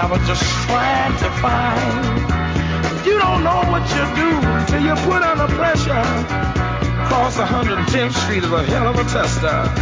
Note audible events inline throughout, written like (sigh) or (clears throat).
and I was just trying to find. You don't know what you do till you put under pressure. Across 110th Street is a hell of a tester.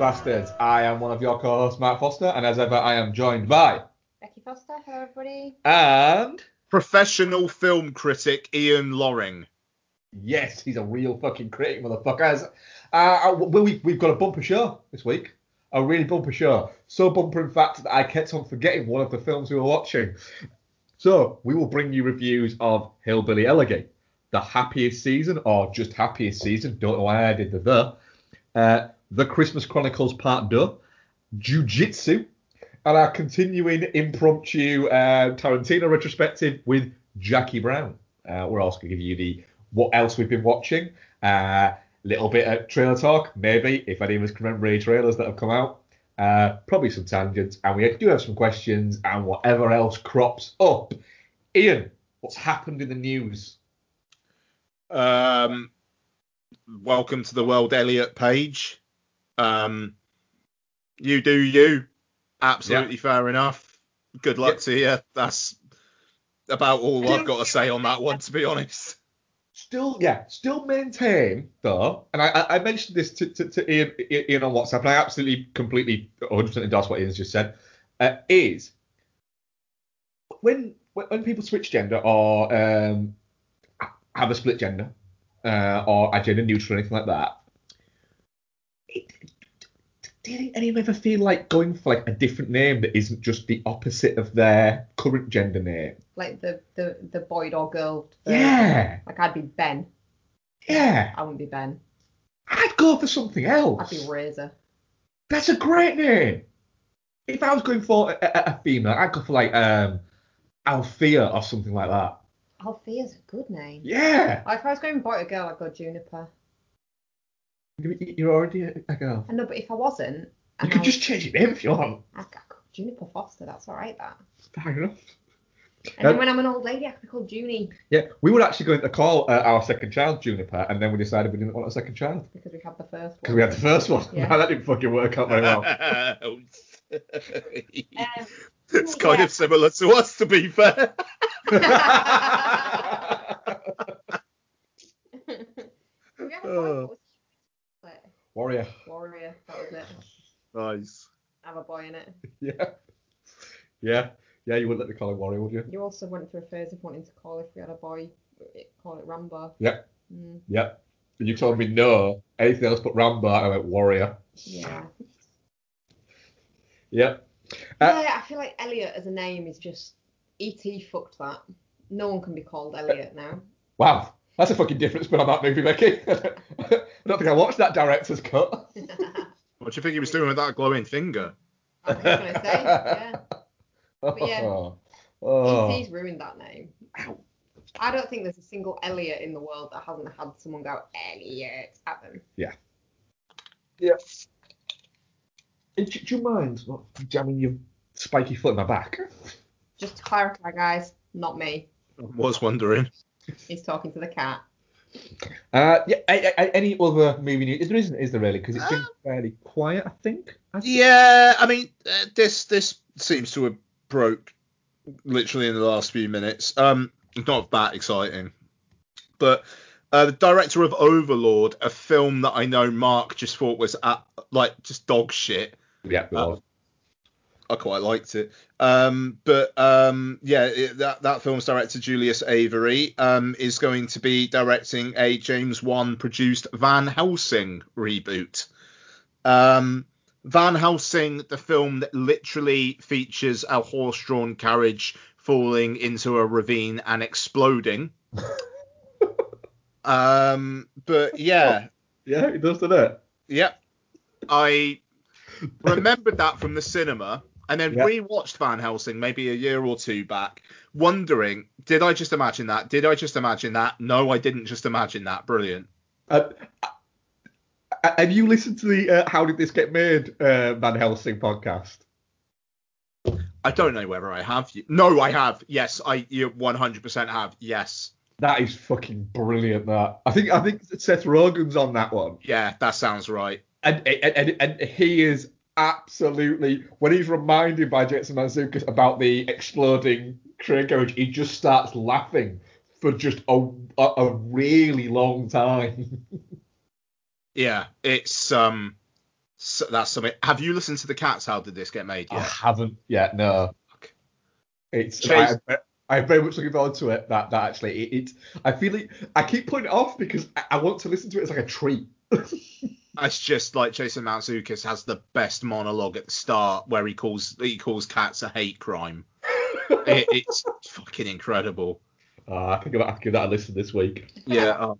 Bastards. I am one of your co-hosts, Matt Foster, and as ever, I am joined by Becky Foster, hello everybody. and professional film critic Ian Loring. yes, he's a real fucking critic, motherfuckers. Uh, we, we've got a bumper show this week, a really bumper show. So bumper, in fact, that I kept on forgetting one of the films we were watching. So we will bring you reviews of Hillbilly Elegy, The Happiest Season, or just Happiest Season. Don't know why I did the the. Uh, the Christmas Chronicles Part 2, Jiu Jitsu, and our continuing impromptu uh, Tarantino retrospective with Jackie Brown. Uh, we're also going to give you the what else we've been watching, a little bit of trailer talk, maybe if any of us can remember any trailers that have come out. Uh, probably some tangents, and we do have some questions and whatever else crops up. Ian, what's happened in the news? Um, welcome to the world, Elliot Page. Um, you do you. Absolutely fair enough. Good luck Yeah. to you. That's about all I've got to say on that one, to be honest. Still, yeah, still maintain though, and I, I I mentioned this to, to, to Ian, Ian on WhatsApp, and I absolutely, completely, 100% endorse what Ian's just said. Uh, is when when when people switch gender or um, have a split gender uh, or are gender neutral or anything like that, it, do you think any of them ever feel like going for like a different name that isn't just the opposite of their current gender name? Like the the the boy or girl. the- Yeah, Like I'd be Ben. yeah. I wouldn't be Ben. I'd go for something else. I'd be Razor. That's a great name. If I was going for a, a, a female, I'd go for like um Althea or something like that. Althea's a good name. Yeah. If I was going boy or girl, I'd go Juniper. You- You're already a, a girl. I know, but if I wasn't, You and could I just change your name if you want. was, I'd Juniper Foster. That's all right. That. Fair enough. And Um, then when I'm an old lady, I could be called Junie Yeah, we were actually going to call uh, our second child Juniper, and then we decided we didn't want a second child because we had the first one. because we had the first one. Yeah. (laughs) that didn't fucking work out very well. Um, it's kind yeah. of similar to us, to be fair. (laughs) (laughs) we had a boy, Oh. what was it? Warrior. Warrior. That was it. Nice. Have a boy in it. (laughs) Yeah. Yeah. Yeah, you wouldn't let me call him Warrior, would you? You also went through a phase of wanting to call if we had a boy, call it Rambo. Yeah. Mm, Yeah. And you told me no. Anything else but Rambo, I went Warrior. yeah. (laughs) Yep. Uh, yeah, I feel like Elliot as a name is just E.T. fucked that. No one can be called Elliot now. Wow, that's a fucking difference spin on that movie, Becky. (laughs) I don't think I watched that director's cut. (laughs) What do you think he was doing with that glowing finger? I was going to say, yeah. But yeah. (laughs) Oh, oh. ET's ruined that name. I don't think there's a single Elliot in the world that hasn't had someone go Elliot at them. Yeah. Do, do you mind not jamming your spiky foot in my back? Just to clarify, guys, not me. I was wondering. He's talking to the cat. Uh, yeah. a- a- any other movie news? There isn't, is there really? Because it's been fairly quiet, I think. I think. Yeah, I mean, uh, this this seems to have broke literally in the last few minutes. Um, it's not that exciting, but uh, the director of Overlord, a film that I know Mark just thought was at, like just dog shit. Yeah. Uh, was. I quite liked it. Um, but um, yeah, it, that that film's director Julius Avery um, is going to be directing a James Wan produced Van Helsing reboot. Um, Van Helsing, the film that literally features a horse-drawn carriage falling into a ravine and exploding. (laughs) um, but yeah, yeah, it does, doesn't it? Yep. I remembered that from the cinema and then Yeah. rewatched Van Helsing maybe a year or two back, wondering, did I just imagine that? Did I just imagine that? No, I didn't just imagine that. Brilliant. Uh, uh, have you listened to the uh, How Did This Get Made uh, Van Helsing podcast? I don't know whether I have. No, I have. Yes, I you 100% have. Yes. That is fucking brilliant. That I think I think Seth Rogen's on that one, Yeah, that sounds right. and and, and, and he is absolutely when he's reminded by Jason Mantzoukas about the exploding train carriage, he just starts laughing for just a a, a really long time. (laughs) Yeah, it's um so that's something. Have you listened to the Cats? How did this get made I haven't yet. No. Fuck. It's Chase- I, I'm very much looking forward to it. That that actually it, it I feel like I keep putting it off because I, I want to listen to it as like a treat. (laughs) It's just like Jason Mantzoukas has the best monologue at the start where he calls he calls cats a hate crime. (laughs) it, it's fucking incredible. Uh, I think I'll give that a listen this week. Yeah. uh,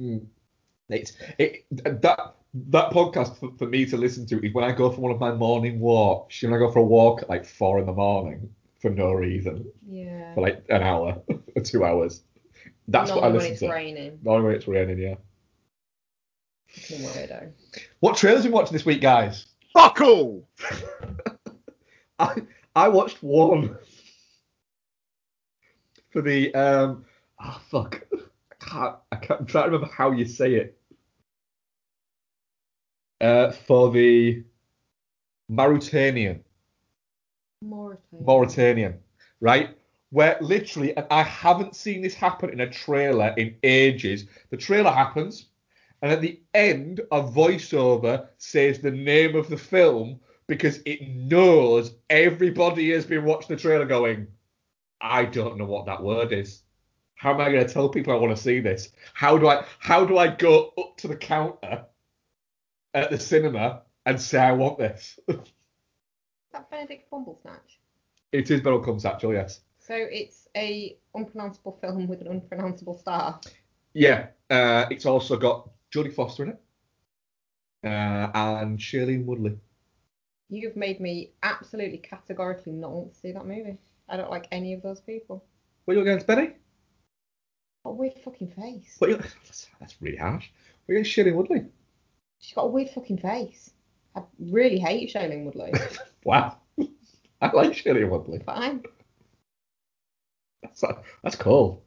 Mm. It's it that that podcast for, for me to listen to is when I go for one of my morning walks. When I go for a walk at like four in the morning for no reason Yeah. for like an hour (laughs) or two hours. That's Not what I listen to. Not when listen it's to. raining. Not when it's raining, yeah. Fucking weirdo. What trailers are we watching this week, guys? fuck all. (laughs) I I watched one for the um oh fuck I can't I can't I'm trying to remember how you say it. Uh for the Mauritanian Mauritania. Mauritanian, right? Where literally, and I haven't seen this happen in a trailer in ages. The trailer happens, and at the end, a voiceover says the name of the film because it knows everybody has been watching the trailer going, I don't know what that word is. How am I going to tell people I want to see this? How do I how do I go up to the counter at the cinema and say I want this? That Benedict Cumberbatch? it is Comes actually, yes. So it's a unpronounceable film with an unpronounceable star. Yeah, uh, it's also got Jodie Foster in it, uh, and Shailene Woodley. You've made me absolutely categorically not want to see that movie. I don't like any of those people. What are you against, Benny? What a weird fucking face. What you, that's, that's really harsh. What are you against Shailene Woodley? She's got a weird fucking face. I really hate Shailene Woodley. (laughs) Wow, I like Shailene Woodley. Fine. That's that's cool.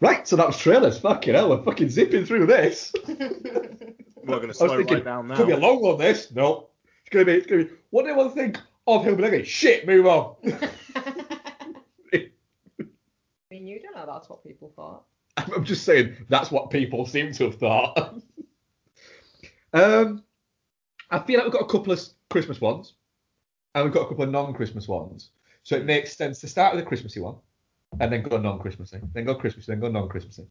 Right, so that was trailers. Fucking hell, we're fucking zipping through this. (laughs) We're gonna I was slow thinking, right down it's gonna be a long one. This, no, it's gonna be. It's gonna be. What do you want to think of Hillbilly? Shit, move on. (laughs) (laughs) I mean, you don't know that's what people thought. I'm just saying that's what people seem to have thought. um, I feel like we've got a couple of Christmas ones, and we've got a couple of non-Christmas ones. So it makes sense to start with a Christmassy one, and then go non-Christmassy, then go Christmassy, then go non-Christmassy.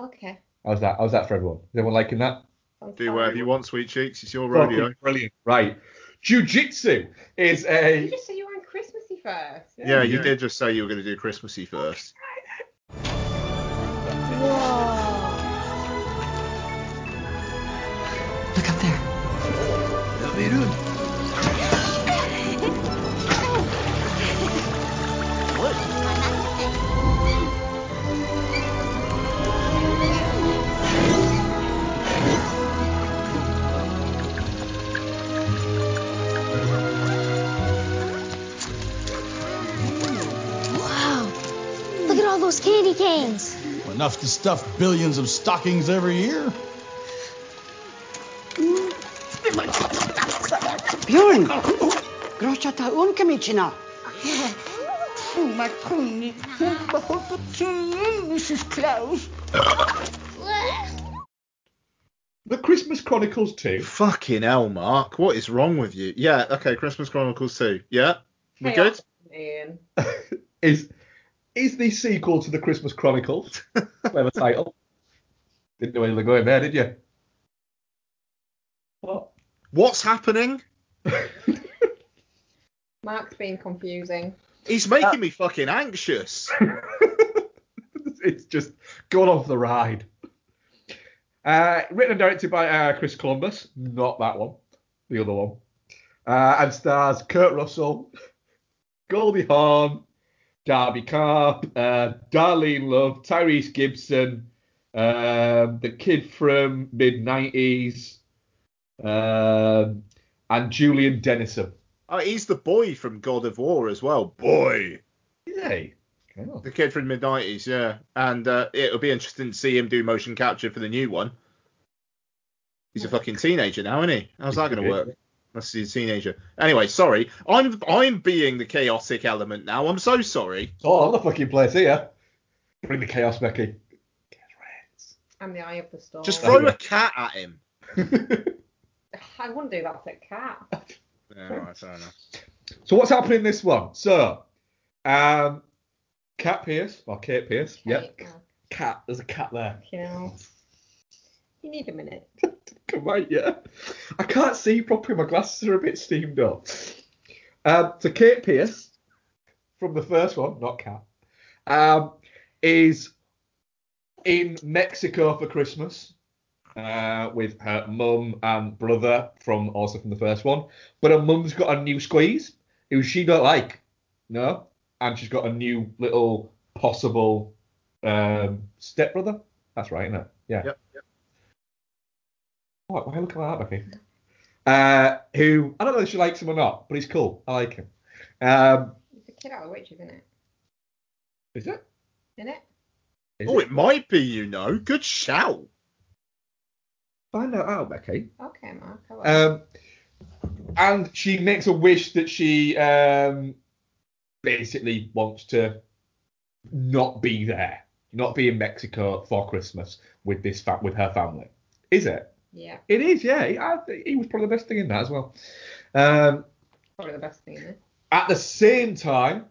Okay. How's that? How's that for everyone? Is everyone liking that? sounds Do uh, fine. whatever you want, sweet cheeks. It's your rodeo. Fucking Brilliant. Right. Jiu-Jitsu is a. You just say you wearing Christmassy first. Yeah, you did just say you were going to do Christmassy first. Enough to stuff billions of stockings every year. Björn! Grotja ta unkamichina. Mrs. Claus. The Christmas Chronicles 2. Fucking hell, Mark. What is wrong with you? Yeah, okay, Christmas Chronicles 2. Yeah? We Chaos, good? Ian. (laughs) is is the sequel to the Christmas Chronicles. Clever title. Didn't know where you were going there, did you? What? What's happening? (laughs) Mark's being confusing. He's making me fucking anxious. (laughs) it's just gone off the ride. Uh, written and directed by uh, Chris Columbus, not that one, the other one, uh, and stars Kurt Russell, Goldie Hawn, Darby Camp, uh, Darlene Love, Tyrese Gibson, um, the kid from mid '90s, um, and Julian Dennison. Oh, he's the boy from God of War as well. Boy. Yay! Oh. The kid from mid 90s, yeah. And uh, it'll be interesting to see him do motion capture for the new one. He's a fucking teenager now, isn't he? How's that going to work? Must be a teenager. Anyway, sorry. I'm I'm being the chaotic element now. I'm so sorry. Oh, I'm the fucking place here. Bring the chaos, Becky. I'm the eye of the storm. Just throw a cat at him. (laughs) I wouldn't do that to a cat. Yeah, right, fair enough. So what's happening in this one? So, um, Cat Pierce or Kate Pierce? Yep. Kate, oh, Cat. There's a cat there. You know. You need a minute. (laughs) Come on, yeah. I can't see properly. My glasses are a bit steamed up. Um, so Kate Pierce from the first one, not Cat, um, is in Mexico for Christmas uh, with her mum and brother from also from the first one. But her mum's got a new squeeze who she don't like. No, and she's got a new little possible um, stepbrother. That's right, isn't it? Yeah. Yep. Yep. What? Why look at that, Becky? Uh, who I don't know if she likes him or not, but he's cool. I like him. Um, It's a kid out of the witch, isn't it? is it? Isn't it? Is Oh, it? it might be, you know. Good shout. Find out out, Becky. Okay, Mark. Um, and she makes a wish that she um, basically wants to not be there, not be in Mexico for Christmas with this fa- with her family. Is it? Yeah, It is. Yeah. He, I, he was probably the best thing in that as well. Um, probably the best thing in it. At the same time,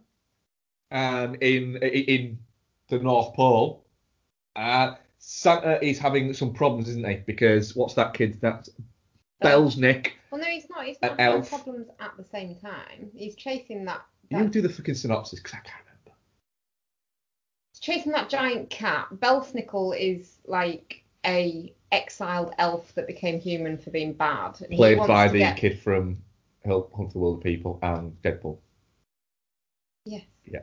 um, in in the North Pole, uh, Santa is having some problems, isn't he? Because what's that kid? That's Belznick. Well, no, he's not. He's not having elf. problems at the same time. He's chasing that. You do the fucking synopsis because I can't remember. he's chasing that giant cat. Belsnickel is like a exiled elf that became human for being bad. Played by the get- kid from Help Hunt for the Wilderpeople and Deadpool. Yes. Yeah.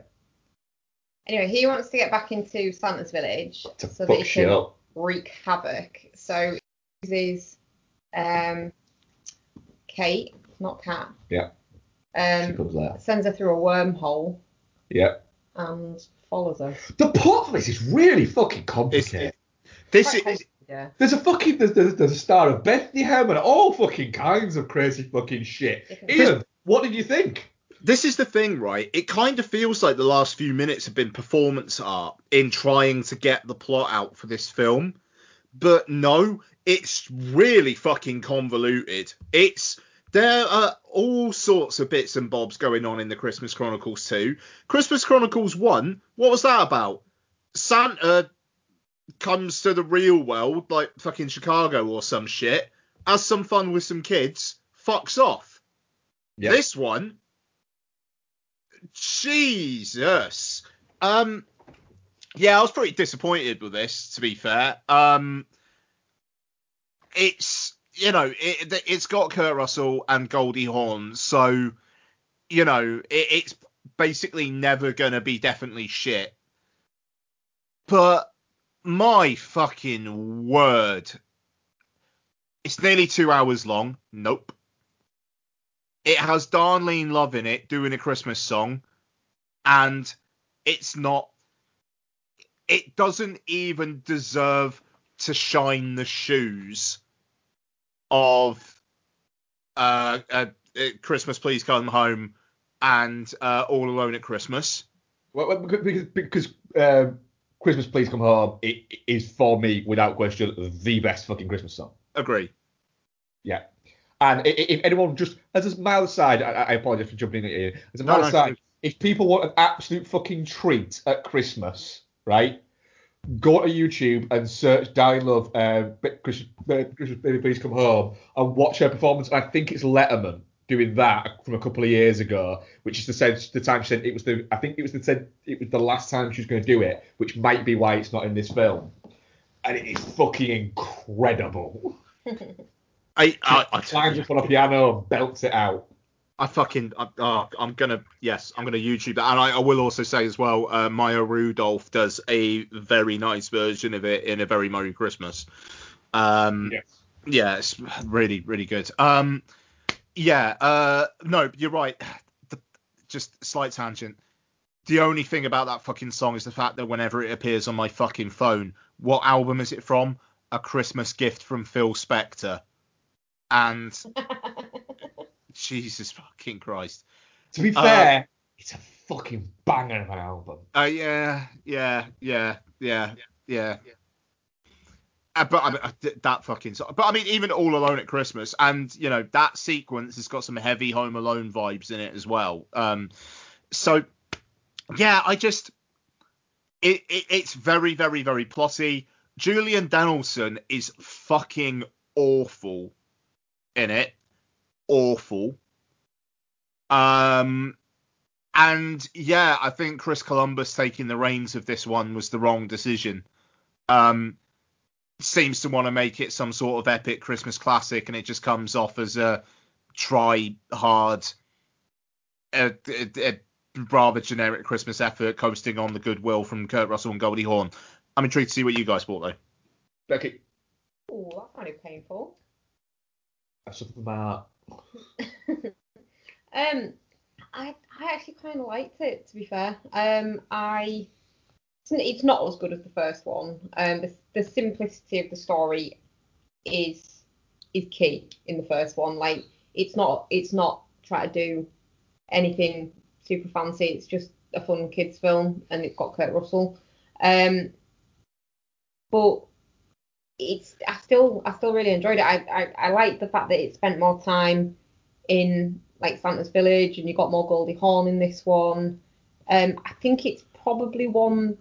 Anyway, he wants to get back into Santa's village To so that he can up. wreak havoc. So he uses um, Kate, not Cat. Yeah. She Um, comes there. sends her through a wormhole Yeah. and follows her. The plot for this is really fucking It's, complicated. This Quite is Yeah. There's a fucking there's, there's, there's a star of Bethlehem and all fucking kinds of crazy fucking shit. Different- Ian, what did you think? this is the thing, right? It kind of feels like the last few minutes have been performance art in trying to get the plot out for this film. But no, it's really fucking convoluted. It's there are all sorts of bits and bobs going on in the Christmas Chronicles 2. Christmas Chronicles 1, what was that about? Santa comes to the real world, like fucking Chicago or some shit, has some fun with some kids, fucks off. Yeah. This one Jesus. Um, yeah, I was pretty disappointed with this, to be fair. Um, it's you know it, it's got Kurt Russell and Goldie Hawn, so you know it, it's basically never gonna be definitely shit. But my fucking word, it's nearly two hours long. Nope. It has Darlene Love in it doing a Christmas song, and it's not. It doesn't even deserve to shine the shoes of uh, uh, uh, Christmas Please Come Home and uh, All Alone at Christmas. Well, because because um, Christmas Please Come Home it, it is for me without question the best fucking Christmas song. Agree. Yeah. And if anyone just as a mild side, I, I apologize for jumping in here. As a No, mild no, side, please. if people want an absolute fucking treat at Christmas, right? Go to YouTube and search Die Love uh, Christmas, uh, Christmas Baby Please Come Home and watch her performance. I think it's Letterman doing that from a couple of years ago, which is the sense the time she said it was the I think it was the said it was the last time she was going to do it, which might be why it's not in this film. And it is fucking incredible. (laughs) I I, I, climbs up on a piano and belts it out. I fucking I, oh, I'm gonna yes I'm gonna YouTube that and I, I will also say as well uh, Maya Rudolph does a very nice version of it in a very Murray Christmas. Um, Yes. yeah, it's really really good. Um, yeah, uh, no, you're right. (sighs) The, just slight tangent. The only thing about that fucking song is the fact that whenever it appears on my fucking phone, what album is it from? A Christmas Gift from Phil Spector. And (laughs) Jesus fucking Christ. To be Uh, fair, it's a fucking banger of an album. Uh, yeah, yeah, yeah, yeah, yeah. Uh, but I mean, uh, that fucking. But I mean, even All Alone at Christmas, and you know that sequence has got some heavy Home Alone vibes in it as well. Um, so yeah, I just it, it it's very very very plotty. Julian Dennison is fucking awful in it, awful. Um, and yeah, I think Chris Columbus taking the reins of this one was the wrong decision. Um, seems to want to make it some sort of epic Christmas classic, and it just comes off as a try hard, a, a, a rather generic Christmas effort coasting on the goodwill from Kurt Russell and Goldie Hawn. I'm intrigued to see what you guys thought though. Becky, Ooh, that sounded painful. that's something about (laughs) Um, I I actually kind of liked it to be fair. Um, I it's not as good as the first one. Um, the, the simplicity of the story is is key in the first one. Like it's not it's not trying to do anything super fancy. It's just a fun kids film, and it's got Kurt Russell. Um, but it's I still I still really enjoyed it. I I, I like the fact that it spent more time in like Santa's Village, and you got more Goldie Hawn in this one. Um, I think it's probably one.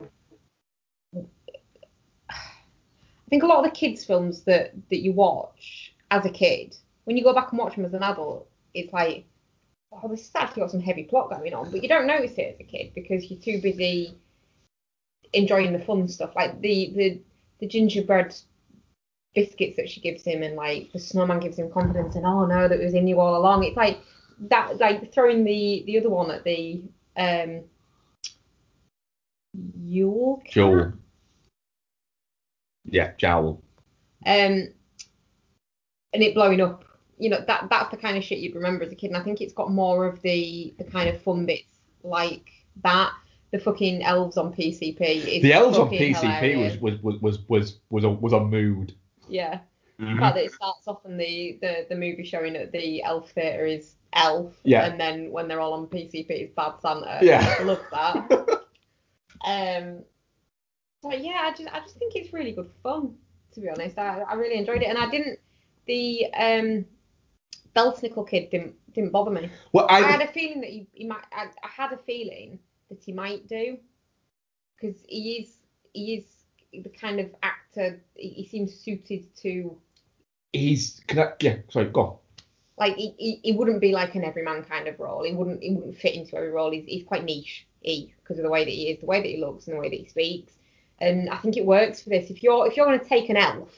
I think a lot of the kids' films that that you watch as a kid, when you go back and watch them as an adult, it's like, oh, this has actually got some heavy plot going on, but you don't notice it as a kid because you're too busy enjoying the fun stuff, like the the the gingerbread biscuits that she gives him, and like the snowman gives him confidence, and oh no, that was in you all along. It's like that, like throwing the the other one at the um Yule cat? Joel. Yeah, Jowl. um, and it blowing up. You know that that's the kind of shit you'd remember as a kid, and I think it's got more of the the kind of fun bits like that. The fucking elves on PCP. Is The elves on PCP hilarious. was was was was was a was a mood. yeah. Mm-hmm. The fact that it starts off in the, the, the movie showing at the elf theatre is elf, Yeah. and then when they're all on PCP it's Bad Santa. Yeah. I love that. (laughs) um, so yeah, I just I just think it's really good fun. To be honest, I, I really enjoyed it, and I didn't the um Belsnickel kid didn't didn't bother me. Well, I, I, had a feeling that he, he might. I, I had a feeling that he might do, because he is he is the kind of actor. He, he seems suited to. he's can I, yeah. Sorry, go on. Like he, he, he wouldn't be like an everyman kind of role. He wouldn't he wouldn't fit into every role. He's, he's quite niche because of the way that he is, the way that he looks, and the way that he speaks. And I think it works for this. If you're if you're going to take an elf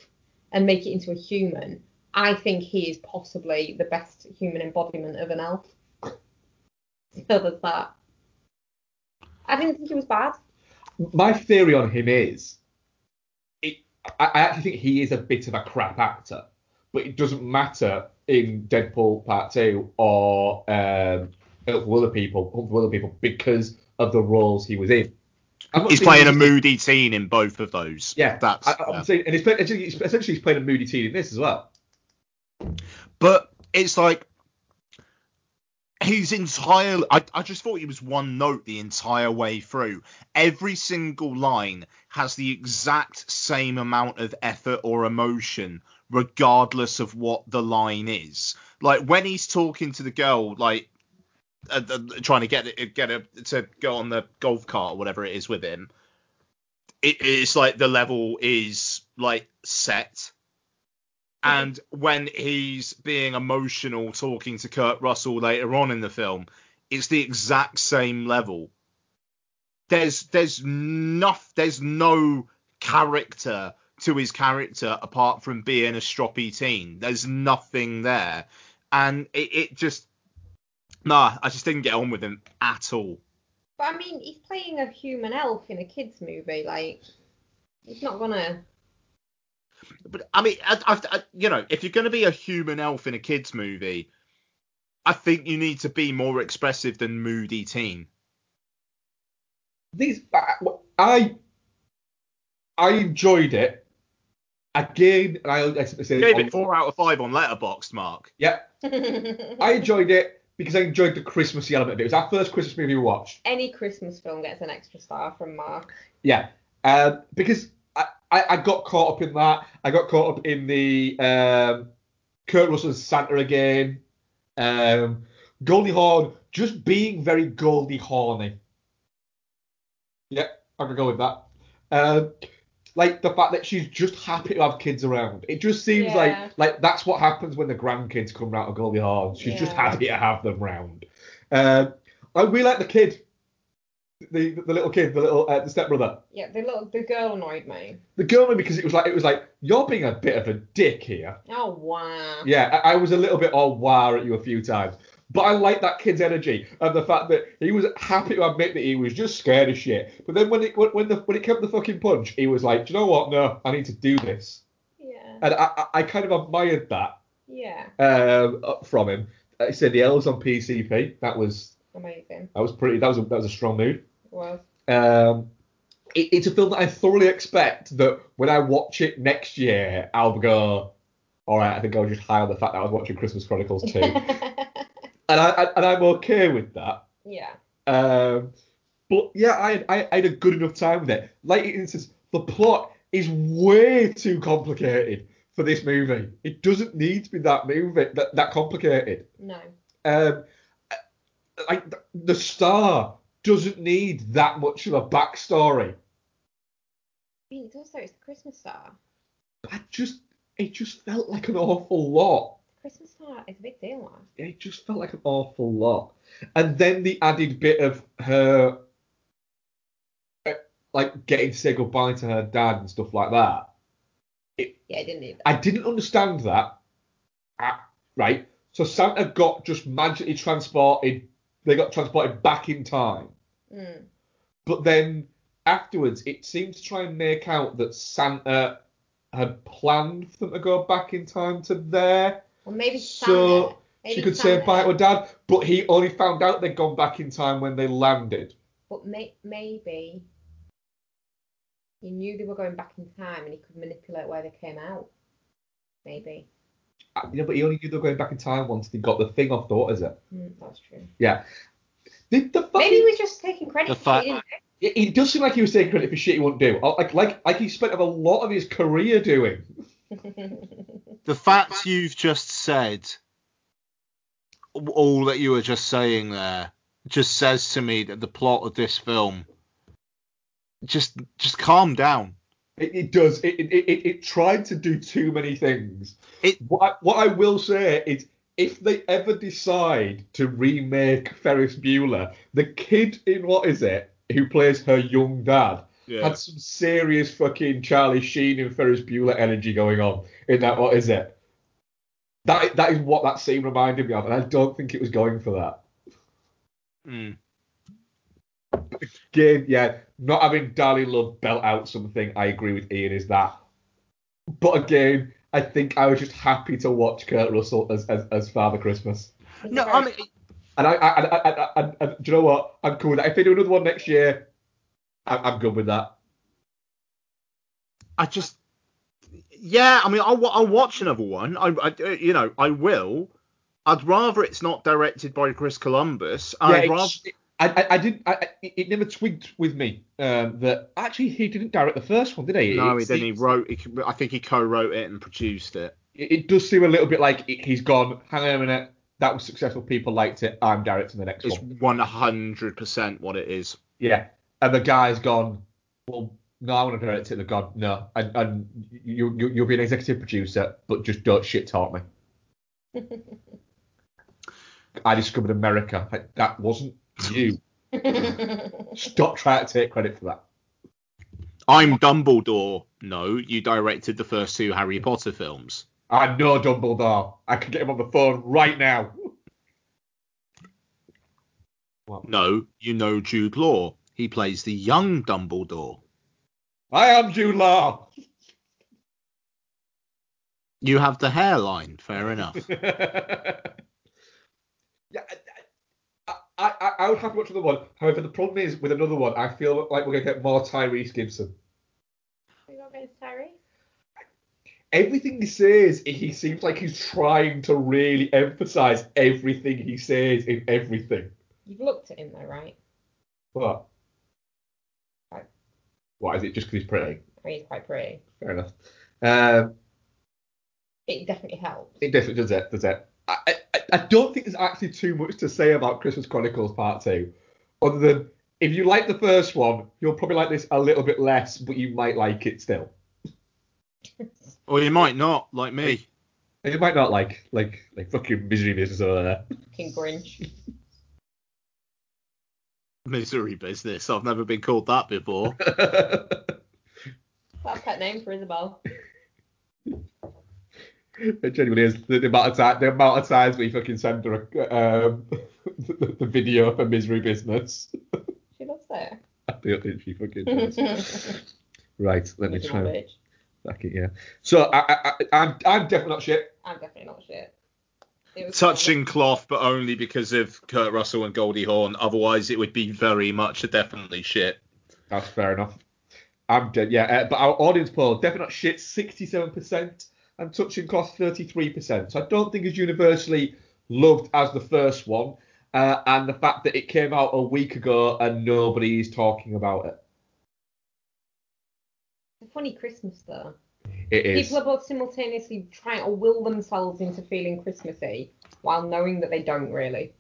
and make it into a human, I think he is possibly the best human embodiment of an elf. (laughs) So there's that. I didn't think he was bad. My theory on him is, it, I, actually think he is a bit of a crap actor, but it doesn't matter in Deadpool Part Two or um, for Other People, Hunt for Other People because of the roles he was in. He's playing a moody teen in both of those. Yeah, that's. I, I'm yeah. saying, and he's he's- essentially he's playing a moody teen in this as well. But it's like he's entirely. I, I just thought he was one note the entire way through. Every single line has the exact same amount of effort or emotion, regardless of what the line is. Like when he's talking to the girl, like. Uh, uh, trying to get it, get her to go on the golf cart or whatever it is with him. It, it's like the level is like set and when he's being emotional talking to Kurt Russell later on in the film, it's the exact same level. There's there's nothing there's no character to his character apart from being a stroppy teen. There's nothing there. And it, it just nah, I just didn't get on with him at all. But I mean, he's playing a human elf in a kids movie. Like, he's not gonna. But I mean, I, I, I, you know, if you're going to be a human elf in a kids movie, I think you need to be more expressive than moody teen. These I I enjoyed it. Again, I, I say Gave it four out of five on Letterboxd, Mark. Yeah, (laughs) I enjoyed it because I enjoyed the Christmassy element of it. It was our first Christmas movie we watched. Any Christmas film gets an extra star from Mark. Yeah, um, because I, I, I got caught up in that. I got caught up in the um, Kurt Russell's Santa again. Um, Goldie Hawn just being very Goldie Horny. Yeah, I could go with that. Um, like the fact that she's just happy to have kids around. It just seems Yeah. like like that's what happens when the grandkids come round to Goldie Hawn. She's just happy to have them round. Um, I really like the kid, the the little kid, the little uh, the stepbrother. Yeah, the little the girl annoyed me. The girl because it was like it was like you're being a bit of a dick here. Oh wow. Yeah, I, I was a little bit all wow at you a few times, but I like that kid's energy and the fact that he was happy to admit that he was just scared of shit. But then when it when the when it came to the fucking punch, he was like, do you know what? No, I need to do this, Yeah. and I I, kind of admired that Yeah. um, from him. He said the elves on PCP. That was Amazing. that was pretty. That was a, that was a strong mood. It was. Um, it, it's a film that I thoroughly expect that when I watch it next year, I'll go, all right, I think I'll just high on the fact that I was watching Christmas Chronicles 2. (laughs) and, I, I, and I'm okay with that. yeah. Um, but yeah, I, I, I had a good enough time with it. Like it instance, the plot is way too complicated for this movie. It doesn't need to be that movie that, that complicated. No. Um, like the- the star doesn't need that much of a backstory. I mean, it's also it's the Christmas star. I just it just felt like an awful lot. Christmas star is a big deal, man. It just felt like an awful lot. And then the added bit of her like getting to say goodbye to her dad and stuff like that. Yeah, I didn't. I didn't understand that. Ah, right. So Santa got just magically transported. They got transported back in time. Mm. But then afterwards, it seemed to try and make out that Santa had planned for them to go back in time to there, Well, maybe so Santa. she Maybe could say bye to her dad. But he only found out they'd gone back in time when they landed. But may- maybe he knew they were going back in time and he could manipulate where they came out. Maybe. Uh, Yeah, but he only knew they were going back in time once they got the thing off the what is it? Mm, that's true. Yeah. Did the fucking... Maybe he was just taking credit The for fact- it, It, it does seem like he was taking credit for shit he wouldn't do. Like like like he spent a lot of his career doing. (laughs) he? The fact you've just said, all that you were just saying there, just says to me that the plot of this film, just just calm down. It, it does. It, it, it, it tried to do too many things. It- What I, what I will say is if they ever decide to remake Ferris Bueller, the kid in what is it who plays her young dad Yeah. had some serious fucking Charlie Sheen and Ferris Bueller energy going on in that. What is it? That that is what that scene reminded me of, and I don't think it was going for that. Mm. Again, yeah, not having Darlene Love belt out something, I agree with Ian, is that. But again, I think I was just happy to watch Kurt Russell as as, as Father Christmas. No, I mean, And I, I, I, I, I, I, I- do you know what? I'm cool with that. If they do another one next year, I'm, I'm good with that. I just, yeah, I mean, I'll, I'll watch another one. I, I, you know, I will. I'd rather it's not directed by Chris Columbus. Yeah, I'd rather, I, I, I didn't. I, I- it never twigged with me um, that actually he didn't direct the first one, did he? no, It he then he wrote. He, I think he co-wrote it and produced it. It, it does seem a little bit like he's gone. Hang on a minute. That was successful. People liked it. I'm directing the next one. It's 100% what it is. Yeah, and the guy's gone. Well, no, I want to direct it. They've gone. No, and, and you, you you'll be an executive producer, but just don't shit talk me. (laughs) I discovered America. Like, that wasn't you. (laughs) Stop trying to take credit for that. I'm Dumbledore. No, you directed the first two Harry Potter films. I know Dumbledore. I can get him on the phone right now. No, you know Jude Law. He plays the young Dumbledore. I am Jude Law. You have the hairline. Fair enough. (laughs) yeah, I, I, I, I would have to watch another one. However, the problem is with another one, I feel like we're going to get more Tyrese Gibson. We got against Terry. Everything he says, he seems like he's trying to really emphasize everything he says in everything. You've looked at him though, right? What? Right. is it? Just because he's pretty? He's quite pretty. Fair enough. Um, It definitely helps. It definitely does it, does it? I, I, I don't think there's actually too much to say about Christmas Chronicles Part 2, other than if you like the first one, you'll probably like this a little bit less, but you might like it still. (laughs) or you might not, like me. And you might not like like like fucking misery business over there. King Grinch. (laughs) Misery business. I've never been called that before. (laughs) That's a pet name for Isabel. it genuinely is the, the amount of time the amount of times we fucking send her a, um, (laughs) the, the video for misery business. She loves it. I don't think she fucking does. (laughs) Right, let me try. bitch. Back it, yeah. So I, I, I, I'm I'm definitely not shit. I'm definitely not shit. It was Touching cloth, but only because of Kurt Russell and Goldie Hawn. Otherwise, it would be very much a definitely shit. That's fair enough. I'm dead, yeah. Uh, but our audience poll, definitely not shit, 67%, and touching cloth 33%. So I don't think it's universally loved as the first one. Uh, and the fact that it came out a week ago and nobody's talking about it. It's a funny Christmas though. It is. People are both simultaneously trying to will themselves into feeling Christmassy while knowing that they don't really.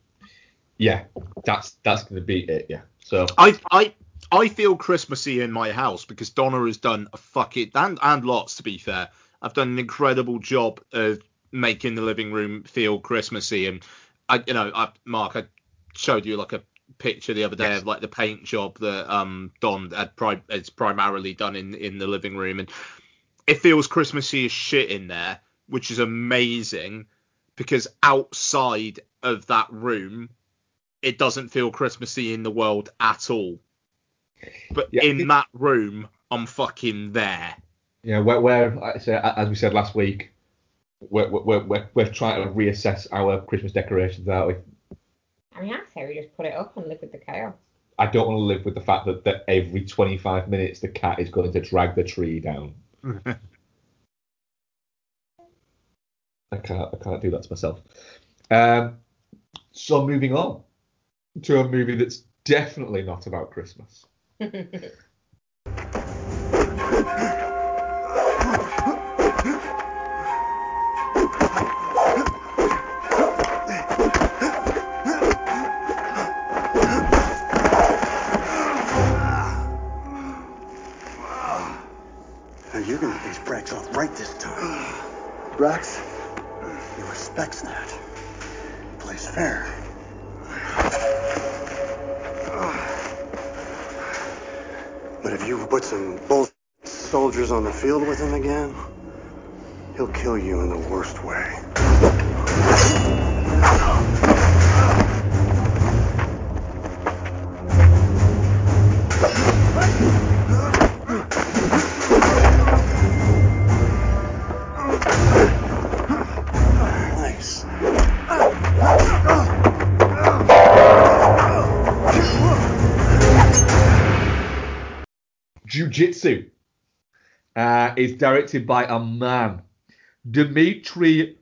Yeah, that's that's going to be it, yeah. So I I I feel Christmassy in my house because Donna has done a fuck it and and lots to be fair. I've done an incredible job of making the living room feel Christmassy and I you know I Mark I showed you like a picture the other day Yes. of like the paint job that um Don had pri- has primarily done in in the living room and it feels Christmassy as shit in there which is amazing because outside of that room it doesn't feel Christmassy in the world at all. But Yeah, in that room, I'm fucking there. yeah, where, where like I say, as we said last week, we're, we're, we're, we're trying to reassess our Christmas decorations, aren't we? I mean, I say we just put it up and live with the chaos. I don't want to live with the fact that, that every 25 minutes the cat is going to drag the tree down. (laughs) I can't, I can't do that to myself. Um, so moving on to a movie that's definitely not about Christmas. (laughs) kill you in the worst way. Nice. Jiu-Jitsu uh, is directed by a man, Dimitri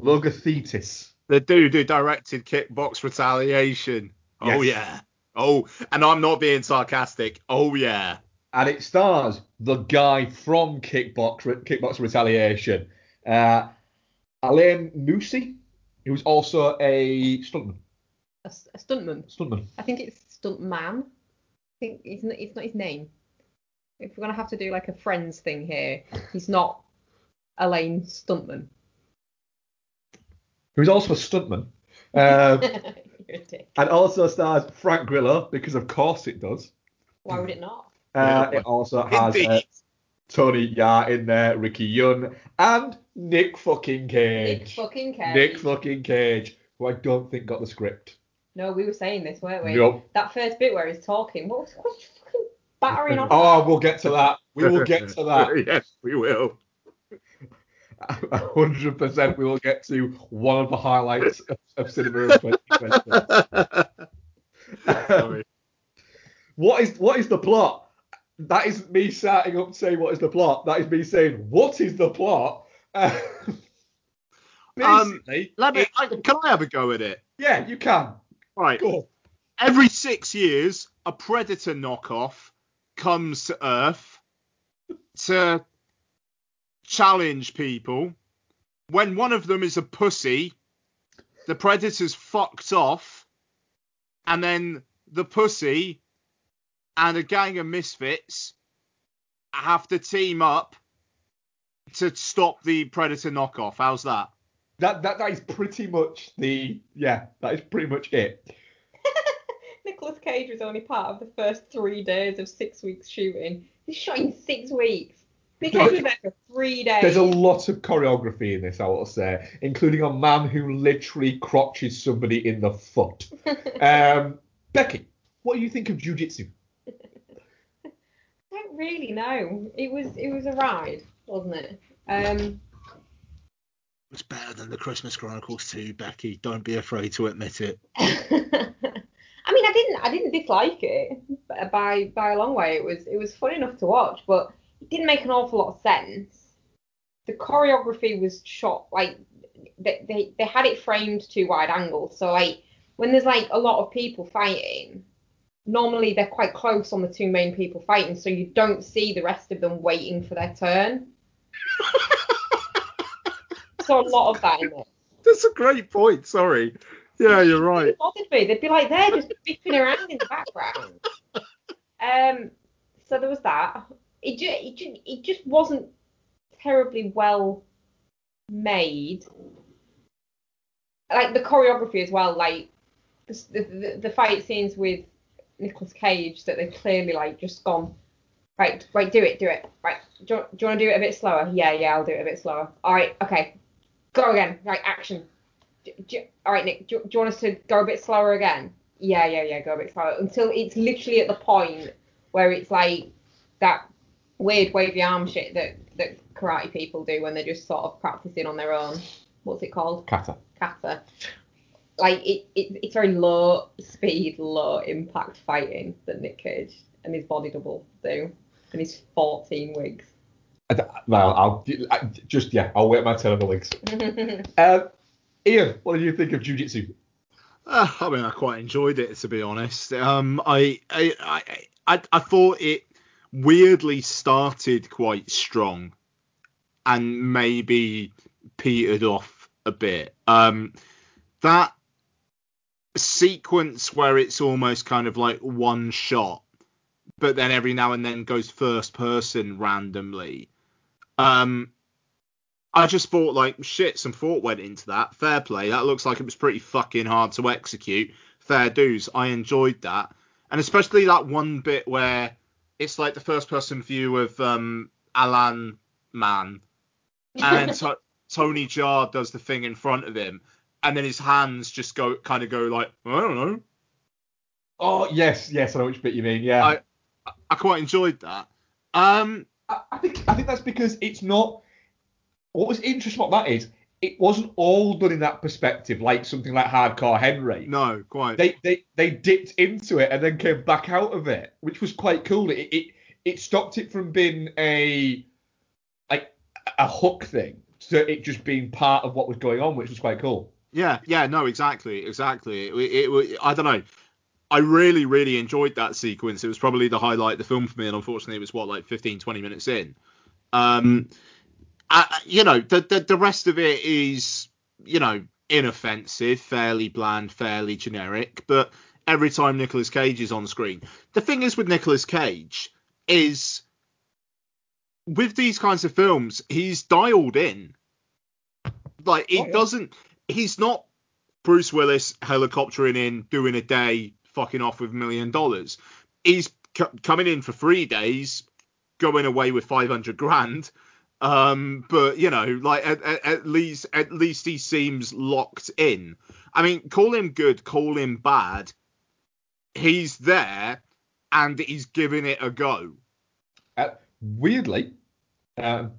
Logothetis. The dude who directed Kickbox Retaliation. Oh Yes. yeah. Oh, and I'm not being sarcastic. Oh yeah. and it stars the guy from Kickbox Kickbox Retaliation, uh, Alain Moussi, who's also a stuntman. A, s- a stuntman. Stuntman. I think it's stuntman. I think it's not, it's not his name. If we're gonna have to do like a Friends thing here, he's not Elaine Stuntman. Who's also a stuntman. Uh, You're a dick. and also stars Frank Grillo, because of course it does. Why would it not? Uh, it also has uh, Tony Jaa in there, Ricky Yune, and Nick fucking Cage. Nick fucking Cage. Nick fucking Cage, who I don't think got the script. No, we were saying this, weren't we? Nope. That first bit where he's talking, what was, what was he fucking battering on? Oh, we'll get to that. We will get to that. (laughs) yes, we will. Hundred percent. We will get to one of the highlights of, of cinema of 2020. (laughs) Sorry. what is what is the plot? That isn't me starting up saying what is the plot. That is me saying what is the plot. Uh, (laughs) Um, Let me, I, can I have a go at it? yeah, you can. Right. Go. Every six years, a Predator knockoff comes to Earth to challenge people. When one of them is a pussy, the Predator's fucked off, and then the pussy and a gang of misfits have to team up to stop the Predator knockoff. How's that? That that that is pretty much the yeah. That is pretty much it. (laughs) Nicholas Cage was only part of the first three days of six weeks shooting. He shot in six weeks. Nick Cage was for three days. There's a lot of choreography in this, I will say, including a man who literally crotches somebody in the foot. (laughs) Um, Becky, what do you think of jujitsu? I don't really know. It was it was a ride, wasn't it? Um, It's better than the Christmas Chronicles too, Becky. Don't be afraid to admit it. (laughs) I mean, I didn't I didn't dislike it by by a long way. It was it was fun enough to watch, but it didn't make an awful lot of sense. The choreography was shot like they they, they had it framed to wide angle. so like when there's like a lot of people fighting, normally they're quite close on the two main people fighting, so you don't see the rest of them waiting for their turn. (laughs) so a lot of that in it. That's a great point. Sorry. Yeah, you're right. It bothered me. They'd be like there, just bipping around in the background. (laughs) Um, so there was that. It just, it just, it just wasn't terribly well made. Like the choreography as well. Like the the, the fight scenes with Nicolas Cage that they've clearly like just gone. Right, right, do it, do it. Right, do you, do you want to do it a bit slower? Yeah, yeah, I'll do it a bit slower. All right, okay, go again. Right, action. Do, do, all right, Nick, do, do you want us to go a bit slower again? Yeah, yeah, yeah, go a bit slower until it's literally at the point where it's like that weird wavy arm shit that that karate people do when they're just sort of practicing on their own. What's it called? Kata. Kata. Like it, it it's very low speed, low impact fighting that Nick Cage and his body double do, and his 14 wigs. I d- Well, I'll I, just yeah, I'll wait my turn on the wigs. (laughs) Um, Ian, what did you think of jujitsu? Uh, I mean, I quite enjoyed it to be honest. Um, I, I, I, I, I thought it weirdly started quite strong, and maybe petered off a bit. Um, that sequence where it's almost kind of like one shot, but then every now and then goes first person randomly. Um, I just thought like shit, some thought went into that. Fair play. That looks like it was pretty fucking hard to execute. Fair dues. I enjoyed that, and especially that one bit where it's like the first person view of um Alan Man, and then (laughs) to- Tony Jaa does the thing in front of him, and then his hands just go kind of go like I don't know. Oh yes, yes, I know which bit you mean. Yeah. I I quite enjoyed that. Um, I, I think I think that's because it's not. What was interesting about that is it wasn't all done in that perspective, like something like Hardcore Henry. no, quite. They they they dipped into it and then came back out of it, which was quite cool. It it, it stopped it from being a like a hook thing to it just being part of what was going on, which was quite cool. Yeah, yeah, no, exactly, exactly. It, it, it- I don't know. I really, really enjoyed that sequence. It was probably the highlight of the film for me, and unfortunately, it was what like 15, 20 minutes in. Um, I, you know, the, the the rest of it is, you know, inoffensive, fairly bland, fairly generic. But every time Nicolas Cage is on screen, the thing is with Nicolas Cage is with these kinds of films, he's dialed in. Like he Oh, yeah. doesn't. He's not Bruce Willis helicoptering in, doing a day, fucking off with a million dollars. He's c- coming in for three days, going away with 500 grand. Um, but you know, like at, at, at least at least he seems locked in. I mean, call him good, call him bad. He's there, and he's giving it a go. Uh, weirdly, um,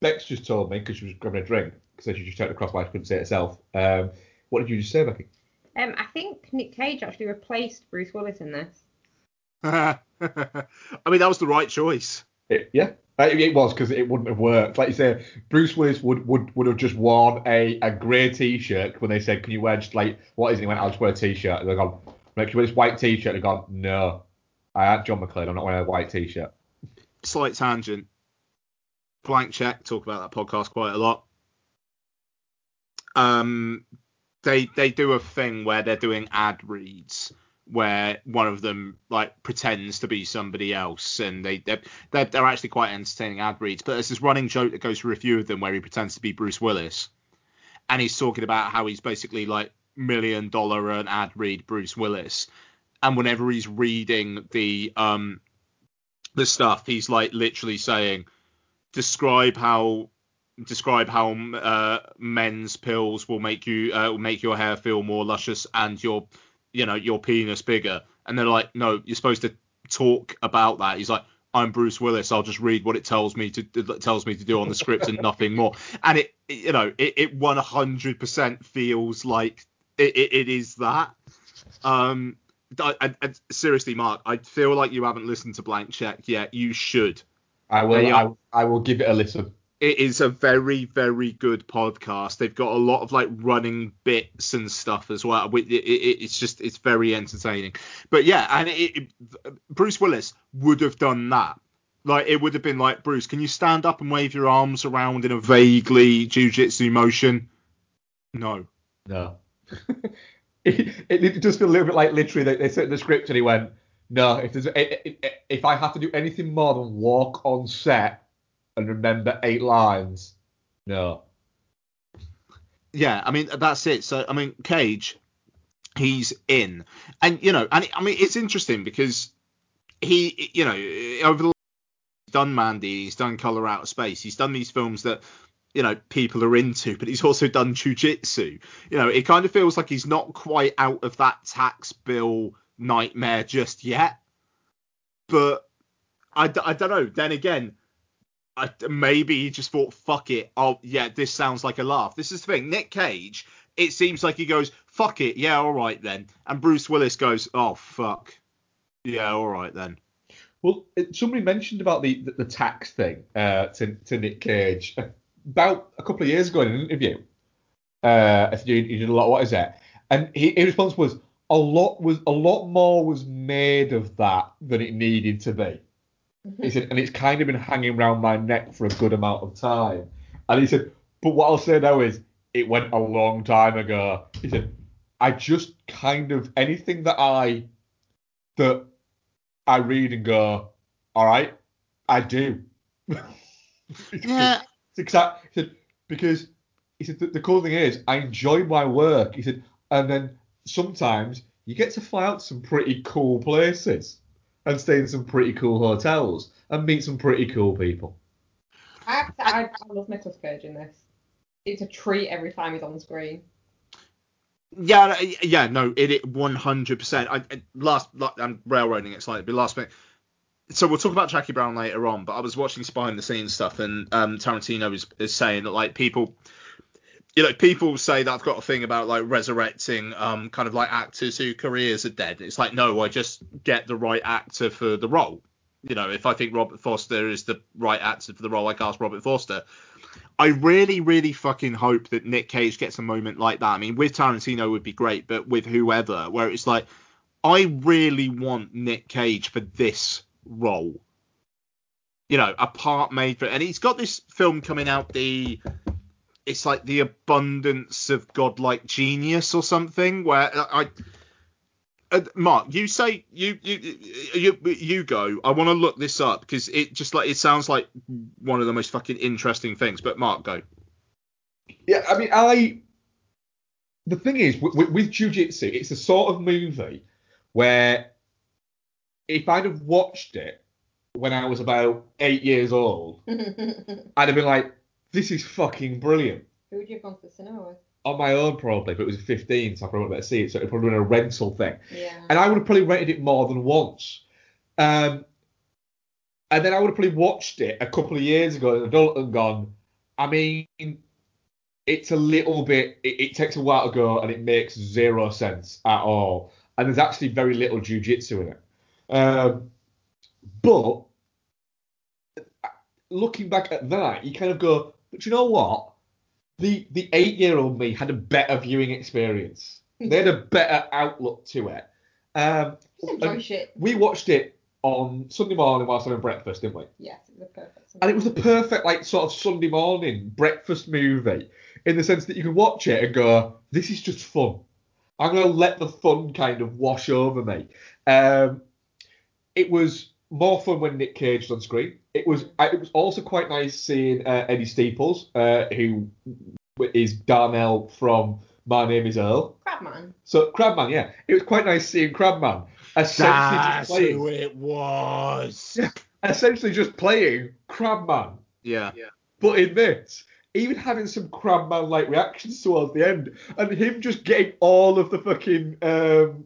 Bex just told me because she was grabbing a drink because she just turned across why she couldn't say it herself. Um, what did you just say, Becky? Um, I think Nick Cage actually replaced Bruce Willis in this. (laughs) I mean, that was the right choice. It, yeah, Uh, it, was because it wouldn't have worked. Like you say, Bruce Willis would would, would have just worn a, a grey t-shirt when they said, "Can you wear just like what is it?" He went, "I'll just wear a t-shirt." They're gone, "Like, can you wear this white t-shirt?" They've gone, "No, I had John McClane. I'm not wearing a white t-shirt." Slight tangent. Blank check. Talk about that podcast quite a lot. Um, they they do a thing where they're doing ad reads where one of them like pretends to be somebody else and they they're, they're, they're actually quite entertaining ad reads. But there's this running joke that goes through a few of them where he pretends to be bruce willis and he's talking about how he's basically like million dollar an ad read bruce willis. And whenever he's reading the um the stuff he's like literally saying describe how describe how uh, men's pills will make you uh, will make your hair feel more luscious and your you know your penis bigger. And they're like no you're supposed to talk about that. He's like I'm Bruce Willis. I'll just read what it tells me to tells me to do on the script and nothing more. And it you know it, it 100% feels like it, it, it is that. Um I, I- seriously Mark I feel like you haven't listened to Blank Check yet. You should. I will. I, I will give it a listen. It is a very very good podcast. They've got a lot of like running bits and stuff as well It- it- it- it's just it's very entertaining. But yeah and it, it, bruce willis would have done that. Like it would have been like bruce can you stand up and wave your arms around in a vaguely jiu-jitsu motion? No. No. (laughs) it, it, it does feel a little bit like literally they, they said the script and he went, no, if there's if, if I have to do anything more than walk on set and remember eight lines, no. yeah i mean that's it. So i mean cage he's in. And you know and i mean it's interesting because he you know over the he's done mandy he's done color out of space he's done these films that you know people are into but he's also done jujitsu you know it kind of feels like he's not quite out of that tax bill nightmare just yet. But I, I don't know. Then again I, maybe he just thought, fuck it. Oh, yeah, this sounds like a laugh. This is the thing. Nick Cage, it seems like he goes, fuck it. Yeah, all right then. And Bruce Willis goes, oh, fuck. Yeah, all right then. Well, somebody mentioned about the, the, tax thing uh, to, to Nick Cage about a couple of years ago in an interview. Uh, you did a lot. What is it? And he, his response was a lot was a lot more was made of that than it needed to be. He said, and it's kind of been hanging around my neck for a good amount of time. And he said, but what I'll say now is it went a long time ago. He said, I just kind of anything that I that I read and go, all right, I do. (laughs) Yeah. It's exact. He said, because he said the, the cool thing is I enjoy my work. He said, and then sometimes you get to fly out to some pretty cool places and stay in some pretty cool hotels and meet some pretty cool people. I, have to, I, I love Nicolas Cage in this. It's a treat every time he's on screen. Yeah, no, yeah, no, it, it 100%. I, I last, I'm railroading it slightly, but last minute. So we'll talk about Jackie Brown later on, but I was watching some behind the scenes stuff, and um, Tarantino is, is saying that like people, you know, people say that I've got a thing about like resurrecting um kind of like actors whose careers are dead. It's like no, I just get the right actor for the role. You know, if I think Robert Forster is the right actor for the role, I cast Robert Forster. I really, really fucking hope that Nick Cage gets a moment like that. I mean, with Tarantino would be great, but with whoever, where it's like, I really want Nick Cage for this role. You know, a part made for, and he's got this film coming out. The, it's like the abundance of godlike genius or something. Where I, uh, Mark, you say you you you you go. I want to look this up because it just like it sounds like one of the most fucking interesting things. But Mark, go. Yeah, I mean, I. The thing is, with, with Jiu Jitsu, it's a sort of movie where if I'd have watched it when I was about eight years old, (laughs) I'd have been like, this is fucking brilliant. Who would you have gone to the cinema with? On my own, probably, but it was 15, so I probably wouldn't to see it, so it'd probably been a rental thing. Yeah. And I would have probably rented it more than once. Um, and then I would have probably watched it a couple of years ago as an adult and gone, I mean, it's a little bit, it, it takes a while to go and it makes zero sense at all. And there's actually very little jujitsu in it. Um, but looking back at that, you kind of go, but you know what? The the eight year old me had a better viewing experience. They had a better outlook to it. Um, Just enjoy shit. we watched it on Sunday morning whilst having breakfast, didn't we? Yes, it was a perfect. And it was the perfect like sort of Sunday morning breakfast movie in the sense that you can watch it and go, this is just fun. I'm gonna let the fun kind of wash over me. Um, it was more fun when Nick Cage was on screen. It was it was also quite nice seeing uh, Eddie Steeples, uh, who is Darnell from My Name Is Earl. Crabman. So Crabman, yeah, it was quite nice seeing Crabman essentially just playing, it was. (laughs) essentially just playing Crabman. Yeah. But in this, even having some Crabman like reactions towards the end, and him just getting all of the fucking um,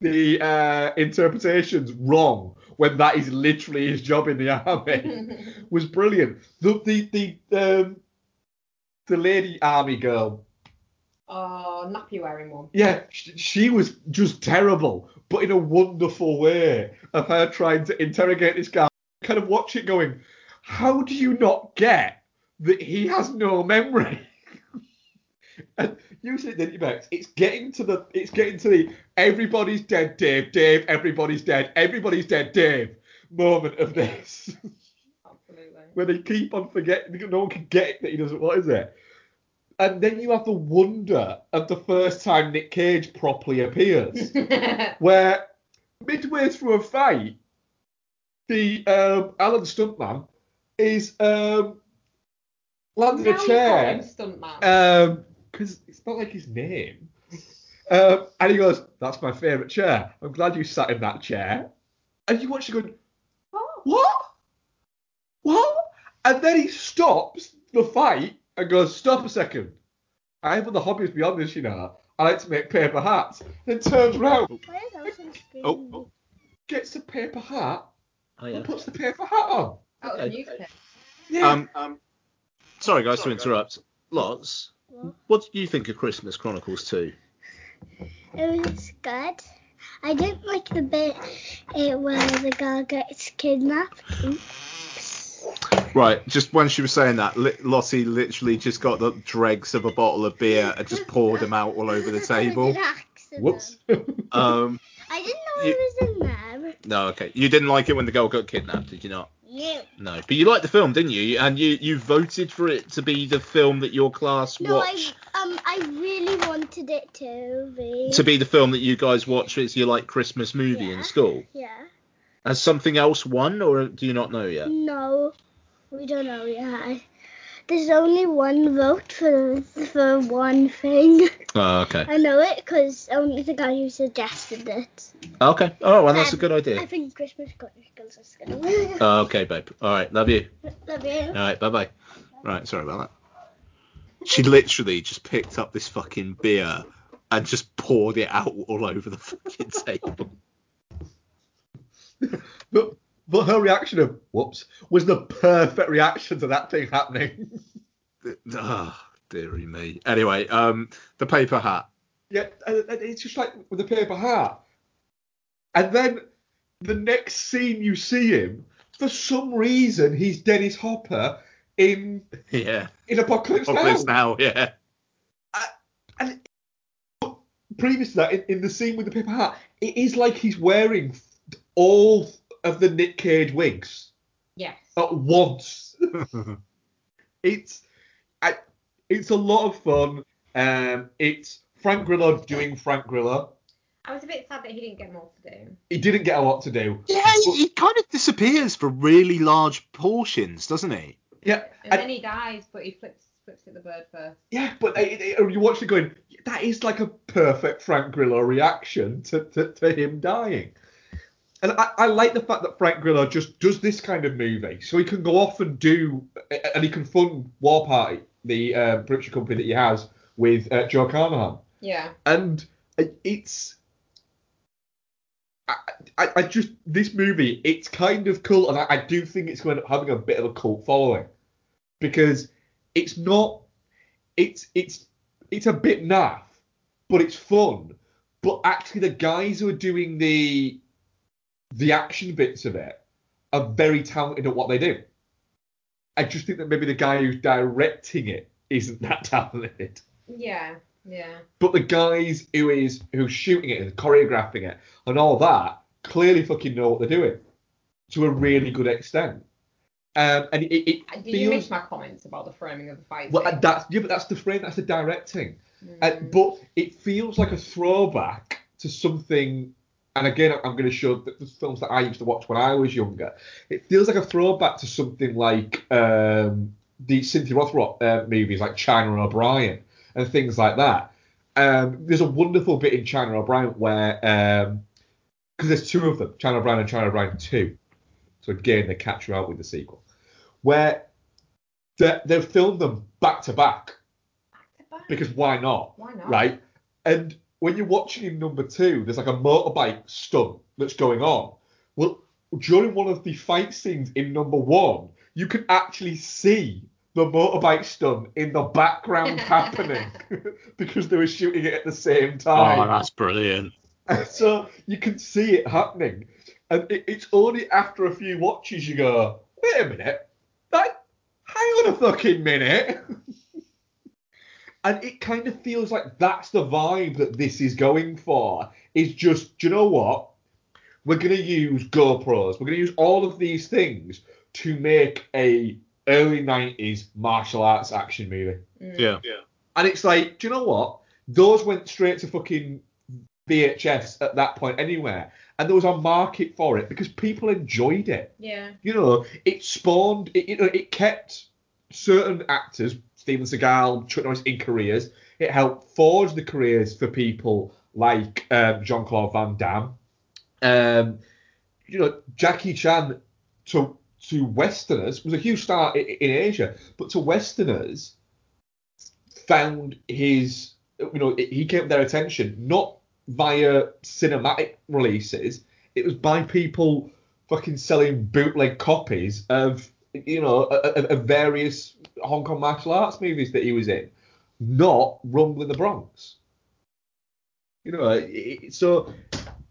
the uh, interpretations wrong when that is literally his job in the army (laughs) was brilliant. The the the um, the lady army girl, oh, nappy wearing one. yeah, she, she was just terrible, but in a wonderful way of her trying to interrogate this guy. Kind of watch it going, how do you not get that he has no memory? And (laughs) didn't you, Bex? It's getting to the, it's getting to the everybody's dead, Dave, Dave, everybody's dead, everybody's dead, Dave moment of this, Absolutely. where they keep on forgetting, no one can get it that he doesn't. What is it? And then you have the wonder of the first time Nick Cage properly appears (laughs) where midway through a fight, the um, Alan Stuntman is um, landing Now a chair Stuntman. Because it's not like his name. Um, and he goes, "That's my favourite chair. I'm glad you sat in that chair." And you watch it going, oh. "What? What?" And then he stops the fight and goes, "Stop a second. I have other hobbies beyond this, you know. I like to make paper hats." Then turns round, Why is Elton? Oh, oh, gets a paper hat, oh and puts the paper hat on. That was new. Yeah. Um, um, sorry guys to interrupt. Lots. What? What do you think of Christmas Chronicles 2? It was good. I didn't like the bit uh, where the girl gets kidnapped. Oops. Right, just when she was saying that, Li- Lottie literally just got the dregs of a bottle of beer and just poured them out all over the (laughs) table. Whoops. Um, I didn't know You- it was in there. no, okay. You didn't like it when the girl got kidnapped, did you not? No. No, but you liked the film, didn't you? And you you voted for it to be the film that your class watched. No, I um I really wanted it to be. To be the film that you guys watch as your like Christmas movie in school. Yeah. Has something else won, or do you not know yet? No, we don't know yet. There's only one vote for for one thing. Oh, okay. I know it because only the guy who suggested it. Okay. Oh, well, that's a Um, good I idea. think Christmas Chronicles is gonna win. (laughs) Oh, okay, babe. All right. Love you. Love you. All right. Bye bye. Right. Sorry about that. She literally just picked up this fucking beer and just poured it out all over the fucking table. (laughs) But, but her reaction of whoops was the perfect reaction to that thing happening. Oh, (laughs) dearie me. Anyway, um, the paper hat. yeah, it's just like with the paper hat. And then the next scene you see him, for some reason he's Dennis Hopper in (laughs) Yeah. in Apocalypse, Apocalypse Now. now. Yeah. And previous to that, in, in the scene with the paper hat, it is like he's wearing all of the Nick Cage wigs Yes. at once. (laughs) it's I, it's a lot of fun. Um, it's Frank Grillo doing Frank Grillo. I was a bit sad that he didn't get more to do. He didn't get a lot to do. Yeah, he, he kind of disappears for really large portions, doesn't he? Yeah, And, and- then he dies, but he flips flips at the bird first. yeah, but it, it, you watch it going, that is like a perfect Frank Grillo reaction to, to, to him dying. And I, I like the fact that Frank Grillo just does this kind of movie, so he can go off and do, and he can fund War Party, the uh, production company that he has with uh, Joe Carnahan. Yeah. and it's I, I, I just this movie it's kind of cool and I, I do think it's going to having a bit of a cult following because it's not it's it's it's a bit naff but it's fun but actually the guys who are doing the the action bits of it are very talented at what they do I just think that maybe the guy who's directing it isn't that (laughs) talented Yeah. Yeah. but the guys who is who's shooting it and choreographing it and all that clearly fucking know what they're doing to a really good extent. Um, and it, it, it Uh, Did feels you miss my comments about the framing of the fight? well, and that's yeah, but that's the frame, that's the directing. Uh, Mm. but it feels like a throwback to something. And again, I'm going to show the, the films that I used to watch when I was younger. It feels like a throwback to something like um, the Cynthia Rothrock uh, movies, like China O'Brien and things like that. Um, there's a wonderful bit in China O'Brien where, because there's two of them, China O'Brien and China O'Brien 2. So again, they catch you out with the sequel, where they, they've filmed them back to back Back to back. because why not? Why not? Right? And when you're watching in number two, there's like a motorbike stunt that's going on. Well, during one of the fight scenes in number one, you can actually see the motorbike stunt in the background (laughs) happening (laughs) because they were shooting it at the same oh, time. Oh, that's brilliant. And (laughs) so you can see it happening. And it, it's only after a few watches you go, wait a minute, that, hang on a fucking minute. And it kind of feels like that's the vibe that this is going for. Is just, do you know what? We're going to use GoPros. We're going to use all of these things to make a early 90s martial arts action movie. Mm. Yeah. Yeah. And it's like, do you know what? Those went straight to fucking VHS at that point anywhere. And there was a market for it because people enjoyed it. Yeah. You know, it spawned, it, you know, it kept certain actors, Steven Seagal, Chuck Norris, in careers. It helped forge the careers for people like um, Jean Claude Van Damme. Um, you know, Jackie Chan to to Westerners was a huge star in, in Asia, but to Westerners found his, you know, he came their attention not via cinematic releases. It was by people fucking selling bootleg copies of, you know, of, of various Hong Kong martial arts movies that he was in, not Rumble in the Bronx. You know, it, so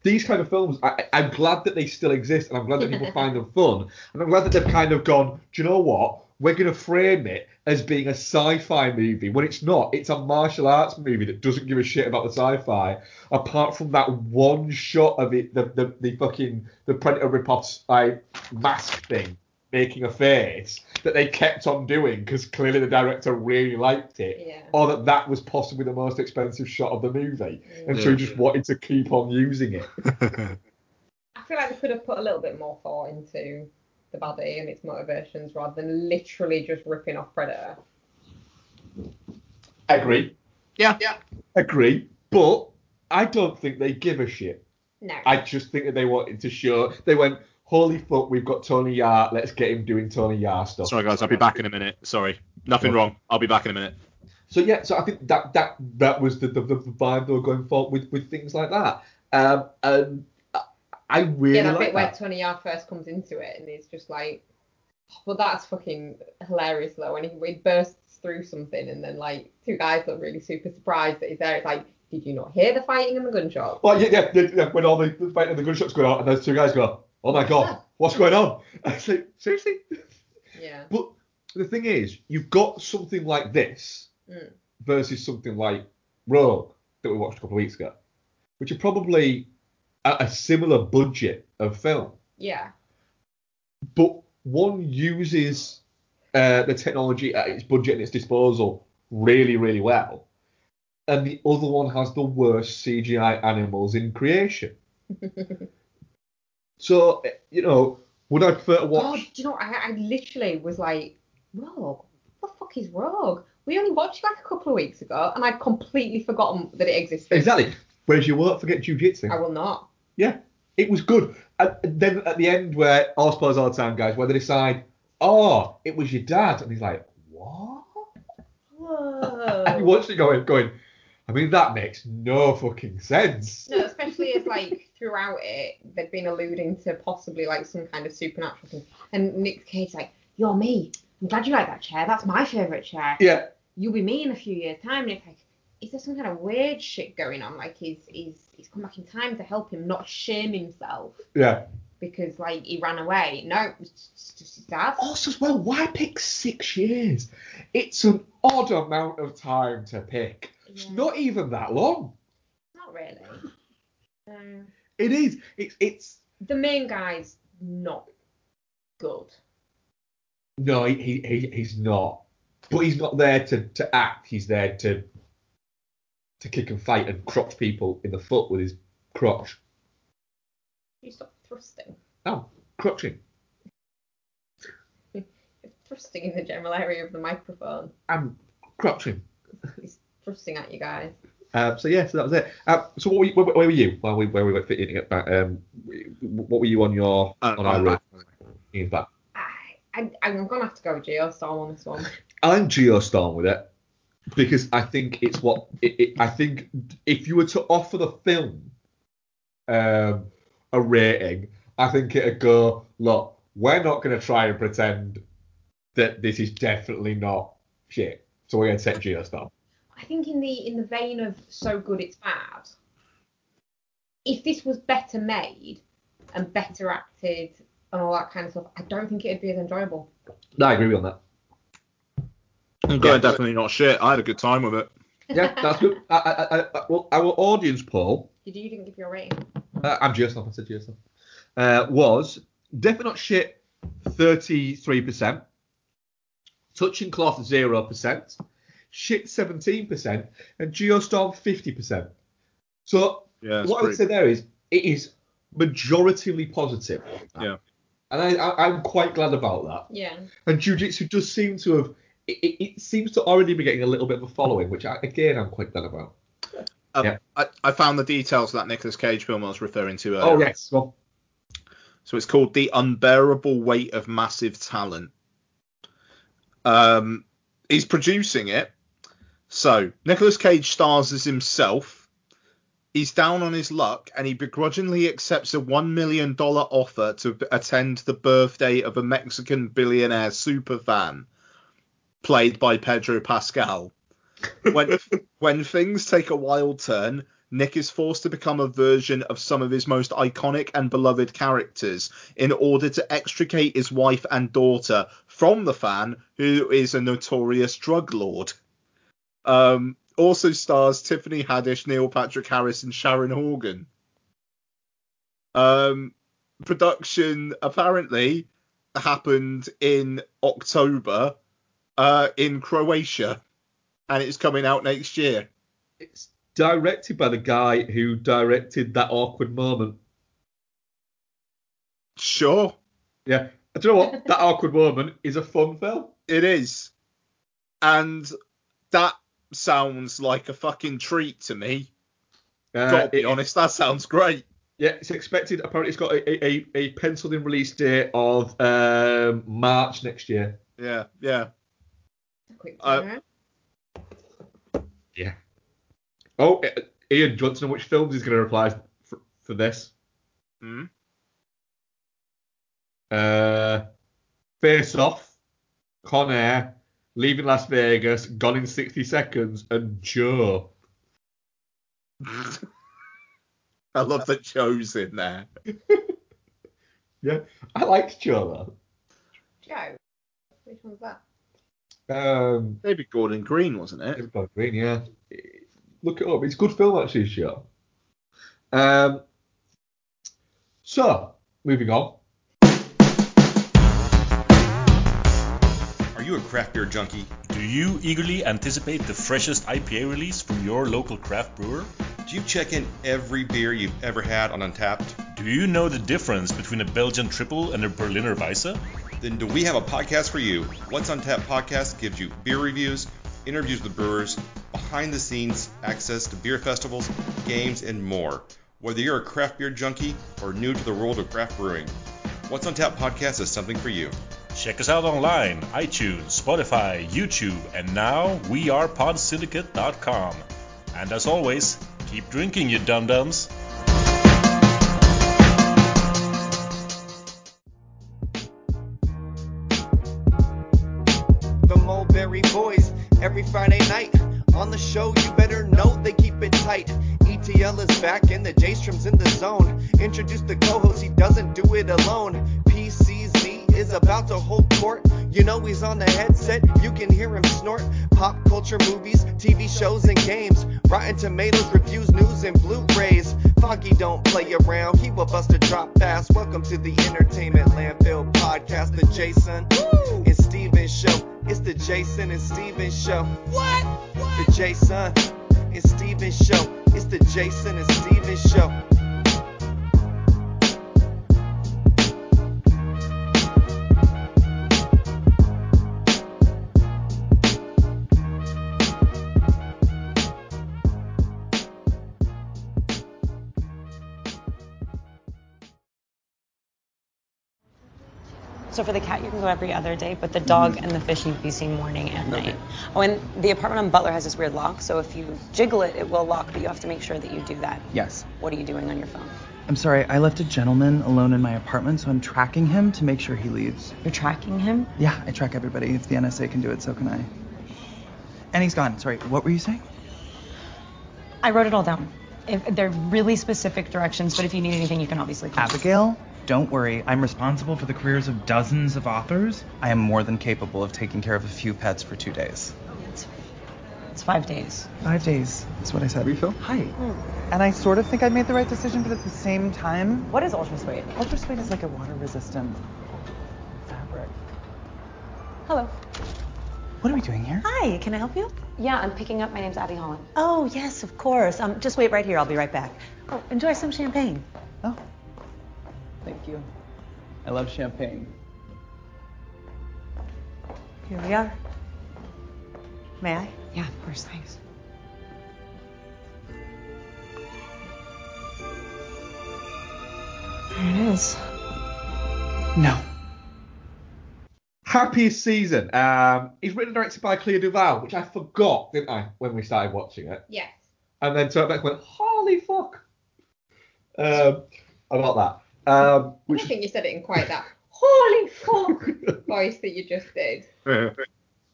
these kind of films, I, I'm glad that they still exist, and I'm glad that people (laughs) find them fun, and I'm glad that they've kind of gone. Do you know what? We're going to frame it as being a sci-fi movie when it's not. It's a martial arts movie that doesn't give a shit about the sci-fi, apart from that one shot of it, the the, the fucking the Predator ripoffs like mask thing making a face that they kept on doing because clearly the director really liked it Yeah. or that that was possibly the most expensive shot of the movie, mm. and so he just wanted to keep on using it. (laughs) I feel like they could have put a little bit more thought into the baddie and its motivations rather than literally just ripping off Predator. Agree. Yeah. Yeah. Agree. But I don't think they give a shit. No. I just think that they wanted to show. They went, holy fuck, we've got Tony Jaa. Let's get him doing Tony Jaa stuff. Sorry guys, I'll be back in a minute. Sorry, nothing Okay. wrong. I'll be back in a minute. So yeah, so I think that that that was the the, the vibe they were going for with with things like that. Um, and I- I really yeah, that like bit where. Tony Yard first comes into it and he's just like, well, that's fucking hilarious though. When he, he bursts through something and then like two guys look really super surprised that he's there. It's like, did you not hear the fighting and the gunshot? Well, yeah, yeah, yeah, yeah, when all the, the fighting and the gunshots go out, and those two guys go, "Oh my god, what's going on?" (laughs) I was like, seriously. Yeah. But the thing is, you've got something like this Mm. versus something like Rogue that we watched a couple of weeks ago, which are probably a, a similar budget of film, Yeah. but one uses uh, the technology at its budget and its disposal really, really well, and the other one has the worst CGI animals in creation. (laughs) So, you know, would I prefer to God, watch? do you know, I, I literally was like, Rogue? What the fuck is Rogue? We only watched it like a couple of weeks ago and I'd completely forgotten that it existed. Exactly. Whereas you won't forget jujitsu. I will not. Yeah, it was good. And then at the end, where all spoilers all the time, guys, where they decide, oh, it was your dad, and he's like, what? (laughs) And you Whoa. watch it going, going, I mean, that makes no fucking sense. No, especially as like throughout it, they've been alluding to possibly like some kind of supernatural thing. And Nick Cage's like, "You're me. I'm glad you like that chair. That's my favorite chair. Yeah, You'll be me in a few years' time." And it's like, is there some kind of weird shit going on? Like he's he's he's come back in time to help him not shame himself yeah. because like he ran away. No, it's just his dad. Also, as well, why pick six years? It's an odd amount of time to pick. It's not even that long. Not really. (sighs) No. It is. It's it's The main guy's not good. no, he, he, he he's not. But he's not there to, to act. He's there to to kick and fight and crotch people in the foot with his crotch. You stop thrusting. Oh, crotching. You're thrusting in the general area of the microphone. I'm crotching. He's thrusting at you guys. Um, so yeah, so that was it. Um, so what were you, where, where were you while we where we were fitting it back? Um, what were you on your Uh, on our I'm road? back. Ian's back. I, I, I'm gonna have to go with Geostorm on this one. I'm Geostorm with it because I think it's what it, it, I think if you were to offer the film um, a rating, I think it'd go look. We're not going to try and pretend that this is definitely not shit. So we're going to set Geostorm. I think in the in the vein of so good it's bad. If this was better made and better acted and all that kind of stuff, I don't think it'd be as enjoyable. No, I agree with you on that. I'm going definitely not shit. I had a good time with it. Yeah, that's good. I, I, I, I, well, our audience poll Did you, you didn't give your rating? Uh, I'm Geostorm. I said Geostorm. Uh, was definitely not shit. Thirty-three percent. Touching cloth zero percent. Shit seventeen percent. And Geostorm fifty percent. So Yeah, it's what I would say there is it is majoritively positive. Yeah. And I, I, I'm quite glad about that. Yeah. And Jiu-Jitsu does seem to have. It, it, it seems to already be getting a little bit of a following, which I, again I'm quite glad about. Um, Yeah. I, I found the details of that Nicolas Cage film I was referring to earlier. Oh yes. Well, So it's called The Unbearable Weight of Massive Talent. Um, he's producing it. So Nicolas Cage stars as himself. He's down on his luck and he begrudgingly accepts a $1 million offer to attend the birthday of a Mexican billionaire superfan, played by Pedro Pascal. When, (laughs) when things take a wild turn, Nick is forced to become a version of some of his most iconic and beloved characters in order to extricate his wife and daughter from the fan, who is a notorious drug lord. Um, also stars Tiffany Haddish, Neil Patrick Harris, and Sharon Horgan. Um, production apparently happened in October uh, in Croatia, and it's coming out next year. it's directed by the guy who directed that awkward moment. Sure. Yeah, I Do you know what? That awkward moment is a fun film. It is. And that sounds like a fucking treat to me. Uh, Gotta be it- honest, that sounds great. Yeah, it's expected. Apparently, it's got a, a, a penciled in release date of um, March next year. Yeah, yeah. Quick Uh. Yeah. Oh, uh, Ian, do you want to know which films he's going to reply for, for this? Hmm? Uh, Face Off, Con Air, Leaving Las Vegas, Gone in 60 Seconds, and Joe. (laughs) I love that Joe's in there. (laughs) Yeah, I liked Joe Joe. Which one's that? though. Um, David Gordon Green, wasn't it? Everybody Green, yeah. Look it up. It's a good film, actually, show. Um, so, moving on. Are you a craft beer junkie? Do you eagerly anticipate the freshest IPA release from your local craft brewer? Do you check in every beer you've ever had on Untappd? Do you know the difference between a Belgian triple and a Berliner Weisse? Then do we have a podcast for you? What's Untapped podcast gives you beer reviews, interviews with brewers, behind the scenes access to beer festivals, games, and more. Whether you're a craft beer junkie or new to the world of craft brewing, What's Untapped podcast is something for you. Check us out online, iTunes, Spotify, YouTube, and now we are podsyndicate.com. And as always, keep drinking, you dum dums. The Mulberry Boys every Friday night. On the show, you better know they keep it tight. ETL is back and the J Strom's in the zone. Introduce the co host, he doesn't do it alone. Is about to hold court. You know he's on the headset, you can hear him snort. Pop culture movies, TV shows, and games. Rotten Tomatoes reviews, news, and Blu rays. Foggy don't play around, he will bust a drop fast. Welcome to the Entertainment Landfill Podcast, the Jason and Steven Show. It's the Jason and Steven Show. What? The Jason and Steven Show. It's the Jason and Steven Show. So for the cat, you can go every other day, but the dog mm-hmm. and the fish to be seen morning and night. Oh, and the apartment on Butler has this weird lock, so if you jiggle it, it will lock, but you have to make sure that you do that. Yes. What are you doing on your phone? I'm sorry, I left a gentleman alone in my apartment, so I'm tracking him to make sure he leaves. You're tracking him? Yeah, I track everybody. If the NSA can do it, so can I. And he's gone. Sorry, what were you saying? I wrote it all down. If, they're really specific directions, but if you need anything, you can obviously call. Abigail, don't worry. I'm responsible for the careers of dozens of authors. I am more than capable of taking care of a few pets for two days. It's, it's five days. Five days. That's what I said. Refill? Hi. And I sort of think I made the right decision, but at the same time, What is ultra suede? ultra suede is like a water resistant fabric. Hello. What are we doing here? Hi, can I help you? Yeah, I'm picking up. My name's Abby Holland. Oh, yes, of course. Um, just wait right here. I'll be right back. Oh, enjoy some champagne. Oh, thank you. I love champagne. Here we are. May I? Yeah, of course. Thanks. There it is. No. Happiest season. Um, it's written and directed by Clea DuVall, which I forgot, didn't I, when we started watching it? Yes. And then turned back and went, holy fuck. Um, about that. Um, I don't think you said it in quite that holy fuck (laughs) voice that you just did. (laughs)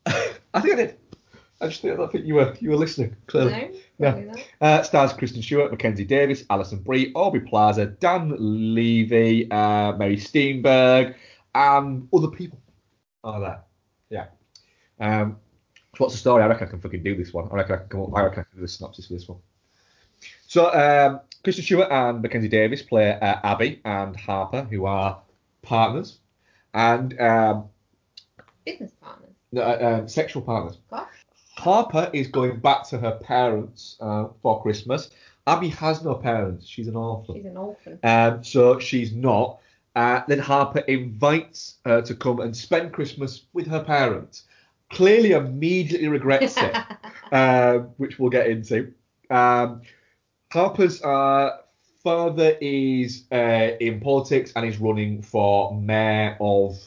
I think I did. I just I think you were you were listening clearly. No, not. Uh, stars Kristen Stewart, Mackenzie Davis, Alison Brie, Aubrey Plaza, Dan Levy, uh, Mary Steenburg, and other people are there. Yeah. Um, so what's the story? I reckon I can fucking do this one. I reckon I can come up. I reckon I can do the synopsis for this one. So um, Kristen Stewart and Mackenzie Davis play uh, Abby and Harper, who are partners, and um, Business partners. no, uh, um, sexual partners. Gosh. Harper is going back to her parents uh, for Christmas. Abby has no parents. She's an orphan. She's an orphan. Um, so she's not. Uh, then Harper invites her to come and spend Christmas with her parents. Clearly, immediately regrets it, (laughs) uh, which we'll get into. Um, Harper's uh, father is uh, in politics and is running for mayor of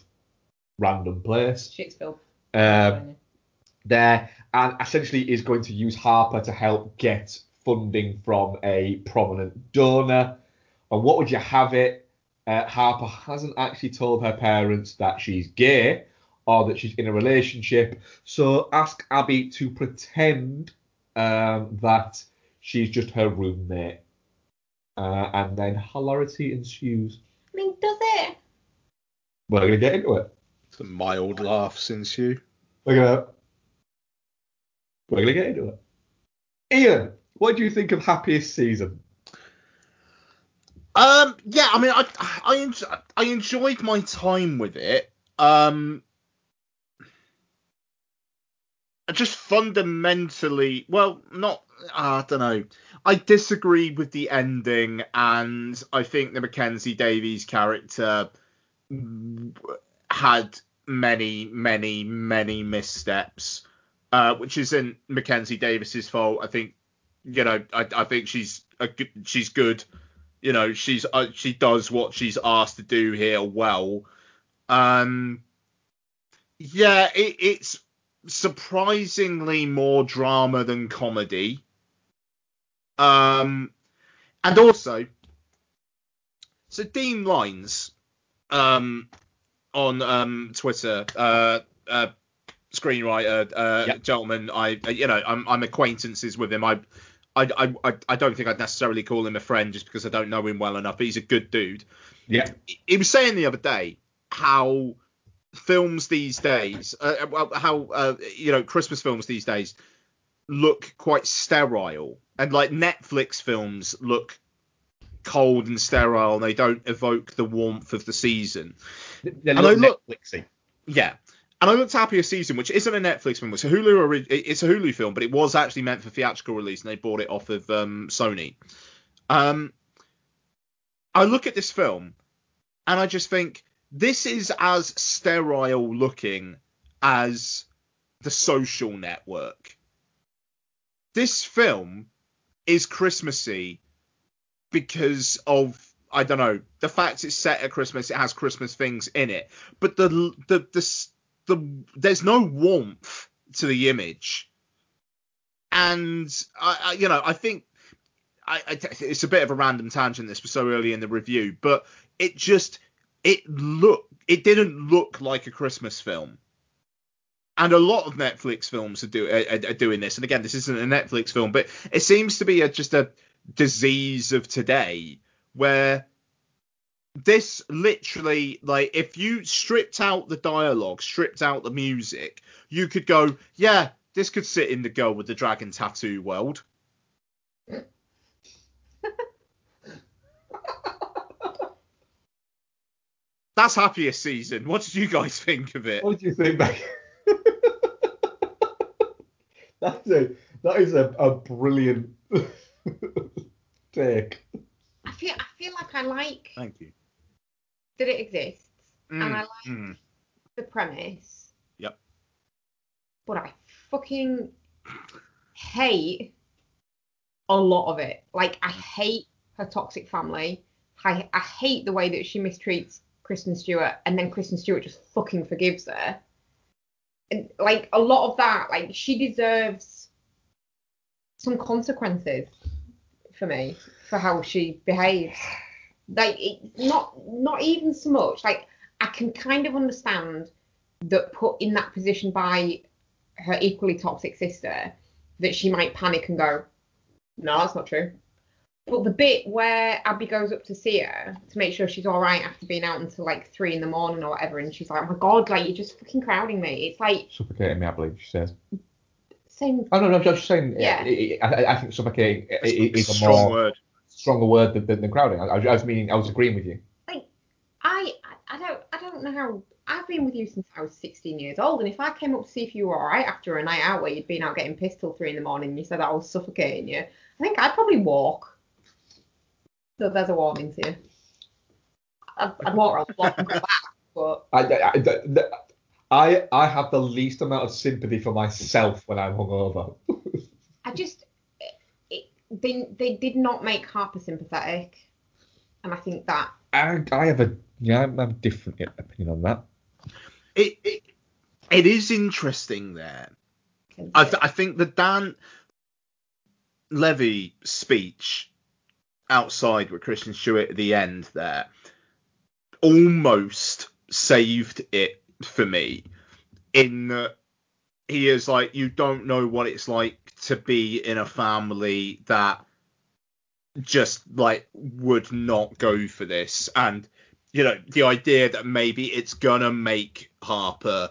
random place Shakespeare. um, there, and essentially is going to use Harper to help get funding from a prominent donor. And what would you have it? Uh, Harper hasn't actually told her parents that she's gay or that she's in a relationship, so ask Abby to pretend um, that she's just her roommate. Uh, and then hilarity ensues. I mean, does it? We're going to get into it. Some mild laughs ensue. We're gonna we're gonna get into it. Ian, what do you think of happiest season? Um, yeah, I mean, I I, en- I enjoyed my time with it. Um, just fundamentally, well, not, I don't know. I disagree with the ending, and I think the Mackenzie Davis character had many, many, many missteps, uh, which isn't Mackenzie Davis's fault. I think, you know, I, I think she's a she's good. You know, she's uh, she does what she's asked to do here well. Um, yeah, it, it's surprisingly more drama than comedy. Um, and also, so Dean Lines, um, on um Twitter, uh, uh screenwriter, uh, gentleman, I, you know, I'm, I'm acquaintances with him. I, I, I, I don't think I'd necessarily call him a friend just because I don't know him well enough. But he's a good dude. Yeah. He was saying the other day how films these days, uh, well, how uh, you know Christmas films these days look quite sterile, and like Netflix films look cold and sterile, and they don't evoke the warmth of the season. They And look I look- Netflixy. Yeah. And I looked Happier Season, which isn't a Netflix film. It's a Hulu. It's a Hulu film, but it was actually meant for theatrical release, and they bought it off of um, Sony. Um, I look at this film, and I just think this is as sterile looking as the Social Network. This film is Christmassy because of I don't know the fact it's set at Christmas. It has Christmas things in it, but the the the the there's no warmth to the image, and I, I you know I think I, I it's a bit of a random tangent. This was so early in the review, but it just it look it didn't look like a Christmas film. And a lot of Netflix films are, do, are, are doing this. And again, this isn't a Netflix film, but it seems to be a, just a disease of today where this literally like if you stripped out the dialogue stripped out the music you could go yeah this could sit in the girl with the dragon tattoo world (laughs) that's happiest season what did you guys think of it What do you think, Becky? (laughs) That's a that is a, a brilliant (laughs) take. I feel I feel like I like thank you that it exists and Mm, I like mm. the premise, yep but I fucking hate a lot of it. Like I hate her toxic family. I I hate the way that she mistreats Kristen Stewart, and then Kristen Stewart just fucking forgives her. And like a lot of that, like she deserves some consequences for me for how she behaves. Like it, not not even so much. Like I can kind of understand that put in that position by her equally toxic sister that she might panic and go, no, that's not true. But the bit where Abby goes up to see her to make sure she's all right after being out until like three in the morning or whatever, and she's like, oh my god, like you're just fucking crowding me. It's like Suffocating me, I believe she says. same. Oh no, no, I'm just saying. Yeah. Yeah. I, I think suffocating i- i- is a strong more word stronger word than, than, than crowding. I, I was- I was meaning, I was agreeing with you. Like I, I don't, I don't know how. I've been with you since I was 16 years old, and if I came up to see if you were all right after a night out where you'd been out getting pissed till three in the morning, and you said that I was suffocating you, I think I'd probably walk. So there's a warning to you. I'd, I'd want her to walk and go back, but (laughs) I, I, I, I, I have the least amount of sympathy for myself when I'm hungover. I just it, they they did not make Harper sympathetic, and I think that I, I have a yeah, I have a different opinion on that. It it, it is interesting there. I, th- I think the Dan Levy speech outside with Kristen Stewart at the end there almost saved it for me in that he is like you don't know what it's like to be in a family that just like would not go for this. And you know the idea that maybe it's gonna make Harper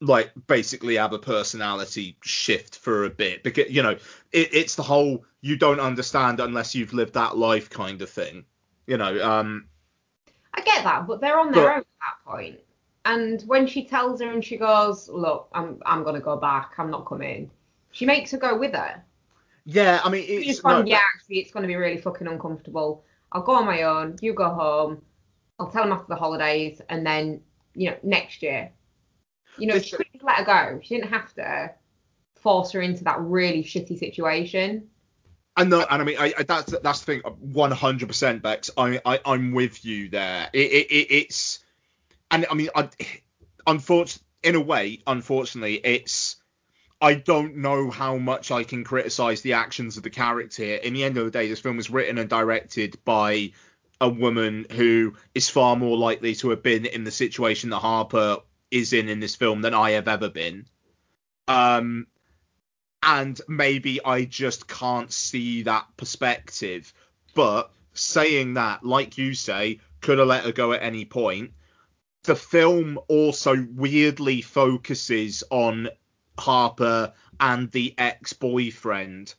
like basically have a personality shift for a bit because you know it, it's the whole you don't understand unless you've lived that life kind of thing you know um I get that, but they're on their But- own at that point. And when she tells her and she goes, "Look, I'm I'm gonna go back. I'm not coming," she makes her go with her. yeah i mean She's it's no, yeah, actually, it's gonna be really fucking uncomfortable. I'll go on my own. You go home. I'll tell him after the holidays, and then you know next year. You know, she could just let her go. She didn't have to force her into that really shitty situation. And no, and I mean, I, I, that's that's the thing. 100% Bex. I, I I'm with you there. It, it, it it's, and I mean, I, unfortunately, in a way, unfortunately, it's. I don't know how much I can criticize the actions of the character. In the end of the day, this film was written and directed by a woman who is far more likely to have been in the situation that Harper is in in this film than I have ever been. Um, and maybe I just can't see that perspective. But saying that, like you say, could have let her go at any point. The film also weirdly focuses on Harper and the ex-boyfriend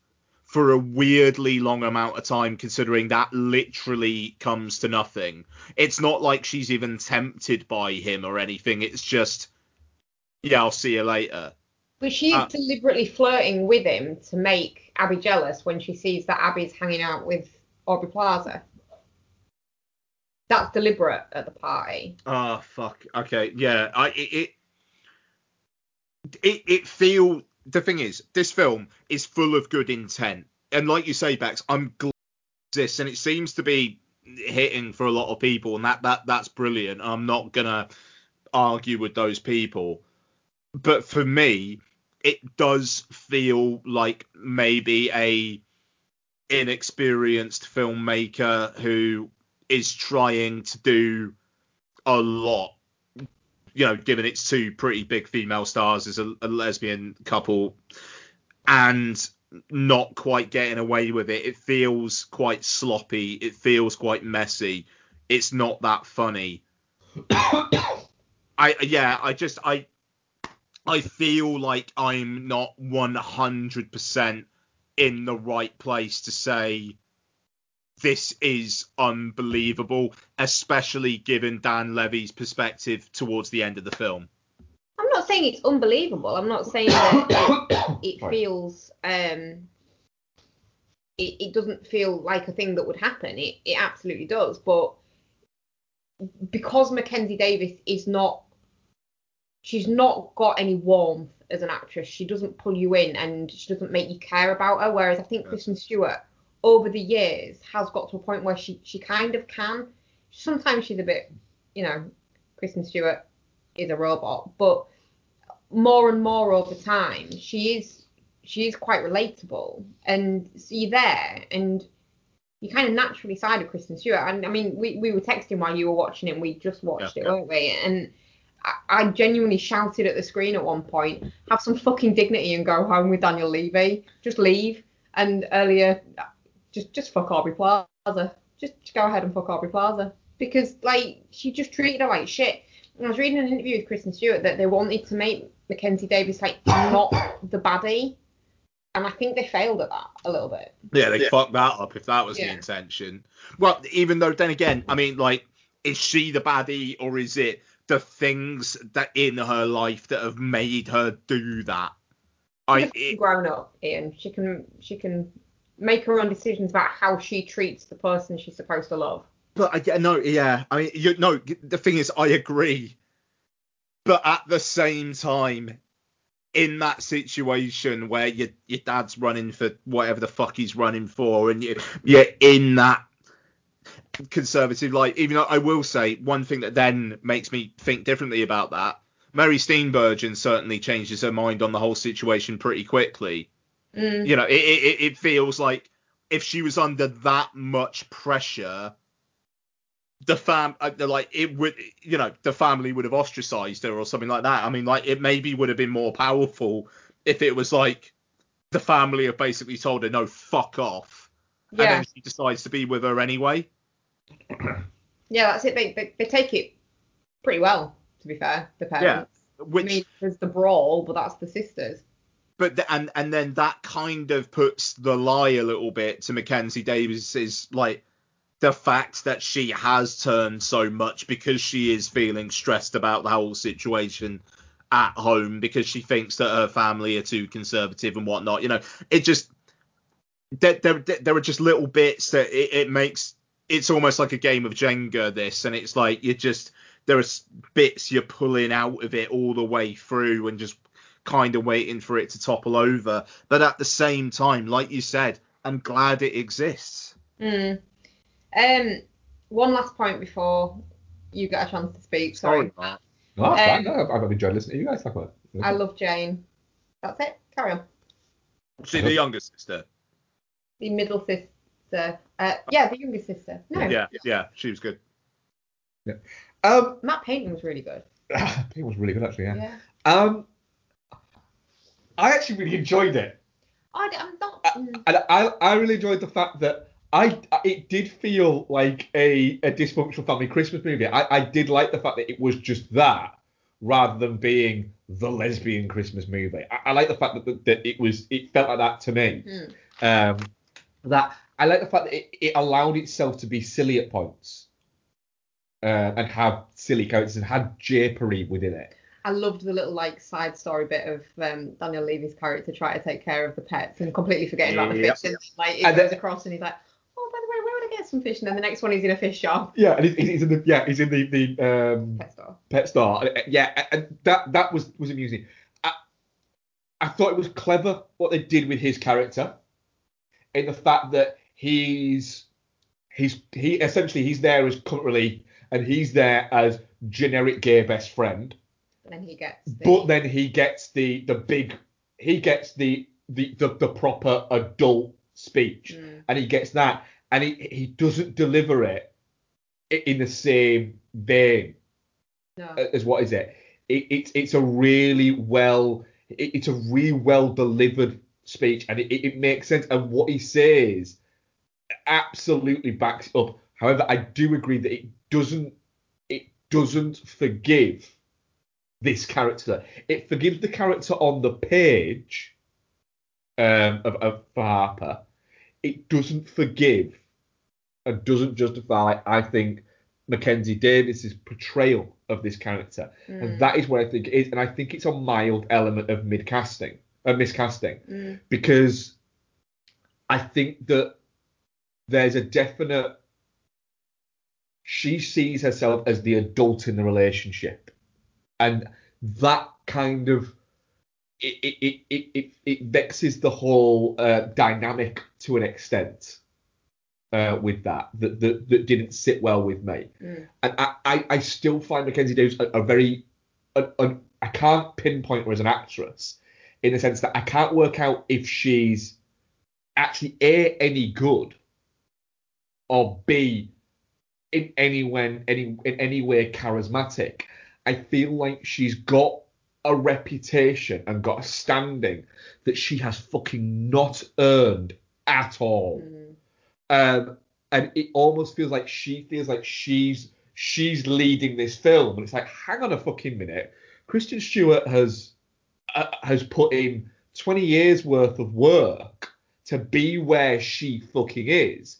for a weirdly long amount of time considering that literally comes to nothing. It's not like she's even tempted by him or anything. It's just yeah, I'll see you later. But she's Uh, deliberately flirting with him to make Abby jealous when she sees that Abby's hanging out with Aubrey Plaza. That's deliberate at the party. Oh fuck. Okay. Yeah. I it it it, it feel the thing is this film is full of good intent and like you say Bex I'm glad this and it seems to be hitting for a lot of people and that that that's brilliant. I'm not gonna argue with those people. But for me it does feel like maybe a inexperienced filmmaker who is trying to do a lot you know, given it's two pretty big female stars as a, a lesbian couple, and not quite getting away with it. It feels quite sloppy. It feels quite messy. It's not that funny. (coughs) I yeah, I just I I feel like I'm not 100% in the right place to say this is unbelievable, especially given Dan Levy's perspective towards the end of the film. I'm not saying it's unbelievable. I'm not saying that it, (coughs) it feels um it, it doesn't feel like a thing that would happen. It it absolutely does. But because Mackenzie Davis is not she's not got any warmth as an actress. She doesn't pull you in and she doesn't make you care about her. Whereas I think Kristen Stewart over the years has got to a point where she she kind of can. Sometimes she's a bit, you know, Kristen Stewart is a robot, but more and more over time, she is she is quite relatable, and so you're there, and you kind of naturally side of Kristen Stewart. And I mean, we, we were texting while you were watching it, and we just watched Yeah, it, yeah. weren't we? And I, I genuinely shouted at the screen at one point, "Have some fucking dignity and go home with Daniel Levy. Just leave." And earlier, just just fuck Aubrey Plaza. Just, just go ahead and fuck Aubrey Plaza because like she just treated her like shit. And I was reading an interview with Kristen Stewart that they wanted to make Mackenzie Davis like not the baddie, and I think they failed at that a little bit. Yeah, they fucked that up if that was the intention. Well, even though then again, I mean, like, is she the baddie or is it the things that in her life that have made her do that? I She's grown up, Ian. She can she can make her own decisions about how she treats the person she's supposed to love. but uh, I get no, yeah. I mean, you no. The thing is, I agree, but at the same time, in that situation where your your dad's running for whatever the fuck he's running for, and you you're in that conservative light. Even though I will say one thing that then makes me think differently about that. Mary Steenburgen certainly changes her mind on the whole situation pretty quickly. Mm. You know, it, it it feels like if she was under that much pressure, the fam, uh, like it would, you know, the family would have ostracized her or something like that. I mean, like it maybe would have been more powerful if it was like the family have basically told her no, fuck off, and then she decides to be with her anyway. (clears throat) Yeah, that's it. They, they, they take it pretty well, to be fair, the parents. Yeah. Which, I mean, there's the brawl, but that's the sisters. But the, and and then that kind of puts the lie a little bit to Mackenzie Davis's like the fact that she has turned so much because she is feeling stressed about the whole situation at home because she thinks that her family are too conservative and whatnot. You know, it just there there, there are just little bits that it, it makes it's almost like a game of Jenga this, and it's like you just there are bits you're pulling out of it all the way through and just kind of waiting for it to topple over. But at the same time, like you said, I'm glad it exists. Mm. Um, one last point before you get a chance to speak. Sorry. Mark. No, that's fine. Um, No, I've I've enjoyed listening to you guys talk about it. I love Jane. That's it. Carry on. See the younger sister. The middle sister. Uh, yeah, the younger sister. No. Yeah, yeah, she was good. Yeah. Um, Matt Painting was really good. (laughs) it was really good actually. Yeah. Yeah. Um, I actually really enjoyed it. I, am not. mm. and I, I really enjoyed the fact that I it did feel like a, a dysfunctional family Christmas movie. I, I did like the fact that it was just that rather than being the lesbian Christmas movie. I, I like the fact that, that, that it was it felt like that to me. Mm. Um, that I like the fact that it, it allowed itself to be silly at points uh, and have silly characters and had japery within it. I loved the little like side story bit of um, Daniel Levy's character trying to take care of the pets and completely forgetting about the Yep. fish. And like it And goes then- across and he's like, oh, by the way, where would I get some fish? And then the next one he's in a fish shop. Yeah, and he's, he's in the yeah he's in the the um, Pet store. Pet Star. Uh, Yeah, and that that was was amusing. I, I thought it was clever what they did with his character, in the fact that he's he's he essentially he's there as currently and he's there as generic gay best friend, then he gets. The, but then he gets the the big he gets the the the, the proper adult speech, Mm. and he gets that, and he he doesn't deliver it in the same vein no. as what is it? it it's it's a really well it, it's a really well delivered speech and it, it, it makes sense and what he says absolutely backs up. However, I do agree that it doesn't it doesn't forgive this character. It forgives the character on the page um, of, of for Harper. It doesn't forgive and doesn't justify, I think, Mackenzie Davis's portrayal of this character. Mm. And that is what I think it is. And I think it's a mild element of mid-casting, uh, miscasting, Mm. because I think that there's a definite. She sees herself as the adult in the relationship, and that kind of it it it it, it, vexes the whole uh, dynamic to an extent uh, with that, that that that didn't sit well with me. Mm. And I, I, I still find Mackenzie Davis a, a very a, a, I can't pinpoint her as an actress in the sense that I can't work out if she's actually a any good or b in any when any in any way charismatic. I feel like she's got a reputation and got a standing that she has fucking not earned at all. Um, and it almost feels like she feels like she's she's leading this film, and it's like, hang on a fucking minute. Kristen Stewart has uh, has put in 20 years worth of work to be where she fucking is,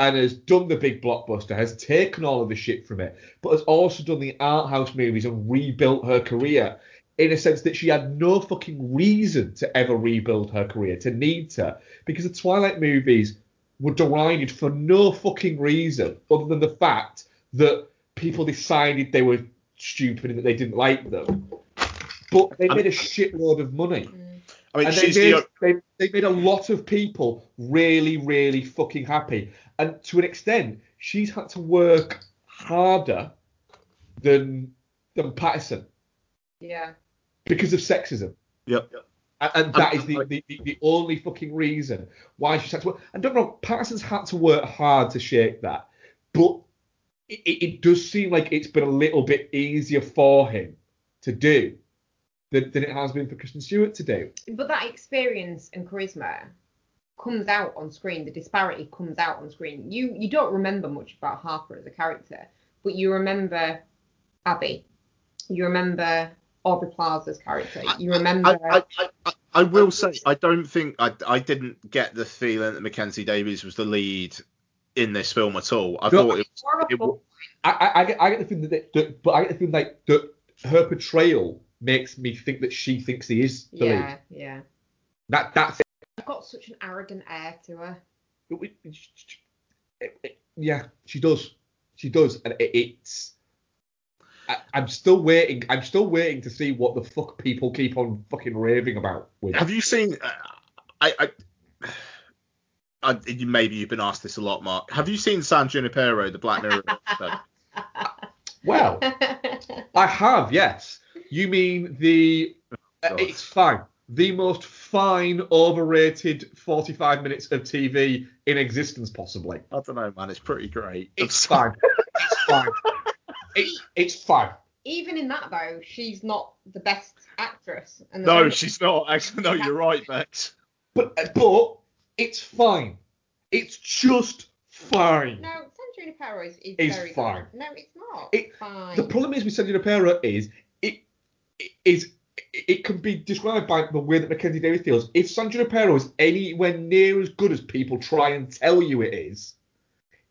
and has done the big blockbuster, has taken all of the shit from it, but has also done the art house movies and rebuilt her career in a sense that she had no fucking reason to ever rebuild her career, to need to, because the Twilight movies were derided for no fucking reason other than the fact that people decided they were stupid and that they didn't like them. But they made a shitload of money. Mm. I mean, and they she's made, the they, they made a lot of people really, really fucking happy. And to an extent, she's had to work harder than than Pattinson Yeah. because of sexism. Yep. And, and that is the, the, the, the only fucking reason why she's had to work. And don't get me wrong, Pattinson's had to work hard to shake that. But it, it it does seem like it's been a little bit easier for him to do than, than it has been for Kristen Stewart to do. But that experience and charisma comes out on screen. The disparity comes out on screen. You you don't remember much about Harper as a character, but you remember Abby. You remember Aubrey Plaza's character. You remember. I, I, I, I will say I don't think I, I didn't get the feeling that Mackenzie Davis was the lead in this film at all. I No, thought it, was- it was I, I, I, get, I get the feeling that, that, but I get the feeling like that her portrayal makes me think that she thinks he is the yeah, lead. yeah. That that's She's got such an arrogant air to her. it, it, it- yeah, she does, she does, and it, it's. I, I'm still waiting. I'm still waiting to see what the fuck people keep on fucking raving about. With Have you seen? Uh, I, I, (sighs) I, maybe you've been asked this a lot, Mark. Have you seen San Junipero, the Black Mirror? (laughs) Well, I have, yes. You mean the? uh, it's fine. The most fine, overrated 45 minutes of TV in existence, possibly. I don't know, man. It's pretty great. It's fine. It's fine. (laughs) It, it's fine. Even in that though, she's not the best actress. And the No, only- she's not. (laughs) Actually, no, you're right, Bex. But but it's fine. It's just fine. No, San Junipero is, is It's very fine. Good. No, it's not. It- fine. The problem is with San Junipero is it, it is it can be described by the way that Mackenzie Davis feels. If San Junipero is anywhere near as good as people try and tell you it is,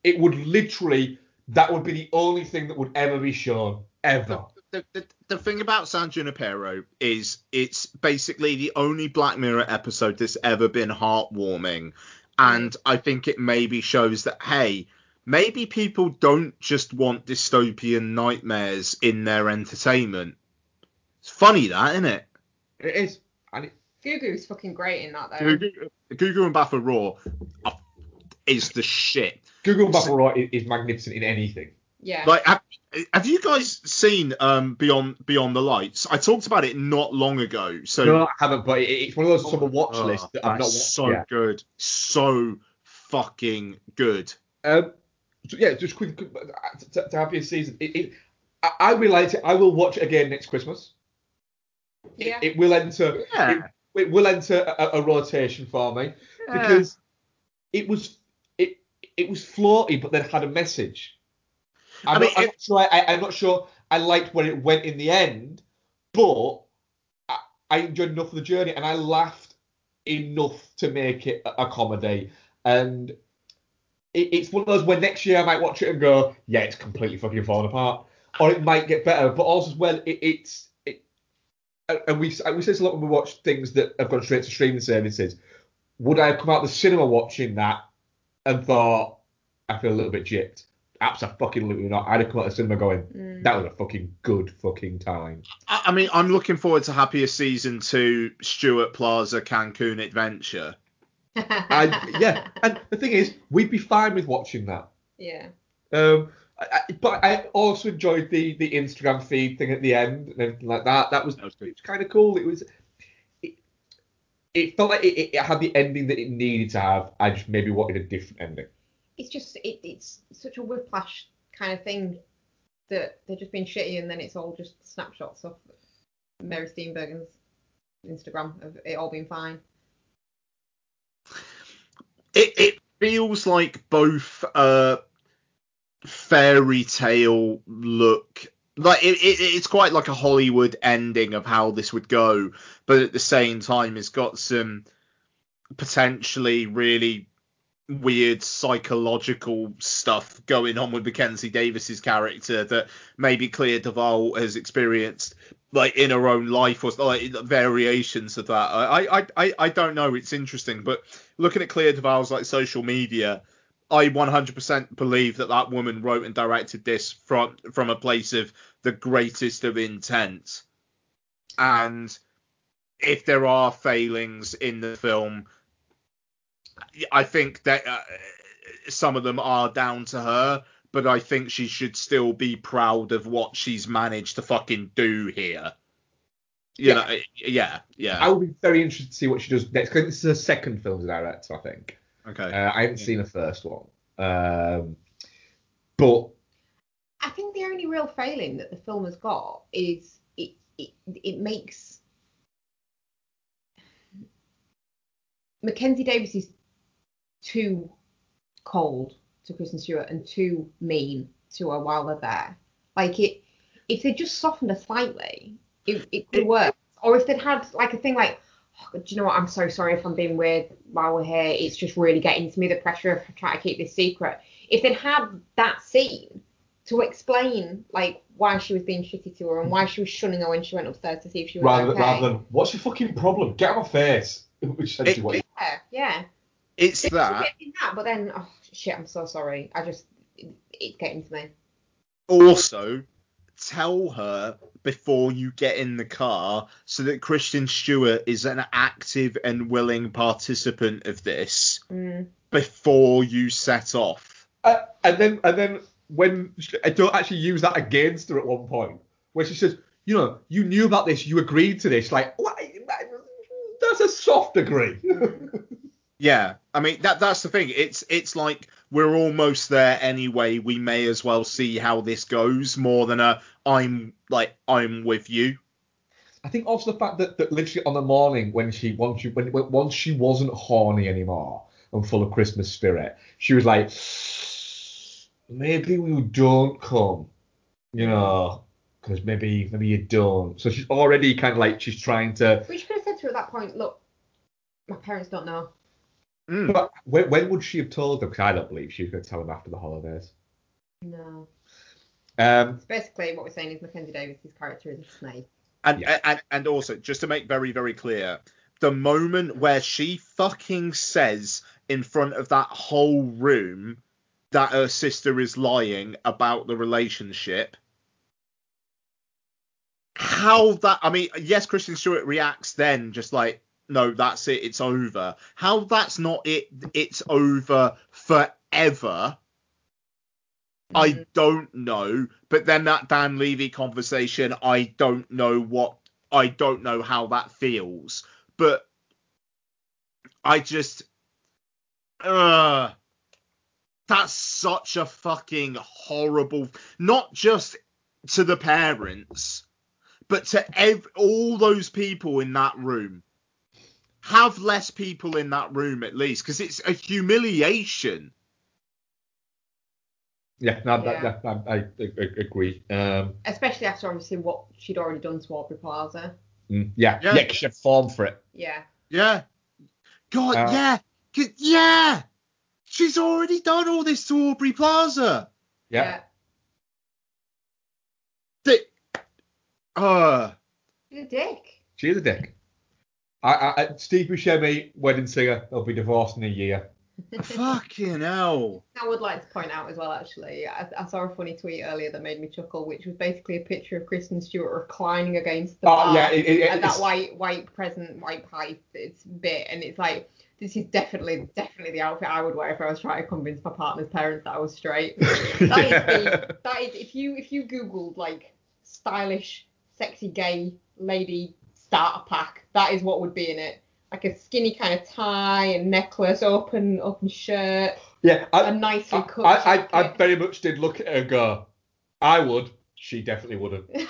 it would literally that would be the only thing that would ever be shown ever. The, the, the thing about San Junipero is it's basically the only Black Mirror episode that's ever been heartwarming. And I think it maybe shows that, hey, maybe people don't just want dystopian nightmares in their entertainment. It's funny that, isn't it? It is. And it, Gugu's fucking great in that though. Gugu, Gugu Mbatha-Raw are- is the shit. Gugu Mbatha-Raw is, is magnificent in anything. Yeah. Like, have, have you guys seen um Beyond Beyond the Lights? I talked about it not long ago. So no, I haven't, but it, it's one of those on the watch Oh, list that I've not watched so yet. good, so fucking good. Um, so yeah, just quick quick, uh, to, to have your season. It, it, I, I will like it. I will watch it again next Christmas. Yeah. It will enter. Yeah. It, it will enter a, a rotation for me because it was it it was floaty, but then had a message. I'm, I mean, not, I'm not sure. I, I'm not sure. I liked where it went in the end, but I, I enjoyed enough of the journey, and I laughed enough to make it a, a comedy. And it, it's one of those where next year I might watch it and go, yeah, it's completely fucking falling apart, or it might get better. But also as well, it, it's it, and we we say this a lot when we watch things that have gone straight to streaming services. Would I have come out of the cinema watching that and thought I feel a little bit gypped? Absolutely not. I'd have come out of the cinema going, Mm. that was a fucking good fucking time. I, I mean, I'm looking forward to Happier Season 2 Stewart Plaza Cancun Adventure. (laughs) I, yeah, and the thing is, we'd be fine with watching that. Yeah. Um, I, I, but I also enjoyed the the Instagram feed thing at the end and everything like that. That was, it was kind of cool. It was. It, it felt like it, it had the ending that it needed to have. I just maybe wanted a different ending. It's just it, it's such a whiplash kind of thing that they're just being shitty and then it's all just snapshots of Mary Steenburgen's Instagram of it all being fine. It, it feels like both a fairy tale look. Like it, it, it's quite like a Hollywood ending of how this would go, but at the same time, it's got some potentially really weird psychological stuff going on with Mackenzie Davis's character that maybe Clea DuVall has experienced like in her own life or like variations of that. I I I, don't know. It's interesting, but looking at Clea DuVall's like social media, I 100% believe that that woman wrote and directed this from from a place of the greatest of intent. And if there are failings in the film, I think that uh, some of them are down to her, but I think she should still be proud of what she's managed to fucking do here. You Yeah. know, yeah, yeah. I will be very interested to see what she does next because this is her second film to direct, I think. Okay. Uh, I haven't seen the first one. Um, but I think the only real failing that the film has got is it it, it makes Mackenzie Davis is too cold to Kristen Stewart and too mean to her while they're there. Like it, if they just softened her slightly, it, it could work. Or if they'd had like a thing like, Oh, do you know what? I'm so sorry if I'm being weird while we're here. It's just really getting to me the pressure of trying to keep this secret. If they'd had that scene to explain like why she was being shitty to her and why she was shunning her when she went upstairs to see if she was rather, okay. rather than what's your fucking problem? Get on my face. Which is essentially what yeah, yeah. It's It's that. that, but then oh shit, I'm so sorry. I just it, it's getting to me. Also, tell her before you get in the car so that Kristen Stewart is an active and willing participant of this Mm. before you set off. Uh, and then and then when she, I don't actually use that against her at one point where she says, you know, you knew about this, you agreed to this. Like, what? That's a soft agree. (laughs) Yeah, I mean that that's the thing. It's it's like we're almost there anyway. We may as well see how this goes more than a I'm like I'm with you. I think also the fact that, that literally on the morning when she once she when, when once she wasn't horny anymore and full of Christmas spirit, she was like, maybe we don't come, you know, because maybe maybe you don't. So she's already kind of like she's trying to. But you could have said to her at that point, look, my parents don't know. But when, when would she have told them? Because I don't believe she was going to tell them after the holidays. No. Um, Basically, what we're saying is Mackenzie Davis's character is a snake. And, and and also just to make very very clear, the moment where she fucking says in front of that whole room that her sister is lying about the relationship. How that I mean, yes, Kristen Stewart reacts then just like, no, that's it, it's over. How that's not it, it's over forever. I don't know. But then that Dan Levy conversation, I don't know what I don't know how that feels. But I just uh that's such a fucking horrible not just to the parents, but to ev- all those people in that room. Have less people in that room at least, because it's a humiliation. yeah, no, Yeah. That, that, I, I, I agree. Um, Especially after obviously what she'd already done to Aubrey Plaza. mm, yeah, Yeah. yeah, 'cause she had form for it. Yeah. Yeah. God, Uh, yeah. 'Cause- Yeah. She's already done all this to Aubrey Plaza. Yeah. The, uh, She's a dick. She is a dick. I, I, I- Steve Buscemi, wedding singer, they'll be divorced in a year. (laughs) fucking hell. I would like to point out as well, actually, I, I saw a funny tweet earlier that made me chuckle, which was basically a picture of Kristen Stewart reclining against the Oh, bar yeah, it- it- at that white white present white pipe it's bit, and it's like this is definitely definitely the outfit I would wear if I was trying to convince my partner's parents that I was straight. (laughs) That is the, that is if you if you googled like stylish sexy gay lady starter pack, that is what would be in it. Like a skinny kind of tie and necklace, open open shirt, Yeah, I, a nicely cut I, I. I very much did look at her and go, I would. She definitely wouldn't. (laughs)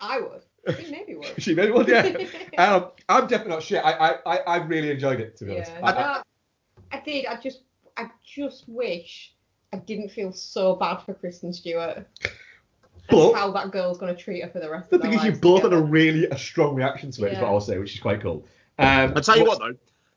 I would. She maybe would. (laughs) she maybe would, yeah. (laughs) um, I'm definitely not sure. I, I, I, I really enjoyed it, to be honest. Yeah, I- I- no, I did. I just, I just wish I didn't feel so bad for Kristen Stewart. And But- how that girl's gonna treat her for the rest the of their thing is, you lives both had a really a strong reaction to it, is what I'll say, which is quite cool. Um, I'll tell you what though,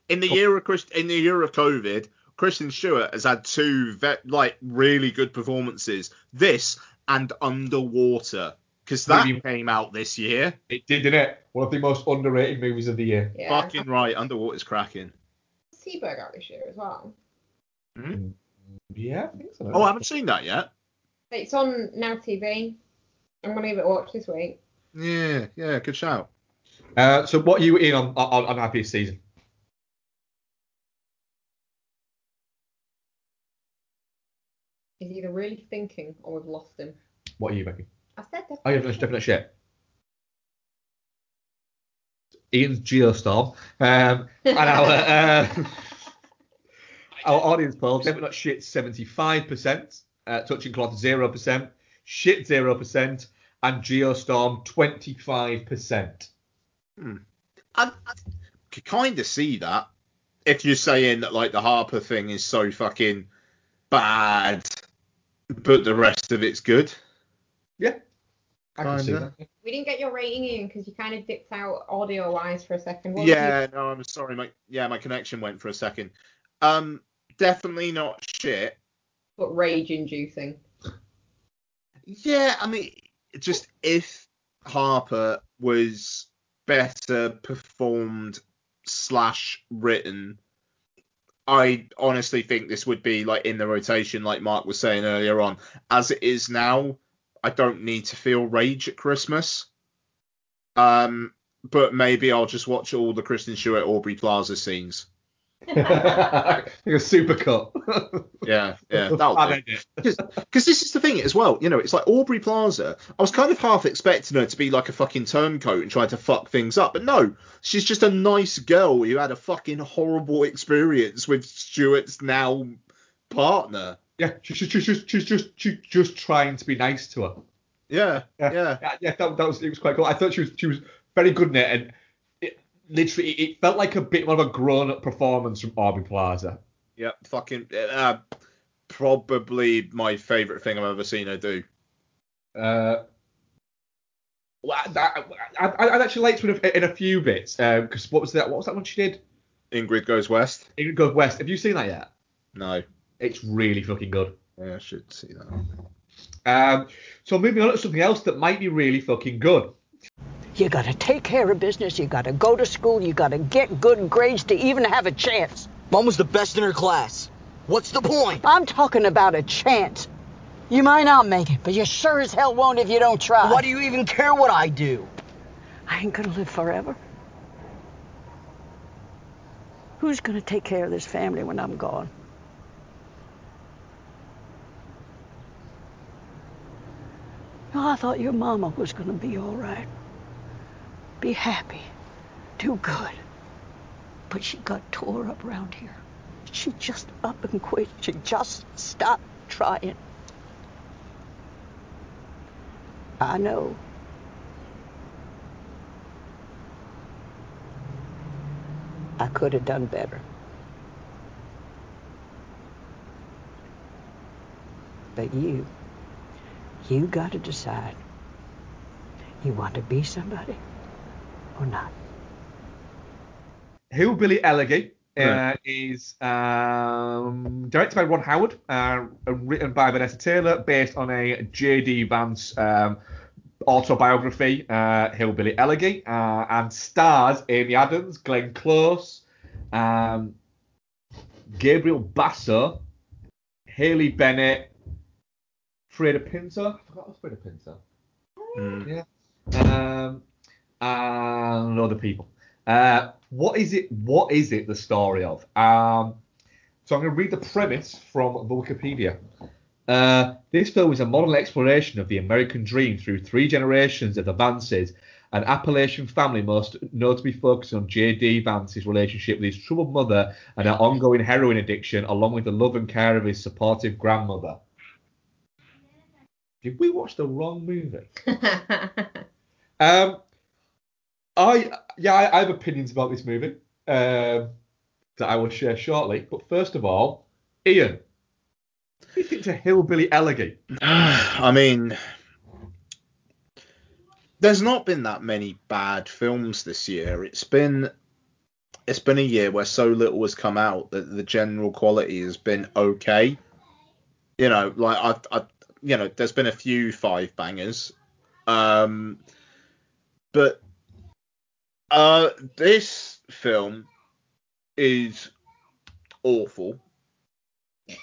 in the year of Chris, in the year of COVID, Kristen Stewart has had two ve- like really good performances. This and Underwater, because that Really- came out this year. It did, didn't it? One of the most underrated movies of the year. Yeah. Fucking right, Underwater's cracking. Seberg out this year as well. Yeah, I think so. Oh, I haven't seen that yet. It's on Now TV. I'm gonna give it a watch this week. Yeah, yeah, good shout. Uh, so what are you in on on, on happiest season? He's either really thinking or we've lost him. What are you making? I said that. Oh, you're definitely definite shit. Ian's Geostorm. Um, and our, uh, (laughs) our audience poll, definitely not shit 75%, uh, touching cloth 0%, shit 0%, and Geostorm 25%. I, I could kind of see that if you're saying that like the Harper thing is so fucking bad, but the rest of it's good. Yeah, I can see that. We didn't get your rating in because you kind of dipped out audio wise for a second. What was Yeah, no, I'm sorry. My yeah, my connection went for a second. Um, definitely not shit. But rage inducing. Yeah, I mean, just if Harper was better performed slash written, I honestly think this would be like in the rotation, like Mark was saying earlier on. As it is now, I don't need to feel rage at Christmas. Um, but maybe I'll just watch all the Kristen Stewart Aubrey Plaza scenes. (laughs) like a super cut. (laughs) Yeah, yeah. (laughs) Because this is the thing as well, you know, it's like Aubrey Plaza. I was kind of half expecting her to be like a fucking turncoat and try to fuck things up, but no, she's just a nice girl who had a fucking horrible experience with Stewart's now partner. Yeah, she's she's she's just she's just she's just trying to be nice to her. Yeah, Yeah, yeah. yeah, that, that was it was quite cool. I thought she was she was very good in it, and literally it felt like a bit more of a grown up performance from Aubrey Plaza. Yeah, fucking uh, probably my favourite thing I've ever seen her do. Uh, well, I, I, I, I'd actually liked her in a, in a few bits because what was that? What was that one she did? Ingrid Goes West. Ingrid Goes West. Have you seen that yet? No. It's really fucking good. Yeah, I should see that. Um, so moving on to something else that might be really fucking good. You gotta take care of business, you gotta go to school, you gotta get good grades to even have a chance. Mom was the best in her class. What's the point? I'm talking about a chance. You might not make it, but you sure as hell won't if you don't try. Why do you even care what I do? I ain't gonna live forever. Who's gonna take care of this family when I'm gone? Oh, I thought your mama was gonna be all right. Be happy. Do good. But she got tore up round here. She just up and quit. She just stopped trying. I know. I could have done better. But you, you got to decide. You want to be somebody or not? Hillbilly Elegy uh, Right. is um, directed by Ron Howard, uh, and written by Vanessa Taylor, based on a J.D. Vance um, autobiography, uh, Hillbilly Elegy, uh, and stars Amy Adams, Glenn Close, um, Gabriel Basso, Haley Bennett, Freida Pinto. I forgot Freida Pinto. Mm. Yeah. Um, and other people. Uh, what is it? What is it? The story of? Um, so I'm going to read the premise from the Wikipedia. Uh, this film is a modern exploration of the American dream through three generations of the Vances, an Appalachian family most notably focusing on J.D. Vance's relationship with his troubled mother and her ongoing heroin addiction, along with the love and care of his supportive grandmother. Did we watch the wrong movie? (laughs) Um, I yeah, I, I have opinions about this movie um, that I will share shortly. But first of all, Ian, do you think to Hillbilly Elegy? (sighs) I mean, there's not been that many bad films this year. It's been it's been a year where so little has come out that the general quality has been okay. You know, like I, I you know, there's been a few five bangers, um, but uh, this film is awful. (laughs)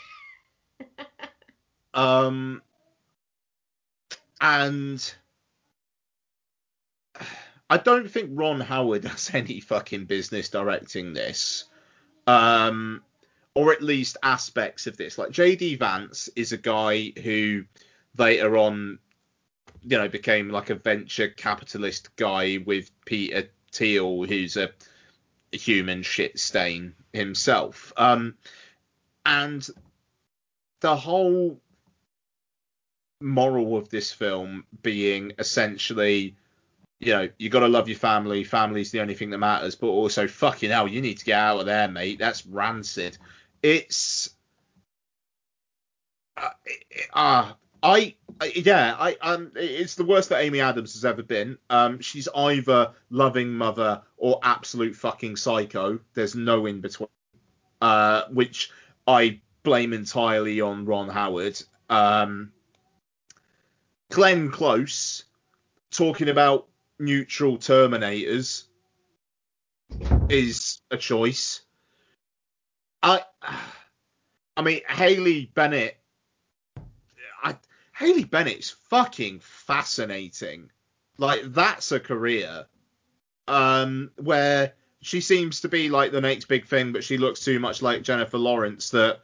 um, and I don't think Ron Howard (laughs) has any fucking business directing this. Um, or at least aspects of this. Like JD Vance is a guy who later on, you know, became like a venture capitalist guy with Peter Thiel, who's a, human shit stain himself. Um, and the whole moral of this film being essentially you know, you got to love your family. Family's the only thing that matters. But also, fucking hell, you need to get out of there, mate. That's rancid. It's, uh, uh I, yeah, I, um, it's the worst that Amy Adams has ever been. Um, she's either loving mother or absolute fucking psycho. There's no in between. Uh, which I blame entirely on Ron Howard. Um, Glenn Close talking about neutral Terminators is a choice. I, I mean, Haley Bennett. Haley Bennett's fucking fascinating. Like that's a career. Um, where she seems to be like the next big thing, but she looks too much like Jennifer Lawrence that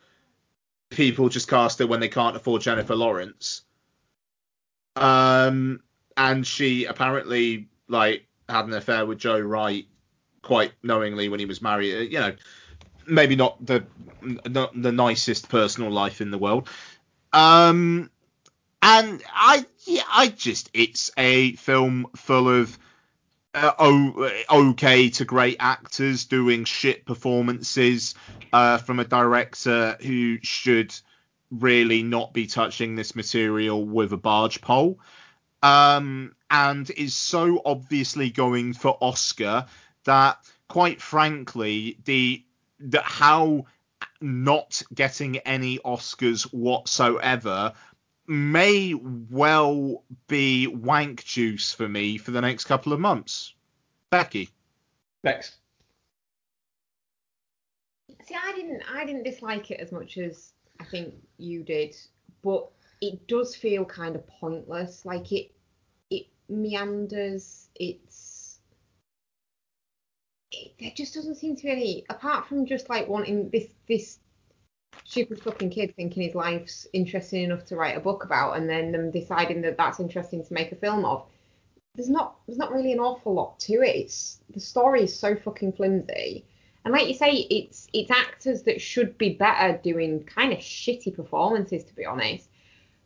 people just cast her when they can't afford Jennifer Lawrence. Um, and she apparently like had an affair with Joe Wright quite knowingly when he was married. Uh, you know, maybe not the not the nicest personal life in the world. Um, and I yeah, I just it's a film full of uh, okay to great actors doing shit performances uh, from a director who should really not be touching this material with a barge pole. Um, and is so obviously going for Oscar that, quite frankly, the that how not getting any Oscars whatsoever may well be wank juice for me for the next couple of months. Becky. Bex. See, I didn't, I didn't dislike it as much as I think you did, but it does feel kind of pointless. Like it it meanders. It's it, there just doesn't seem to be any apart from just like wanting this this stupid fucking kid thinking his life's interesting enough to write a book about, and then them deciding that that's interesting to make a film of. There's not there's not really an awful lot to it. It's the story is so fucking flimsy. And like you say, it's it's actors that should be better doing kind of shitty performances, to be honest.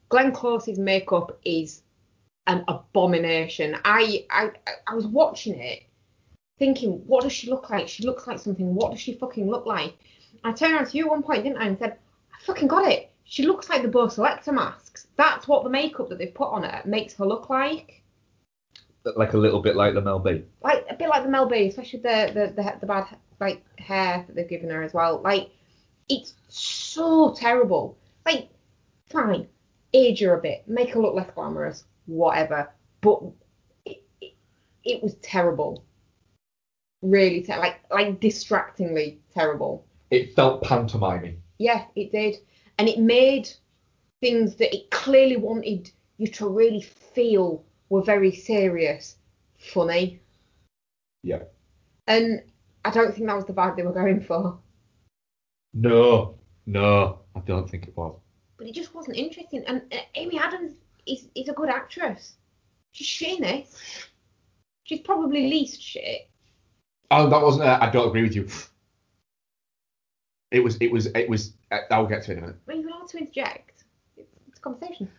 Glenn Close's makeup is an abomination. I, I I was watching it thinking, what does she look like? She looks like something. What does she fucking look like? I turned around to you at one point, didn't I, and said, I fucking got it. She looks like the Bo' Selecta masks. That's what the makeup that they've put on her makes her look like. Like a little bit like the Mel B. Like a bit like the Mel B, especially the the the, the bad like hair that they've given her as well. Like it's so terrible. Like fine, age her a bit, make her look less glamorous, whatever. But it, it, it was terrible. Really, ter- like like distractingly terrible. It felt pantomiming. Yeah, it did, and it made things that it clearly wanted you to really feel were very serious funny. Yeah. And I don't think that was the vibe they were going for. No, no, I don't think it was. But it just wasn't interesting. And uh, Amy Adams is, is a good actress. She's shit it. She's probably least shit. Oh, that wasn't. Uh, I don't agree with you. It was. It was. It was. Uh, I'll get to it in a minute. Well, you're allowed to interject. It's, it's a conversation.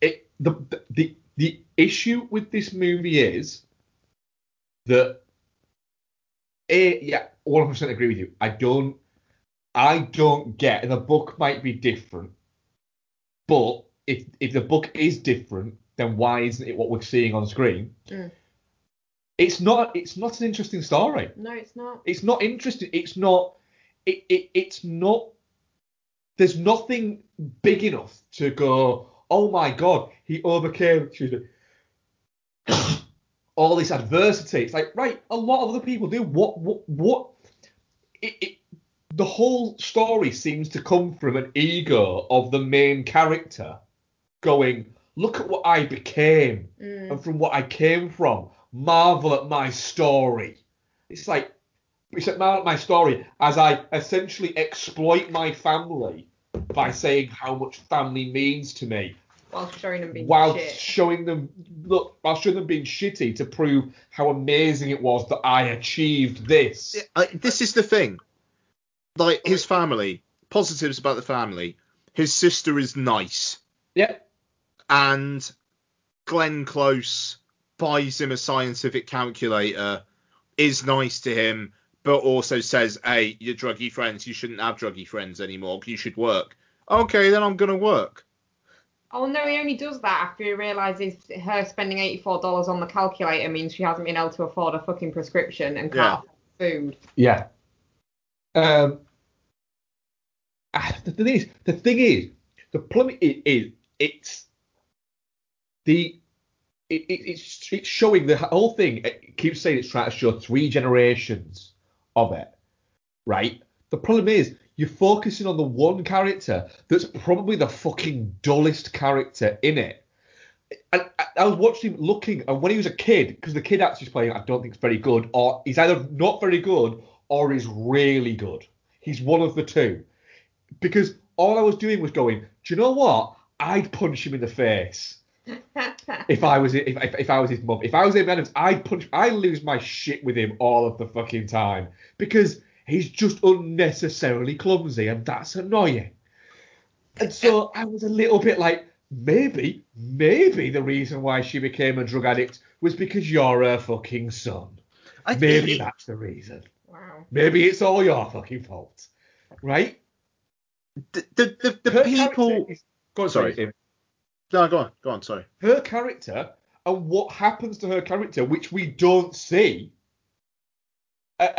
It the the the issue with this movie is that it, yeah, 100% agree with you. I don't I don't get the book might be different, but if if the book is different, then why isn't it what we're seeing on screen? Mm. It's not. It's not an interesting story. No, it's not. It's not interesting. It's not. It, it it's not. There's nothing big enough to go. Oh my god, he overcame. Excuse me. (coughs) all this adversity. It's like right. A lot of other people do. What what what? It, it the whole story seems to come from an ego of the main character going, look at what I became Mm. and from what I came from. Marvel at my story. It's like it's like marvel at my story as I essentially exploit my family by saying how much family means to me. While showing them being While shit. showing them look while showing them being shitty to prove how amazing it was that I achieved this. I, this is the thing. Like his family, positives about the family. His sister is nice. Yeah. And Glenn Close buys him a scientific calculator, is nice to him, but also says, "Hey, your druggy friends, you shouldn't have druggy friends anymore. You should work." Okay, then I'm gonna work. Oh no, he only does that after he realizes her spending eighty-four dollars on the calculator means she hasn't been able to afford a fucking prescription and can't Yeah. food. Yeah. Um. ah, The thing is, the thing is, the problem is, is it's the it, it, it's it's showing the whole thing. It keeps saying it's trying to show three generations of it, right? The problem is you're focusing on the one character that's probably the fucking dullest character in it. And I, was watching him looking, and when he was a kid, because the kid actually playing, I don't think is very good, or he's either not very good or he's really good. He's one of the two. Because all I was doing was going, do you know what? I'd punch him in the face if I was if, if, if I was his mum. If I was Amy Adams, I'd punch. I lose my shit with him all of the fucking time because he's just unnecessarily clumsy, and that's annoying. And so I was a little bit like, maybe, maybe the reason why she became a drug addict was because you're her fucking son. maybe that's the reason. Wow. Maybe it's all your fucking fault, right? The the the, the people. is- Go on, Sorry. sorry. No, go on, go on. Sorry. her character and what happens to her character, which we don't see,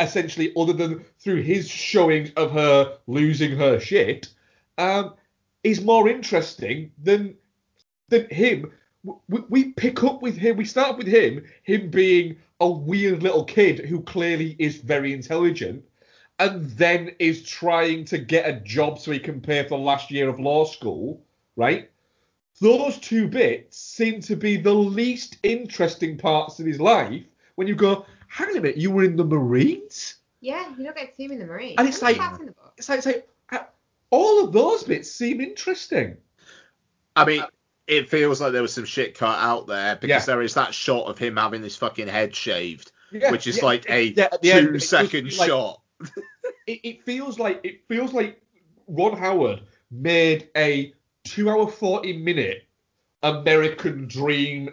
essentially, other than through his showing of her losing her shit, um, is more interesting than than him. We, we pick up with him. We start with him, him being a weird little kid who clearly is very intelligent, and then is trying to get a job so he can pay for the last year of law school, right? Those two bits seem to be the least interesting parts of his life when you go, hang on a minute, you were in the Marines? Yeah, you don't get to see him in the Marines. And it's like- the book. It's like, it's like uh, all of those bits seem interesting. I mean, it feels like there was some shit cut out there because Yeah. there is that shot of him having his fucking head shaved, Yeah, which is yeah, like a yeah, at the end, it two like- shot. (laughs) It, it feels like it feels like Ron Howard made a two hour forty minute American Dream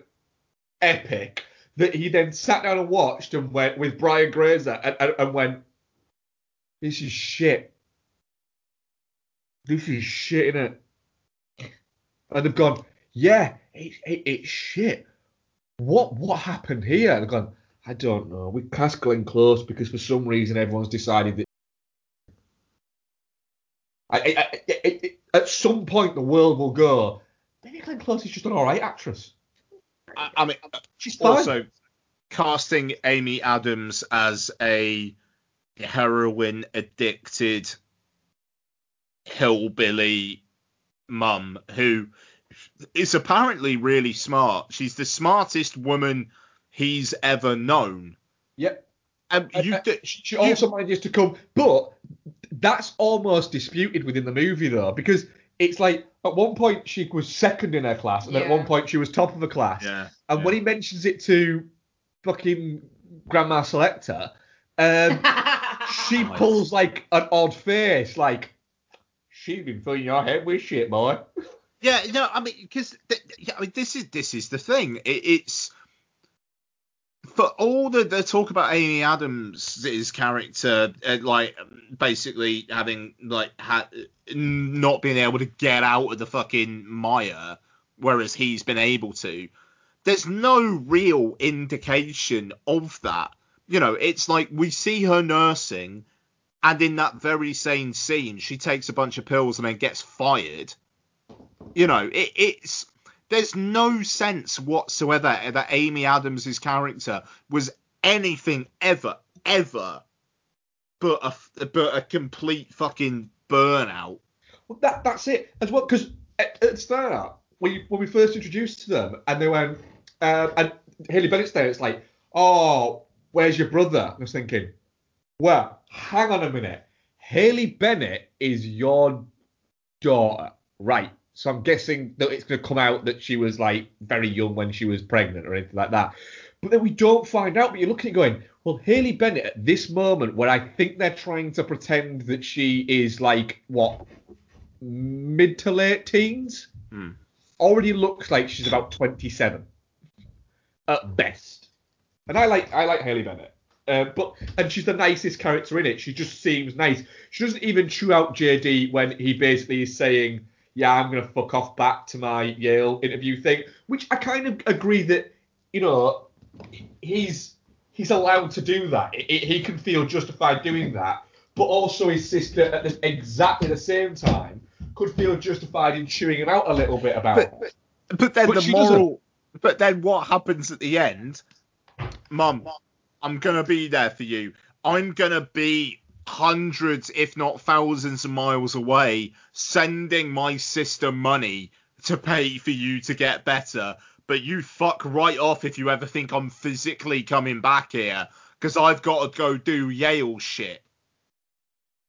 epic that he then sat down and watched and went with Brian Grazer and, and, and went, This is shit. This is shit, innit? And they've gone, Yeah, it, it, it's shit. What what happened here? And they've gone, I don't know. We cast Glenn Close because for some reason everyone's decided that. I, I, I, at some point the world will go. Maybe Glenn Close is just an alright actress. I, I mean, She's fine. also casting Amy Adams as a heroin addicted hillbilly mum who is apparently really smart. She's the smartest woman he's ever known. Yep. And you, Uh, she she also manages to come, but that's almost disputed within the movie though, because it's like at one point she was second in her class, and then at one point she was top of the class. Yeah, And when he mentions it to fucking Grandma Selecta, um, (laughs) she pulls like an odd face, like she's been filling your head with shit, boy. Yeah, no, I mean, because yeah, I mean, this is this is the thing. It, it's for all the, the talk about Amy Adams' character, uh, like basically having like ha- not being able to get out of the fucking mire, whereas he's been able to. there's no real indication of that. You know, it's like we see her nursing, and in that very same scene, she takes a bunch of pills and then gets fired. You know, it, it's there's no sense whatsoever that Amy Adams' character was anything ever, ever but a but a complete fucking burnout. Well, that that's it as well. Because at, at start, when, you, when we first introduced to them, and they went, um, and Haley Bennett's there, it's like, oh, where's your brother? I was thinking, well, hang on a minute. Haley Bennett is your daughter, right? So I'm guessing that it's going to come out that she was like very young when she was pregnant or anything like that. But then we don't find out. But you're looking at it going, well, Haley Bennett at this moment where I think they're trying to pretend that she is like what mid to late teens, Hmm. already looks like she's about 27 at best. And I like I like Haley Bennett. Uh, but and she's the nicest character in it. She just seems nice. She doesn't even chew out JD when he basically is saying, "Yeah, I'm gonna fuck off back to my Yale interview thing," which I kind of agree that you know he's he's allowed to do that. I- I- he can feel justified doing that. But also his sister at the, exactly the same time could feel justified in chewing him out a little bit about it. But then But the moral. But then what happens at the end? Mum, I'm gonna be there for you. I'm gonna be hundreds, if not thousands, of miles away, sending my sister money to pay for you to get better. But you fuck right off if you ever think I'm physically coming back here, because I've got to go do Yale shit.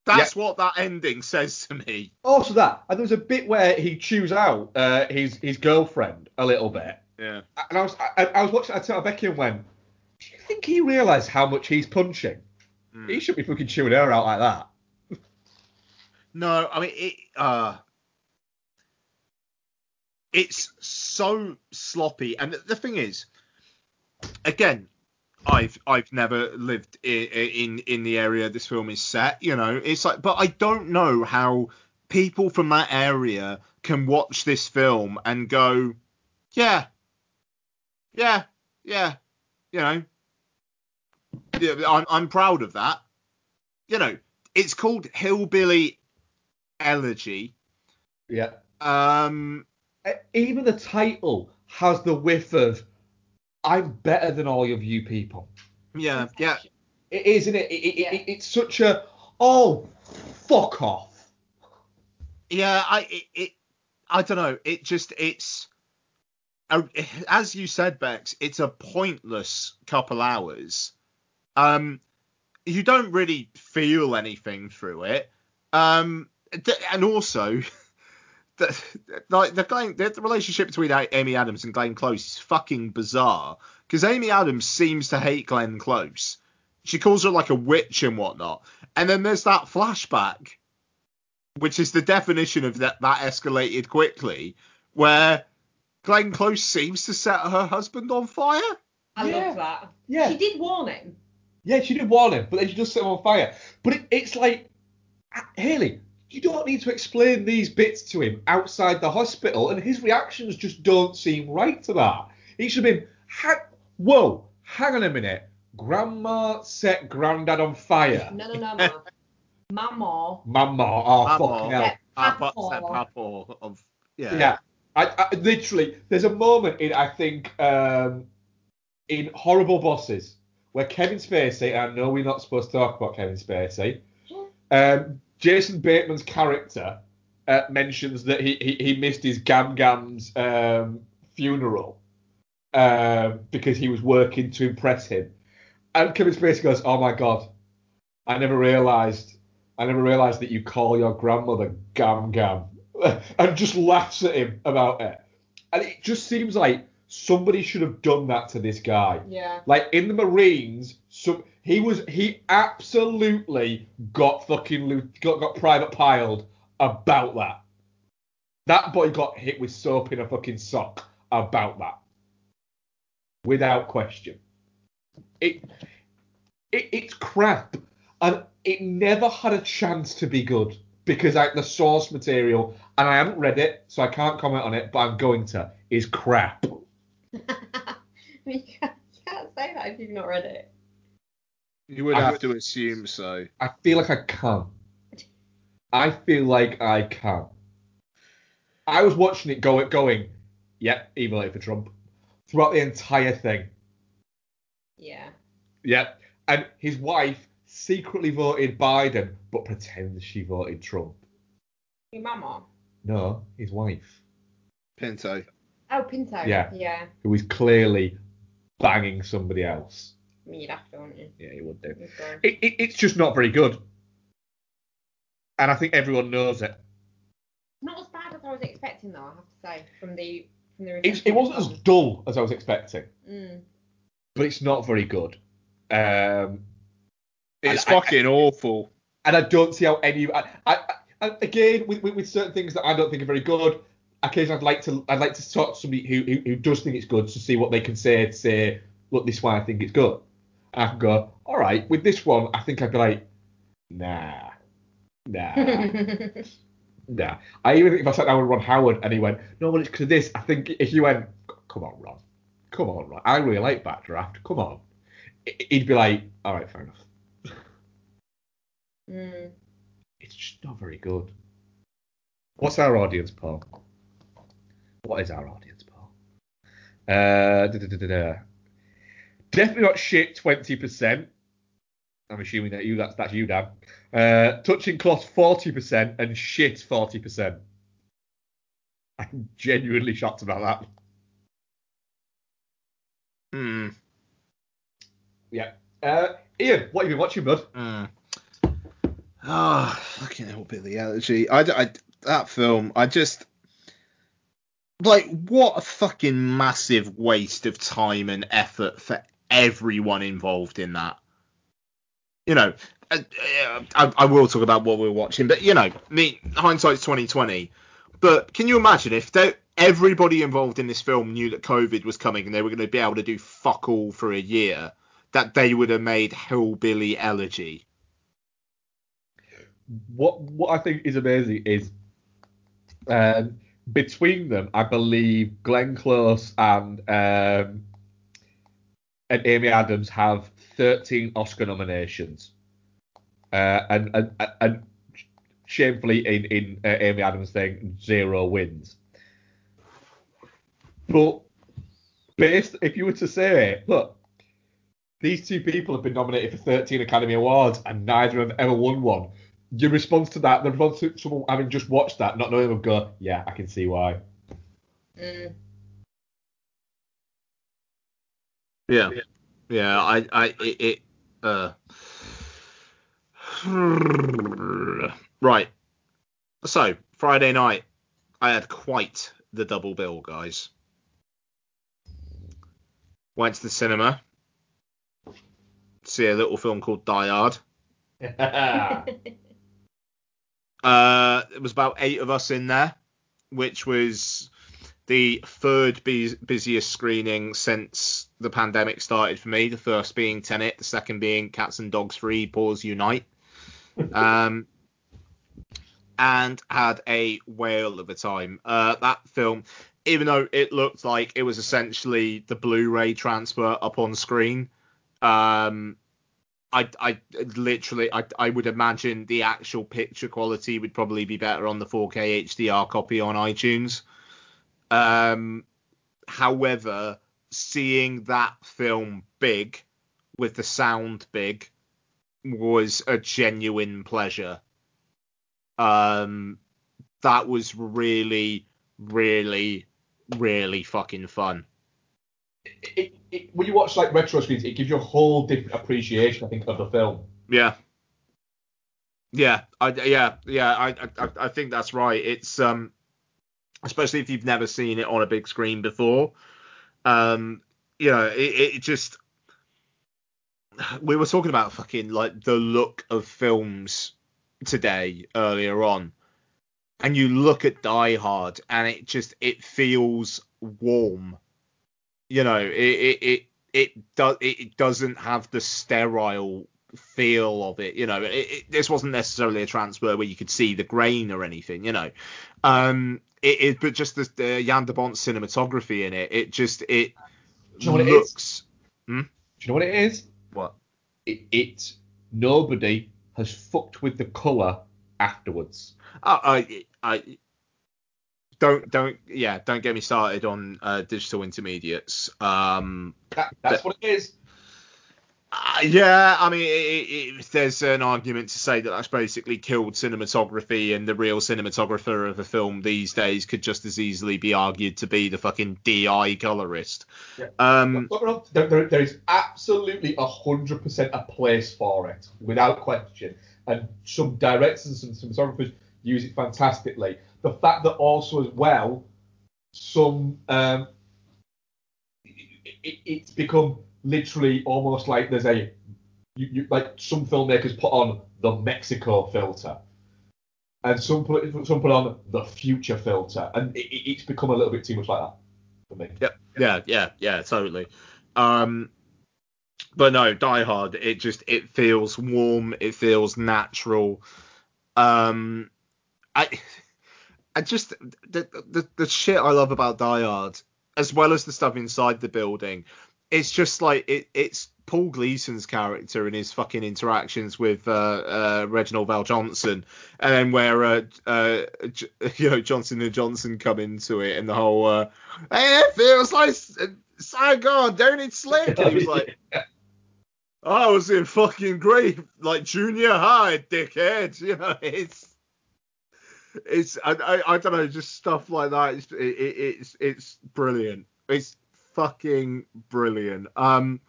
That's what that ending says to me. Also that, and there's a bit where he chews out uh, his his girlfriend a little bit, Yeah. and I was I, I was watching. I turned to Becky and went, "Do you think he realised how much he's punching? He shouldn't be fucking chewing her out like that." No, I mean it. Uh, it's so sloppy, and the, the thing is, again, I've I've never lived in, in in the area this film is set. You know, it's like, but I don't know how people from that area can watch this film and go, yeah, yeah, yeah, you know, yeah, I'm I'm proud of that. You know, it's called Hillbilly Elegy. Yeah. Um. Even the title has the whiff of, "I'm better than all of you people." Yeah. Yeah. It is, isn't it? It, it, it? It's such a, oh, fuck off. Yeah, I it, it I don't know. It just it's as you said, Bex. It's a pointless couple hours. Um, you don't really feel anything through it. Um, th- and also. (laughs) The, like the, Glenn, the the relationship between Amy Adams and Glenn Close is fucking bizarre because Amy Adams seems to hate Glenn Close. She calls her like a witch and whatnot. And then there's that flashback which is the definition of that that escalated quickly, where Glenn Close seems to set her husband on fire. I Yeah. love that. Yeah. She did warn him. Yeah, she did warn him, but then she just set him on fire. But it, it's like, ah, Haley, you don't need to explain these bits to him outside the hospital, and his reactions just don't seem right to that. He should have been, ha- whoa, hang on a minute. Grandma set Grandad on fire. No, no, no, no. (laughs) Mama. Mama, oh, Mama. fucking hell. Yeah, Papa, Papa. set Papa of yeah. Yeah. I, I literally there's a moment in I think um in Horrible Bosses where Kevin Spacey, and I know we're not supposed to talk about Kevin Spacey, um, Jason Bateman's character uh, mentions that he, he, he missed his Gam Gam's um, funeral um, because he was working to impress him. And Kevin Spacey goes, Oh my god, I never realised I never realised that you call your grandmother Gam Gam (laughs) and just laughs at him about it. And it just seems like somebody should have done that to this guy. Yeah. Like in the Marines, so he was he absolutely got fucking got got private Pyled about that. That boy got hit with soap in a fucking sock about that, without question. It, it it's crap, and it never had a chance to be good because like the source material, and I haven't read it, so I can't comment on it, but I'm going to is crap. (laughs) you, can't, you can't say that if you've not read it. You would I have would- to assume so. I feel like I can. I feel like I can. I was watching it go going, yep, even voted for Trump throughout the entire thing. Yeah. Yep. And his wife secretly voted Biden, but pretends she voted Trump. Your mama. No, his wife, Pinto. Oh, Pinto. Yeah. Yeah. who is clearly banging somebody else. I mean, you'd have to, wouldn't you? Yeah, he would do. It, it, it's just not very good. And I think everyone knows it. Not as bad as I was expecting, though. I have to say, from the from the. It's, it wasn't as dull as I was expecting, Mm. but it's not very good. Um, It's and I- fucking awful. and I don't see how any. I, I, I again with, with, with certain things that I don't think are very good. Occasionally, I'd like to I'd like to talk to somebody who, who who does think it's good to see what they can say to say, look, this is why I think it's good. And I can go, all right. With this one, I think I'd be like, nah, nah, (laughs) nah. I even think if I sat down with Ron Howard and he went, no, well, it's because of this. I think if you went, come on, Ron, come on, Ron. I really like Backdraft. Come on. He'd be like, all right, fair enough. Mm. It's just not very good. What's our audience, Paul? What is our audience, Paul? Uh, da, da, da, da, da. Definitely not shit. Twenty percent. I'm assuming that you that's that's you, Dan. Uh, touching cloth forty percent and shit forty percent. I'm genuinely shocked about that. Hmm. Yeah. Uh, Ian, what have you been watching, bud? Hmm. Ah, fucking hell, Billy Elegy. I, I, that film, I just. Like, what a fucking massive waste of time and effort for everyone involved in that. You know, I, I, I will talk about what we're watching, but, you know, mean, hindsight's 2020. But can you imagine if everybody involved in this film knew that COVID was coming and they were going to be able to do fuck all for a year, that they would have made Hillbilly Elegy? what what I think is amazing is um, between them, I believe Glenn Close and um, and Amy Adams have 13 Oscar nominations, uh, and, and and shamefully in in uh, Amy Adams' thing, zero wins. But based, if you were to say, look, these two people have been nominated for 13 Academy Awards and neither have ever won one. Your response to that, the response to someone having just watched that, not knowing, would go, yeah, I can see why. Mm. Yeah. Yeah, I, I, it, it uh. (sighs) Right. So, Friday night, I had quite the double bill, guys. Went to the cinema, see a little film called Die Hard. (laughs) (laughs) Uh, it was about eight of us in there, which was the third bus- busiest screening since the pandemic started for me. The first being Tenet, the second being Cats and Dogs 3, Paws Unite. (laughs) Um, and had a whale of a time. Uh, that film, even though it looked like it was essentially the Blu-ray transfer up on screen, um, I, I literally, I, I would imagine the actual picture quality would probably be better on the 4K HDR copy on iTunes. Um, however, seeing that film big with the sound big was a genuine pleasure. Um, that was really, really, really fucking fun. It, it, when you watch like retro screens, it gives you a whole different appreciation, I think, of the film. Yeah. Yeah, I yeah yeah I, I I think that's right. It's um especially if you've never seen it on a big screen before. Um, you know, it, it just we were talking about fucking like the look of films today earlier on, and you look at Die Hard and it just it feels warm. You know, it it it it, do, it doesn't have the sterile feel of it. You know, it, it, this wasn't necessarily a transfer where you could see the grain or anything. You know, um, it, it but just the, the Jan de Bont cinematography in it, it just it Do you know what it is? looks. Hmm? Do you know what it is? What? It, it nobody has fucked with the colour afterwards. I, I, I don't don't yeah don't get me started on uh, digital intermediates. Um, That, that's but- what it is. uh, yeah, I mean, it, it, it, there's an argument to say that that's basically killed cinematography, and the real cinematographer of a film these days could just as easily be argued to be the fucking DI colorist. Yeah. Um, There, there, there is absolutely hundred percent a place for it, without question. And some directors and some cinematographers use it fantastically. The fact that also as well, some um, it, it, it's become literally almost like there's a you, you like some filmmakers put on the Mexico filter. And some put some put on the future filter, and it- it's become a little bit too much like that for me. Yep. Yeah, yeah, yeah, totally. Um, but no, Die Hard. It just it feels warm. It feels natural. Um, I, I just the the the shit I love about Die Hard, as well as the stuff inside the building, it's just like it it's Paul Gleason's character and his fucking interactions with uh, uh, Reginald VelJohnson, and then where uh, uh, (laughs) you know Johnson and Johnson come into it, and the whole uh, hey, it feels like S- Saigon, don't it? And he was like, (laughs) I was in fucking grief, like junior high, dickhead. (laughs) You know, it's it's I, I, I don't know, just stuff like that. It's it, it, it's it's brilliant. It's fucking brilliant. Um,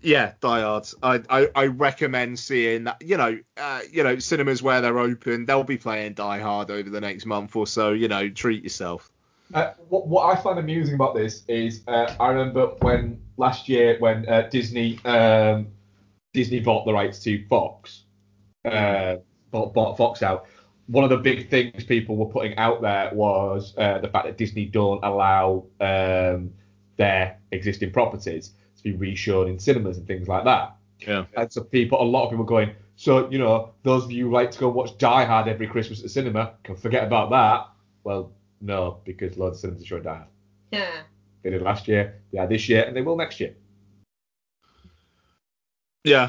yeah, Die Hard. I, I I recommend seeing that. You know, uh, you know, cinemas where they're open, they'll be playing Die Hard over the next month or so. You know, treat yourself. Uh, what, what I find amusing about this is uh, I remember when last year when uh, Disney um, Disney bought the rights to Fox, uh, bought, bought Fox out. One of the big things people were putting out there was uh, the fact that Disney don't allow um, their existing properties to be reshown in cinemas and things like that. Yeah. And so people, a lot of people were going, so you know, those of you who like to go watch Die Hard every Christmas at the cinema can forget about that. Well, no, because loads of cinemas are showing Die Hard. Yeah. They did last year, they are this year, and they will next year. Yeah.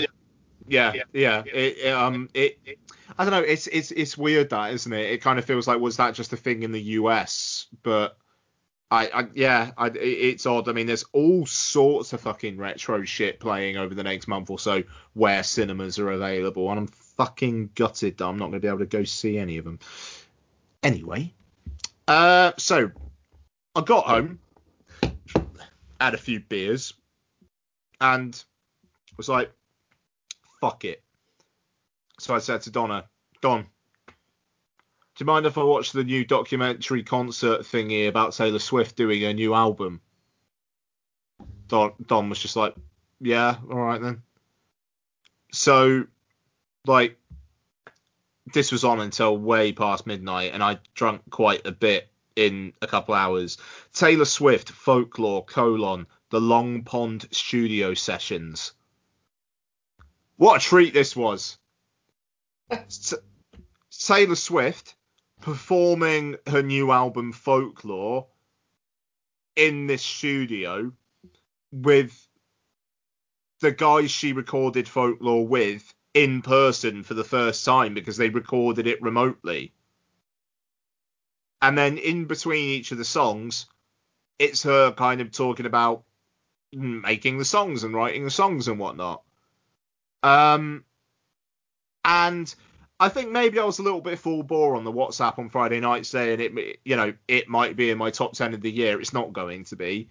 Yeah, yeah. It, it, um, it, it- I don't know. It's it's it's weird that, isn't it? It kind of feels like was that just a thing in the US, but I, I yeah, I, it's odd. I mean, there's all sorts of fucking retro shit playing over the next month or so where cinemas are available, and I'm fucking gutted that I'm not going to be able to go see any of them. Anyway, uh, so I got home, had a few beers, and was like, fuck it. So I said to Donna, Don, do you mind if I watch the new documentary concert thingy about Taylor Swift doing her new album? Don, Don was just like, yeah, all right then. So, like, this was on until way past midnight, and I drank quite a bit in a couple hours. Taylor Swift, Folklore, colon, the Long Pond Studio Sessions. What a treat this was. S- Taylor Swift performing her new album Folklore in this studio with the guys she recorded Folklore with in person for the first time because they recorded it remotely. And then in between each of the songs, it's her kind of talking about making the songs and writing the songs and whatnot. Um, and I think maybe I was a little bit full bore on the WhatsApp on Friday night saying it, you know, it might be in my top 10 of the year. It's not going to be.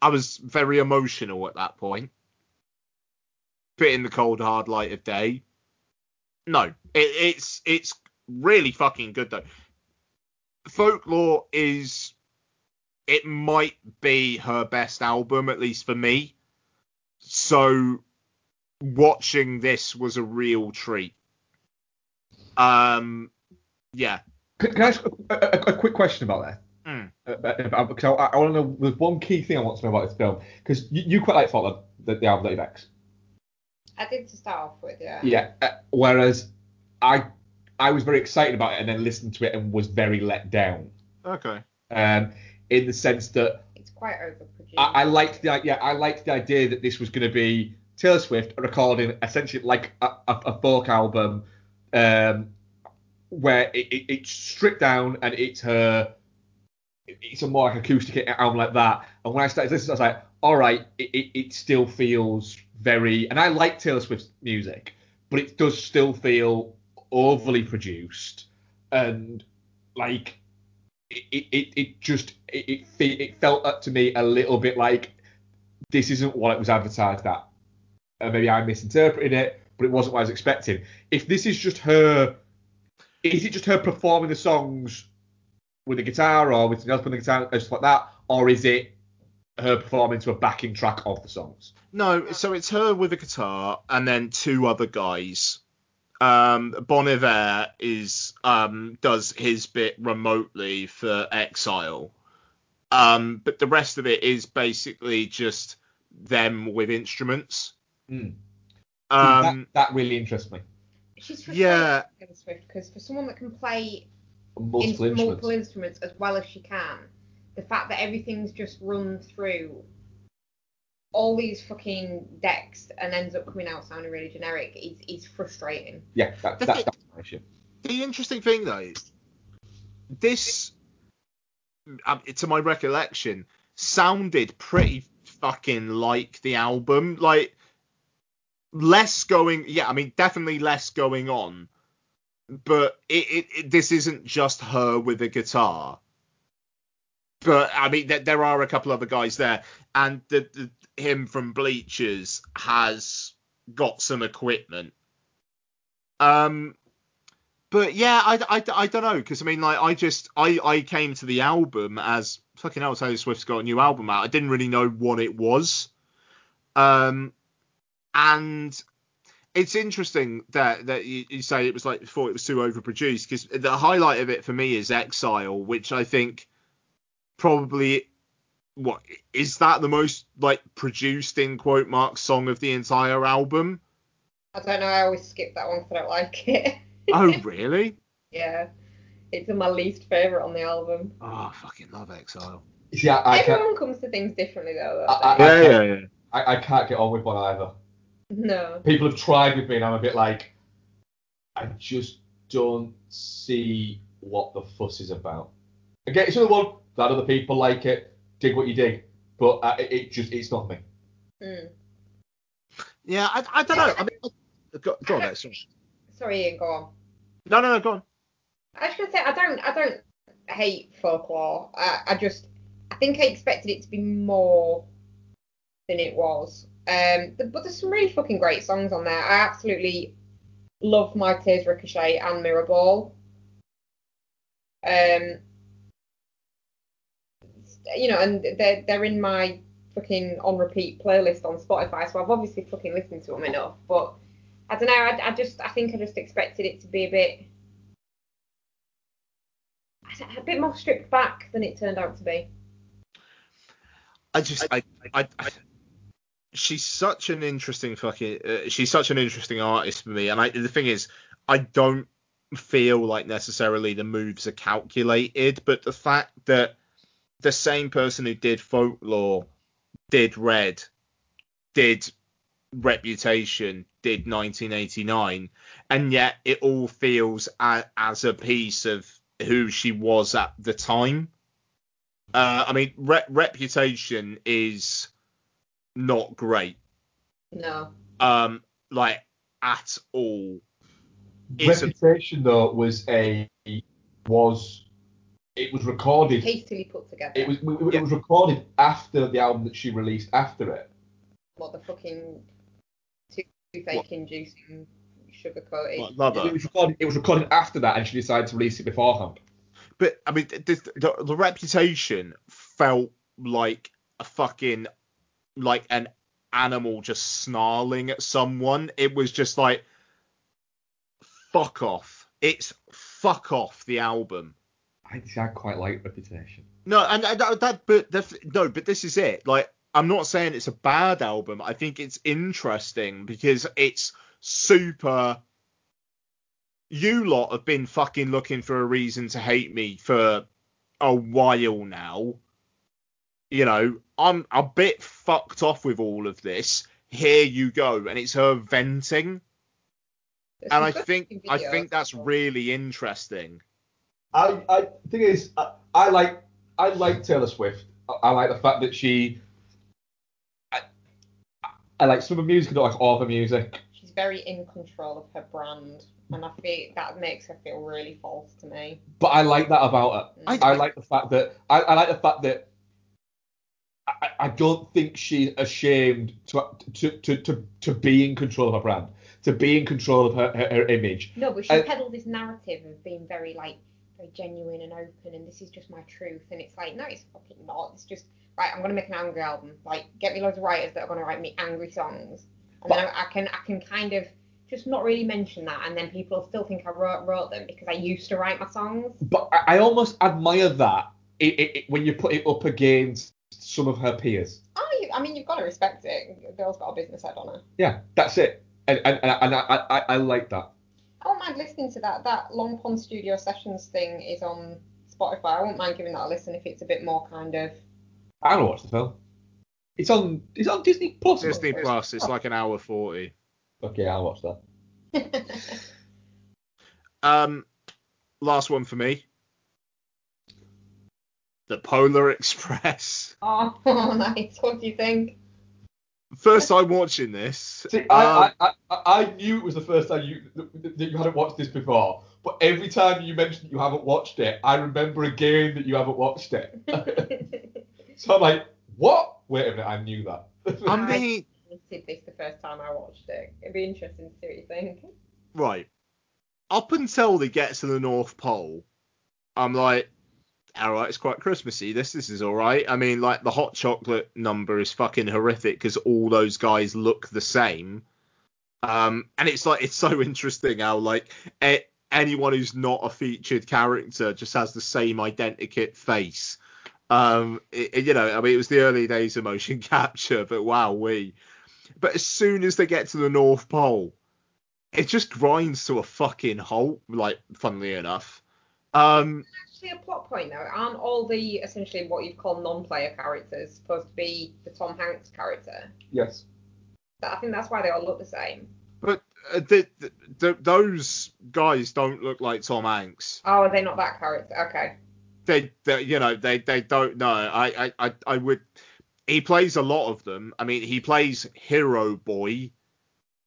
I was very emotional at that point. Bit in the cold hard light of day. No, it, it's it's really fucking good though. Folklore is it might be her best album at least for me. So watching this was a real treat. Um, yeah. Can, can I ask a, a, a quick question about that? Mm. Uh, uh, because I, I want to know. There's one key thing I want to know about this film because you, you quite like Fault the, the album that you X. I did to start off with, yeah. Yeah. Uh, whereas I I was very excited about it and then listened to it and was very let down. Okay. Um, in the sense that it's quite overproduced. I, I liked the yeah, I liked the idea that this was going to be Taylor Swift recording essentially like a, a, a folk album, um, where it, it, it's stripped down and it's her, it's a more like acoustic album like that. And when I started listening, I was like, all right, it, it, it still feels very, and I like Taylor Swift's music, but it does still feel overly produced and like it, it, it just it, it it felt up to me a little bit like this isn't what it was advertised at. Uh, maybe I misinterpreted it, but it wasn't what I was expecting. If this is just her, is it just her performing the songs with the guitar or with something else on the guitar stuff like that, or is it her performing to a backing track of the songs? No, so it's her with a guitar and then two other guys. Um, Bon Iver is um, does his bit remotely for Exile, um, but the rest of it is basically just them with instruments. Mm. Um, that, that really interests me. She's yeah. Taylor Swift because for someone that can play Multiple in- instruments. multiple instruments as well as she can, the fact that everything's just run through all these fucking decks and ends up coming out sounding really generic is, is frustrating. Yeah, that, The that, that's my issue. The interesting thing though, is this, um, to my recollection, sounded pretty fucking like the album. Like less going, yeah, I mean definitely less going on, but it, it, it this isn't just her with a guitar. But I mean, there, there are a couple other guys there, and the, the him from Bleachers has got some equipment. Um, but yeah, I, I, I don't know because I mean like I just I I came to the album as fucking hell Taylor Swift's got a new album out. I didn't really know what it was. Um, and it's interesting that that you, you say it was like before it was too overproduced because the highlight of it for me is Exile, which I think probably what is that the most like produced in quote marks song of the entire album? I don't know. I always skip that one because I don't like it. Oh (laughs) really? yeah, it's my least favorite on the album. Oh, I fucking love Exile. Yeah, I can't, Everyone comes to things differently though. I, I. I, Yeah, can't, yeah, yeah. I, I can't get on with one either. No. People have tried with me, and I'm a bit like, I just don't see what the fuss is about. I get it's another one. that other people like it. Dig what you dig, but uh, it, it just it's not me. Mm. Yeah, I, I don't know. I mean, go, go on, Lex. Sorry, Ian. Go on. No, no, no, go on. I was gonna say I don't I don't hate folklore. I, I just I think I expected it to be more than it was. Um, but there's some really fucking great songs on there. I absolutely love My Tears Ricochet and Mirrorball. Um, you know, and they're they're in my fucking on repeat playlist on Spotify, so I've obviously fucking listened to them enough. But I don't know. I, I just I think I just expected it to be a bit a bit more stripped back than it turned out to be. I just, I, I, I she's such an interesting fucking, uh, she's such an interesting artist for me. And I, the thing is, I don't feel like necessarily the moves are calculated, but the fact that the same person who did folklore, did Red, did Reputation, did 1989, and yet it all feels a, as a piece of who she was at the time. Uh, I mean, Re- Reputation is not great, No. um, like at all. It's a- Reputation though was a was it was recorded. Hastily put together. It was it was recorded after the album that she released after it. What the fucking toothache inducing sugar coated. What, Lover? It was recorded. It was recorded after that, and she decided to release it beforehand. But I mean, the, the, the reputation felt like a fucking like an animal just snarling at someone. It was just like fuck off. It's fuck off the album. I, I quite like Reputation. No, and, and that, that but no, but this is it. Like I'm not saying it's a bad album. I think it's interesting because it's super. You lot have been fucking looking for a reason to hate me for a while now. You know, I'm a bit fucked off with all of this. Here you go, and it's her venting, and I think I think that's really interesting. I, I thing is, I, I like I like Taylor Swift. I, I like the fact that she. I, I like some of the music, I don't like all of the music. She's very in control of her brand, and I feel that makes her feel really false to me. But I like that about her. Mm. I, like the fact that I, I like the fact that I, I don't think she's ashamed to, to to to to be in control of her brand, to be in control of her her, her image. No, but she And- peddled this narrative of being very like very genuine and open, and this is just my truth, and it's like no, it's fucking not. It's just right. I'm gonna make an angry album. Like get me loads of writers that are gonna write me angry songs, and then I, I can I can kind of just not really mention that, and then people still think I wrote wrote them because I used to write my songs. But I, I almost admire that it, it, it- when you put it up against some of her peers. Oh, you, I mean you've got to respect it. The girl's got a business head on her. Yeah, that's it. And and, and, and I, I, I like that. I won't mind listening to that. That Long Pond Studio Sessions thing is on Spotify. I won't mind giving that a listen if it's a bit more kind of. I don't watch the film. It's on it's on Disney Plus. Disney Plus, it's like an hour forty. Okay, I'll watch that. (laughs) Um, last one for me. The Polar (laughs) Express. (laughs) Oh, nice. What do you think? First time watching this. See, um, I, I, I, I knew it was the first time you that that you hadn't watched this before, but every time you mention that you haven't watched it, I remember again that you haven't watched it. (laughs) so I'm like, what? Wait a minute, I knew that. I mean, hated this the first time I watched it. It'd be interesting to see what you think. right. Up until they get to the North Pole, I'm like, all right, it's quite Christmassy. This this is all right. I mean, like the hot chocolate number is fucking horrific because all those guys look the same. Um, and it's like it's so (laughs) interesting how like a- anyone who's not a featured character just has the same identikit face. Um, it- it- you know, I mean, it was the early days of motion (laughs) capture, but wow, we. But as soon as they get to the North Pole, it just grinds to a fucking halt. Like, funnily enough. Um, Actually, a plot point though. Aren't all the essentially what you'd call non-player characters supposed to be the Tom Hanks character? yes. I think that's why they all look the same. But uh, the, the, the, those guys don't look like Tom Hanks. Oh, are they not that character? Okay. They, they you know, they, they don't know. I, I, I, I would. He plays a lot of them. I mean, he plays Hero Boy,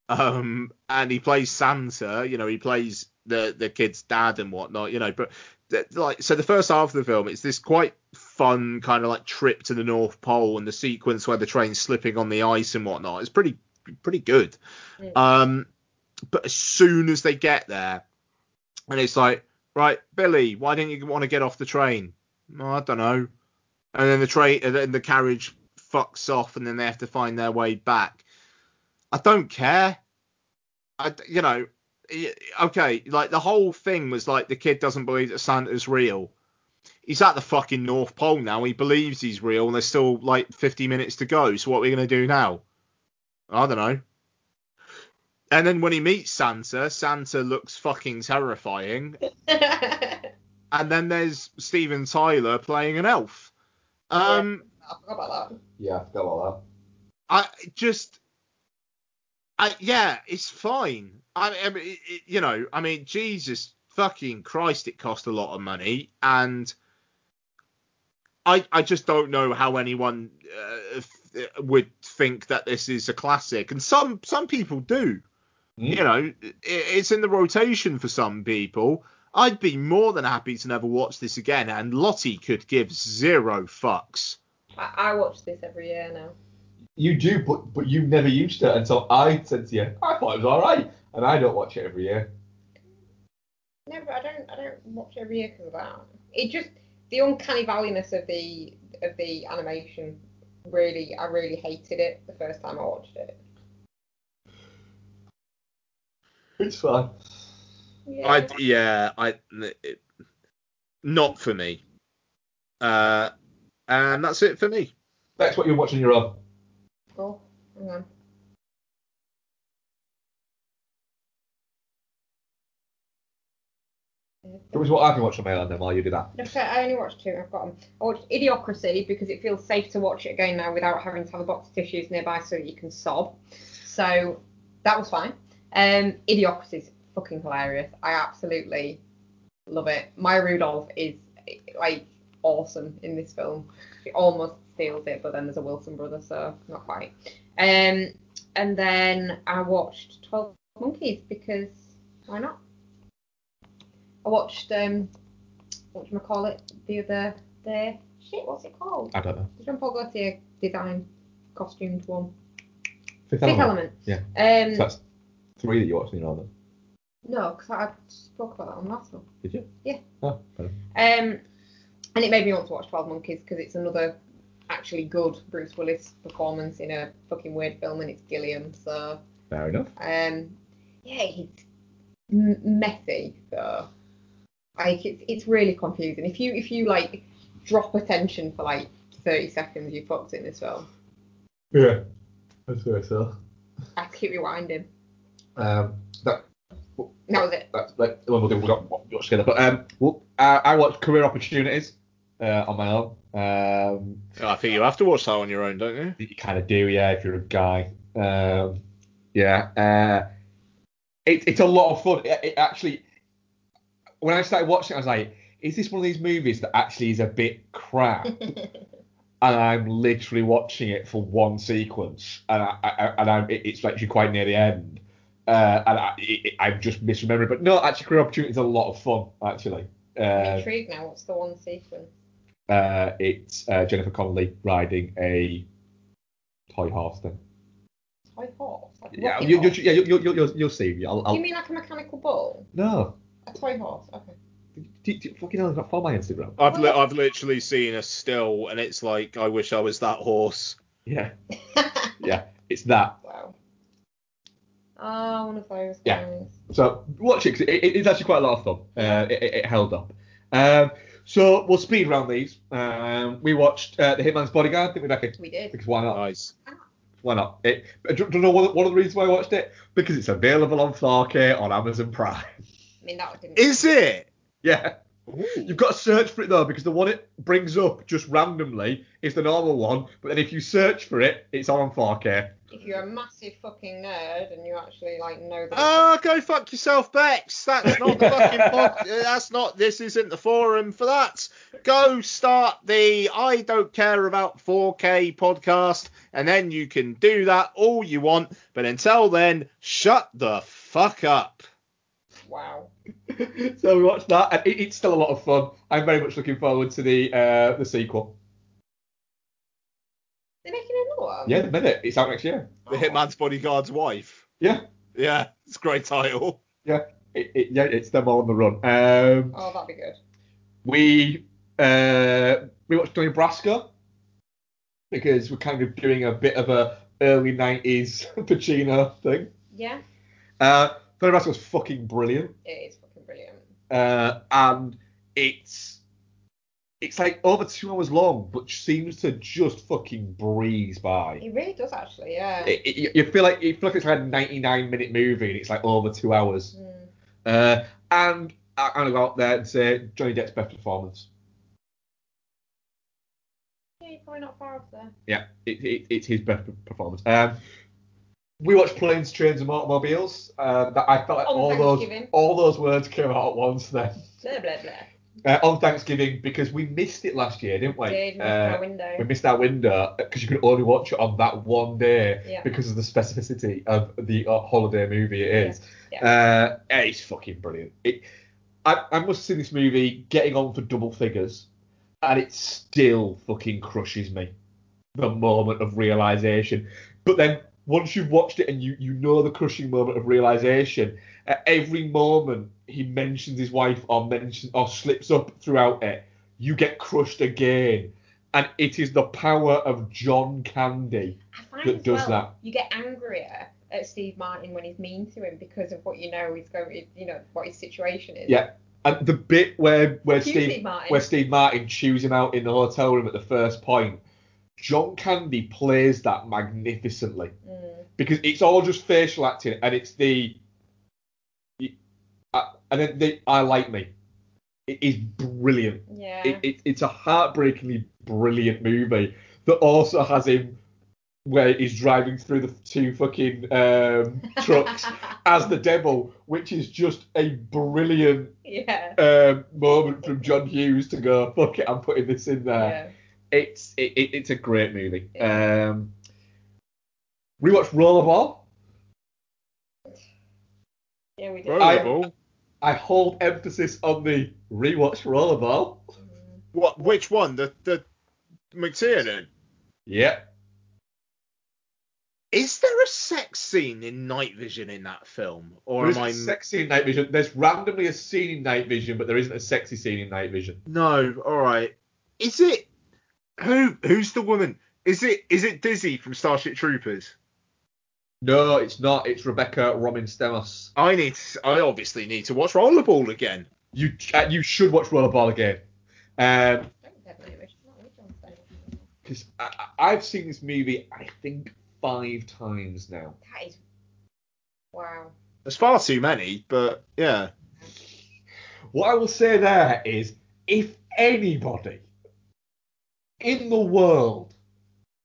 um, and he plays Santa. You know, he plays the the kid's dad and whatnot. You know, but like, so the first half of the film, it's this quite fun kind of like trip to the North Pole and the sequence where the train's slipping on the ice and whatnot. It's pretty, pretty good. Um, but as soon as they get there, and it's like, right, Billy, why didn't you want to get off the train? "Oh, I don't know. And then the train, and then the carriage fucks off, and then they have to find their way back. I don't care. I, you know, okay, like the whole thing was like the kid doesn't believe that Santa's real. He's at the fucking North Pole now. He believes he's real, and there's still like 50 minutes to go. So what are we gonna do now? I don't know. And then when he meets Santa, Santa looks fucking terrifying. (laughs) and then there's Steven Tyler playing an elf. Um, I forgot about that. Yeah, I forgot about that. I just, I yeah, it's fine. I, I mean, it, it- you know, I mean, Jesus fucking Christ, it cost a lot of money, and I I just don't know how anyone uh, f- would think that this is a classic, and some some people do. You know, it, it's in the rotation for some people. I'd be more than happy to never watch this again, and Lottie could give zero fucks. I, I watch this every year now. You do, but but you never used it until I said to you, I thought it was all right, and I don't watch it every year. Never. I don't. I don't watch every year because of that. It just the uncanny valleyness of the of the animation. Really, I really hated it the first time I watched it. It's fine. Yeah. I yeah, I it, not for me. Uh, and that's it for me. That's what you're watching your own. Oh, hang on. That was what I've been watching on my own then while you do that. No, I only watched two. I've got them. I watched Idiocracy because it feels safe to watch it again now without having to have a box of tissues nearby so that you can sob. So that was fine. Um, Idiocracy is fucking hilarious. I absolutely love it. Maya Rudolph is like awesome in this film. She almost steals it, but then there's a Wilson brother, so not quite. Um, and then I watched Twelve Monkeys because why not? I watched um, what do call it the other day? Shit, what's it called? I don't know. Jean Paul Gaultier design costumed one. Fifth, Fifth Element. Yeah. Um, So that's three that you watched in then. No, because I spoke about that on last one. Did you? Yeah. Oh, fair enough. Um, and it made me want to watch Twelve Monkeys because it's another actually good Bruce Willis performance in a fucking weird film, and it's Gilliam. So Fair enough. um, yeah, it's m- messy though. Like it's it's really confusing. If you if you like drop attention for like thirty seconds, you fucked in this film. Yeah. That's very so. I have to keep rewinding. Um, that, That was it. that's like, well, we'll do, we've got watch together. But um, well, I, I watched Career Opportunities uh, on my own. Um, I think you have to watch that on your own, don't you? you kind of do, yeah, if you're a guy. Um, yeah. Uh, it, it's a lot of fun. It, it actually, when I started watching, it, I was like, is this one of these movies that actually is a bit crap? (laughs) and I'm literally watching it for one sequence, and I, I and I'm it, it's actually quite near the end, uh, and I, it, it- I'm just misremembering. But no, actually, Career Opportunity is a lot of fun. Actually, I'm uh, intrigued now. What's the one sequence? Uh, it's uh, Jennifer Connelly riding a toy horse thing. Toy horse. Like Yeah, you, you, horse? yeah, you, you, you, you'll, you'll see. I'll, Do I'll, you mean like a mechanical bull? no, A toy horse? Okay. do, do, fucking hell, not follow my Instagram. I've li- I've literally seen a still, and it's like I wish I was that horse. Yeah, (laughs) yeah, it's that. Wow. Ah, one of those Yeah. guys. So watch it 'cause it, it, it's actually quite a lot of fun. Uh, it, it, it held up. Um, so we'll speed round these. Um, we watched uh, The Hitman's Bodyguard, didn't we, Becky? We did. Because why not? Nice. Why not? It, do, do you know one, one of the reasons why I watched it? Because it's available on 4K on Amazon Prime. I mean, that didn't. Is it? Yeah. You've got to search for it though, because the one it brings up just randomly is the normal one, but then if you search for it, it's on 4K. If you're a massive fucking nerd and you actually like know that. Ah, go fuck yourself, Bex. That's not the (laughs) fucking pod. That's not. This isn't the forum for that. Go start the I don't care about 4K podcast, and then you can do that all you want. But until then, shut the fuck up. Wow. (laughs) so we watched that, and it, it's still a lot of fun. I'm very much looking forward to the uh, the sequel. They're making another one. Yeah, the minute it's out next year. The Hitman's bodyguard's wife. Yeah, Yeah, it's a great title. yeah, it, it, yeah. It's them all on the run. Um, Oh, that'd be good. we uh, we watched Donnie Brasco because we're kind of doing a bit of a early '90s (laughs) Pacino thing. Yeah, Uh, Donnie Brasco's fucking brilliant. it is fucking brilliant. Uh, and it's it's like over two hours long, but seems to just fucking breeze by. It really does actually. Yeah. It, it, you- feel like you feel like it's like a 99 minute movie, and it's like over two hours. Mm. Uh, and I- I'm gonna go out there and say Johnny Depp's best performance. Yeah, you're probably not far off there. Yeah, it, it, it's his best performance. Um, we watched Planes, Trains, and Automobiles. Uh, that I felt like On all those all those words came out at once then. Blah blah blah. Uh, on Thanksgiving because we missed it last year, didn't we? Did, missed Uh, our window. We missed our window because you could only watch it on that one day Yeah. because of the specificity of the uh, holiday movie it is. Yeah. Uh, it's fucking brilliant. It, I, I must see this movie getting on for double figures, and it still fucking crushes me. The moment of realization, but then once you've watched it and you you know the crushing moment of realization, at every moment he mentions his wife or mentions or slips up throughout it, you get crushed again. And it is the power of John Candy that does well, that. You get angrier at Steve Martin when he's mean to him because of what you know he's going, you know, what his situation is. Yeah. And the bit where where Steve Steve Martin. where Steve Martin chews him out in the hotel room at the first point, John Candy plays that magnificently Mm. because it's all just facial acting and it's the and then the I like me it is brilliant. Yeah. It, it, it's a heartbreakingly brilliant movie that also has him where he's driving through the two fucking um, (laughs) trucks as the devil, which is just a brilliant Yeah. um, moment from John Hughes to go, fuck it, I'm putting this in there. Yeah. It's it, it, it's a great movie. Um, rewatch Rollerball. Yeah, we did. I, I hold emphasis on the rewatch Rollerball. What? Which one? The the McTiernan? Yep. Is there a sex scene in Night Vision in that film, or There am I? isn't sex scene in Night Vision. There's randomly a scene in Night Vision, but there isn't a sexy scene in Night Vision. No. All right. Is it? Who? Who's the woman? Is it? Is it Dizzy from Starship Troopers? No, it's not. It's Rebecca Romijn-Stamos. I need. To, I obviously need to watch Rollerball again. You uh, you should watch Rollerball again. Um, because I, I- I've seen this movie, I think five times now. That is. Wow. There's far too many, but yeah. What I will say there is, if anybody in the world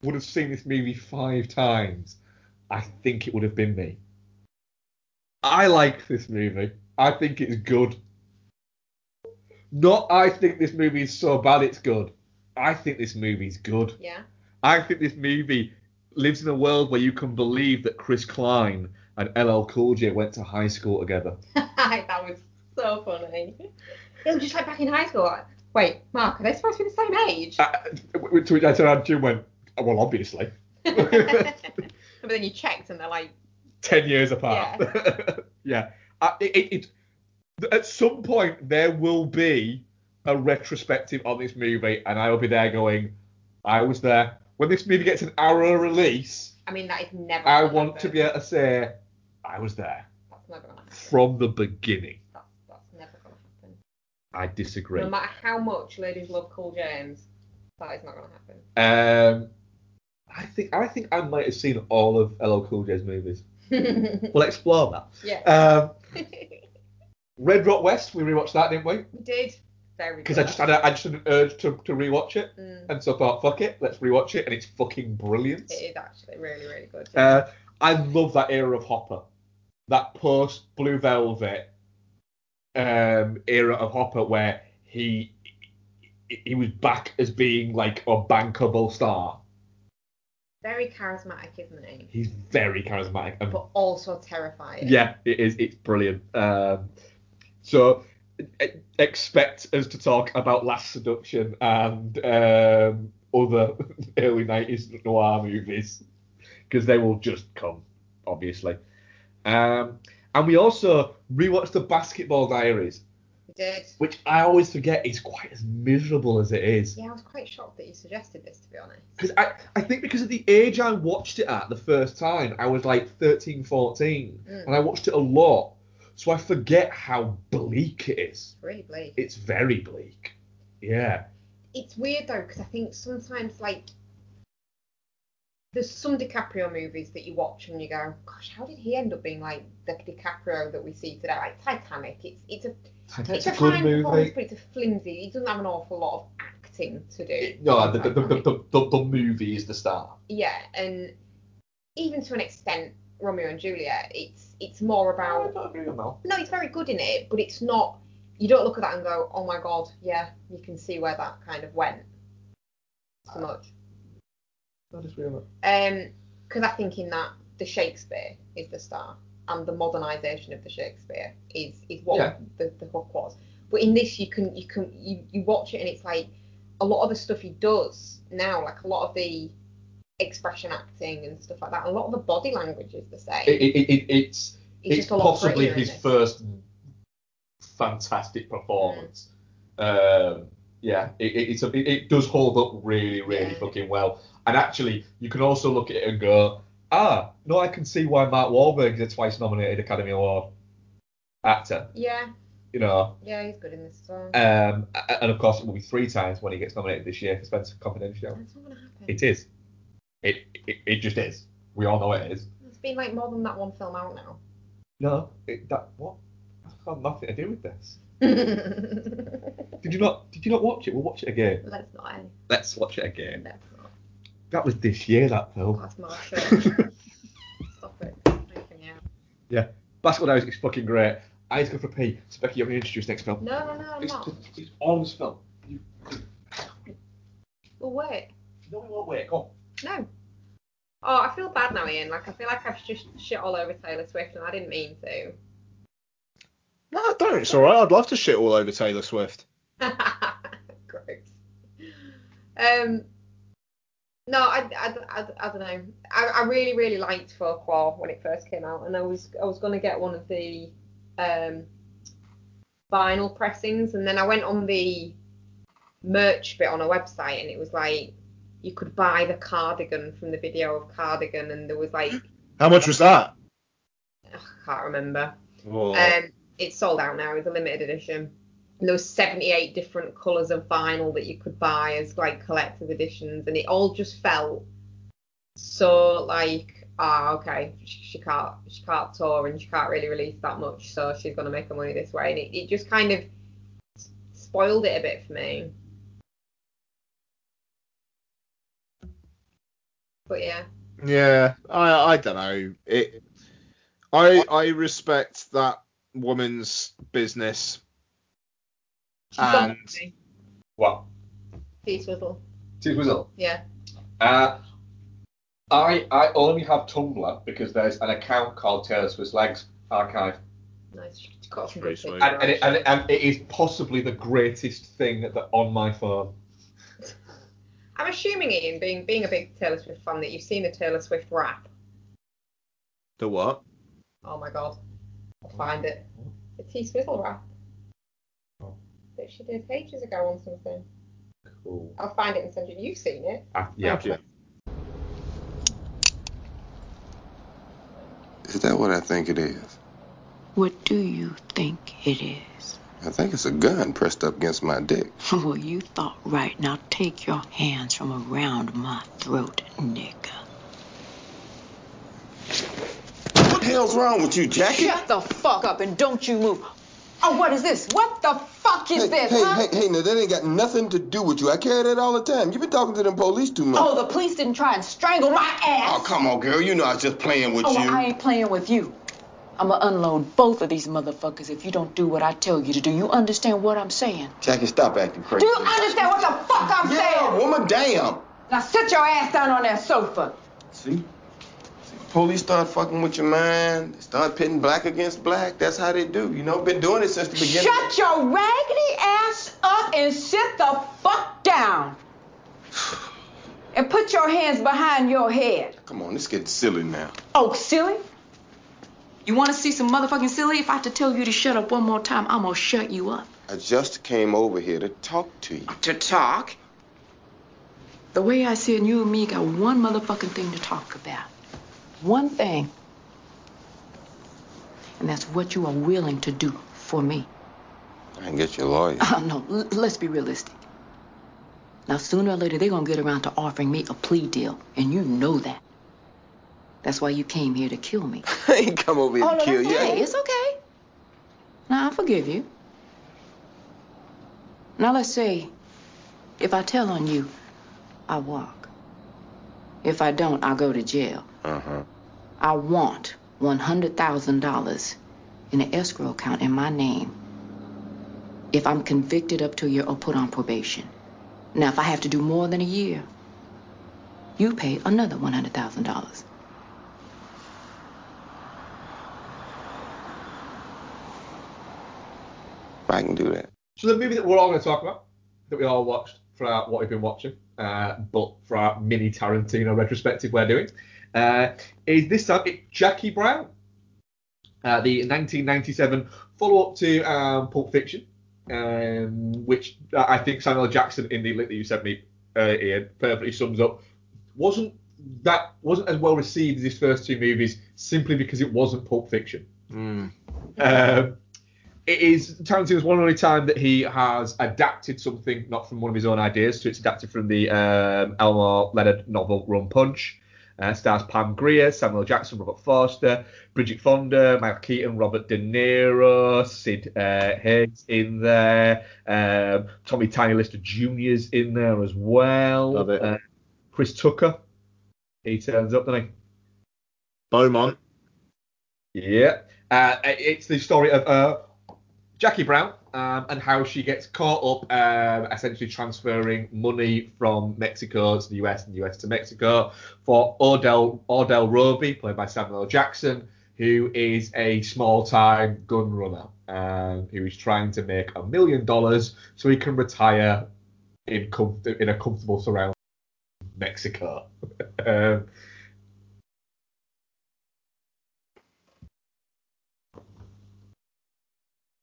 would have seen this movie five times, I think it would have been me. I like this movie. I think it's good. Not I think this movie is so bad it's good. I think this movie's good. Yeah. I think this movie lives in a world where you can believe that Chris Klein and LL Cool J went to high school together. (laughs) that was so funny. It was just like back in high school. Like, Wait, Mark, are they supposed to be the same age? Uh, to which I turned to Jim went, "Oh, well, obviously. (laughs) (laughs) but then you checked and they're like, 10 years apart. Yeah. (laughs) Uh, it, it, at some point, there will be a retrospective on this movie, and I will be there going, I was there. When this movie gets an Arrow release, I mean, that is never. I want to be able to say, I was there That's never gonna happen. from the beginning. That's, that's never gonna happen. I disagree. No matter how much ladies love Cool James, that is not gonna happen. Um, I think I think I might have seen all of LL Cool J's movies. (laughs) We'll explore that. Yeah. Um, (laughs) Red Rock West, we rewatched that, didn't we? we did. Very good. Because I just had a, I just had an urge to, to rewatch it, Mm. and so I thought, fuck it, let's rewatch it, and it's fucking brilliant. It is actually really, really good. Uh, I love that era of Hopper, that post Blue Velvet um, era of Hopper where he he was back as being like a bankable star. Very charismatic, isn't he? He's very charismatic and But also terrifying. Yeah, it is. It's brilliant. Um, so expect us to talk about Last Seduction and um, other (laughs) early nineties noir movies because they will just come, obviously. Um, and we also rewatched the Basketball Diaries, We did. which I always forget is quite as miserable as it is. Yeah, I was quite shocked that you suggested this, to be honest. Because I, I think because of the age I watched it at the first time, I was like 13, 14, Mm. and I watched it a lot. So I forget how bleak it is. It's really bleak. It's very bleak. Yeah. It's weird though, because I think sometimes like there's some DiCaprio movies that you watch and you go, gosh, how did he end up being like the DiCaprio that we see today? Like Titanic, it's it's a Titanic's it's a a good movie. but it's a flimsy. He doesn't have an awful lot of acting to do. No, the, the, the, the, the, the movie is the star. Yeah, and even to an extent, Romeo and Juliet, it's it's more about. I don't agree with that. No, it's very good in it, but it's not. You don't look at that and go, oh my god, yeah, you can see where that kind of went. So uh, much. I just realised. Um, because I think in that the Shakespeare is the star, and the modernisation of the Shakespeare is is what Yeah. the, the hook was. But in this, you can you can you, you watch it and it's like a lot of the stuff he does now, like a lot of the expression acting and stuff like that. A lot of the body language is the same. It, it, it, it's It's a lot possibly prettier in his this. first fantastic performance. Um, yeah, it, it, it's a, it, it does hold up really, really fucking well. And actually, you can also look at it and go, ah, no, I can see why Mark Wahlberg is a twice nominated Academy Award actor. yeah, You know, yeah, he's good in this as well. um, and of course, it will be three times when he gets nominated this year for Spencer Confidential. That's not gonna happen. It is. It, it it just is. We all know it is. It's been like more than that one film out now. No, it, that what? That's got nothing to do with this. (laughs) Did you not? Did you not watch it? We'll watch it again. Let's not. Let's watch it again. Let's. That was this year, that film. That's my show. (laughs) Stop it. Freaking me out. Yeah. Basketball Diaries is fucking great. I need to go for a pee. So Becky, you're going to introduce next film. No, no, no, I'm It's, not. it's Orm's film. Well, wait. No, we won't wait. Come on. No. Oh, I feel bad now, Ian. Like I feel like I've just shit all over Taylor Swift, and I didn't mean to. No, I don't. It's all right. I'd love to shit all over Taylor Swift. (laughs) Gross. Um. No, I, I, I, I don't know. I, I really, really liked Folklore when it first came out, and I was I was gonna get one of the um vinyl pressings, and then I went on the merch bit on a website, and it was like you could buy the cardigan from the video of Cardigan, and there was like (gasps) How much was that? I can't remember. Oh. Um, it's sold out now. It's a limited edition. There was 78 different colours of vinyl that you could buy as like collector's editions, and it all just felt so like, ah, okay, she, she can't, she can't tour and she can't really release that much, so she's gonna make her money this way, and it, it just kind of spoiled it a bit for me. But yeah, Yeah, I I don't know. It I I respect that woman's business. And What? T Swizzle. T Swizzle. Yeah. Uh, I I only have Tumblr because there's an account called Taylor Swift's Legs Archive. Nice. It's got some good Pretty things. sweet. And, and, it, and, it, and it is possibly the greatest thing that on my phone. I'm assuming, Ian, being being a big Taylor Swift fan, that you've seen the Taylor Swift rap. the what? Oh my god, I'll find it. The T Swizzle rap that she did ages ago on something. Cool. I'll find it and send you. You've seen it. Ah, yeah. Thank you. Is that what I think it is? What do you think it is? I think it's a gun pressed up against my dick. (laughs) Well, you thought right. Now take your hands from around my throat, nigga. What the hell's wrong with you, Jackie? Shut the fuck up and don't you move. Oh, what is this? What the fuck is hey, this, hey, huh? hey, hey, now that ain't got nothing to do with you. I carry that all the time. You've been talking to them police too much. Oh, the police didn't try and strangle my ass. Oh, come on, girl. You know I was just playing with you. oh, you. I ain't playing with you. I'ma unload both of these motherfuckers if you don't do what I tell you to do. You understand what I'm saying? Jackie, stop acting crazy. Do you understand what the fuck I'm yeah, saying? woman, damn. Now sit your ass down on that sofa. See? See, police start fucking with your mind. They start pitting black against black. That's how they do. You know, been doing it since the beginning. Shut your raggedy ass up and sit the fuck down. And put your hands behind your head. Come on, it's getting silly now. Oh, silly? You want to see some motherfucking silly? If I have to tell you to shut up one more time, I'm gonna shut you up. I just came over here to talk to you. To talk? The way I see it, you and me got one motherfucking thing to talk about. One thing. And that's what you are willing to do for me. I can get you a lawyer. Oh, no, l- let's be realistic. Now, sooner or later, they're gonna get around to offering me a plea deal, and you know that. That's why you came here to kill me. (laughs) I ain't come over here oh, to no, kill you. okay. It's okay. Now, I forgive you. Now, let's say if I tell on you, I walk. If I don't, I'll go to jail. Uh-huh. I want $100,000 in an escrow account in my name if I'm convicted up to a year or put on probation. Now, if I have to do more than a year, you pay another $100,000. I can do that. So the movie that we're all going to talk about, that we all watched for our, what we've been watching, uh, but for our mini Tarantino retrospective we're doing, uh, is this time it's Jackie Brown, uh, the 1997 follow-up to um, Pulp Fiction, um, which I think Samuel Jackson in the link that you sent me, uh, Ian, perfectly sums up. Wasn't that wasn't as well received as his first two movies simply because it wasn't Pulp Fiction. Mm. Um, it is Tarantino's one and only time that he has adapted something not from one of his own ideas, so it's adapted from the um, Elmore Leonard novel Rum Punch. Uh, stars Pam Grier, Samuel Jackson, Robert Forster, Bridget Fonda, Michael Keaton, Robert De Niro, Sid uh, Hayes in there, um, Tommy Tiny Lister Jr.'s in there as well. Love it. Uh, Chris Tucker, he turns up, doesn't he? Beaumont. Yeah. Uh, it's the story of uh, Jackie Brown um, and how she gets caught up um, essentially transferring money from Mexico to the US and the US to Mexico for Ordell, Ordell Robbie, played by Samuel. Jackson, who is a small time gun runner um, who is trying to make a million dollars so he can retire in, comf- in a comfortable surrounding Mexico. (laughs)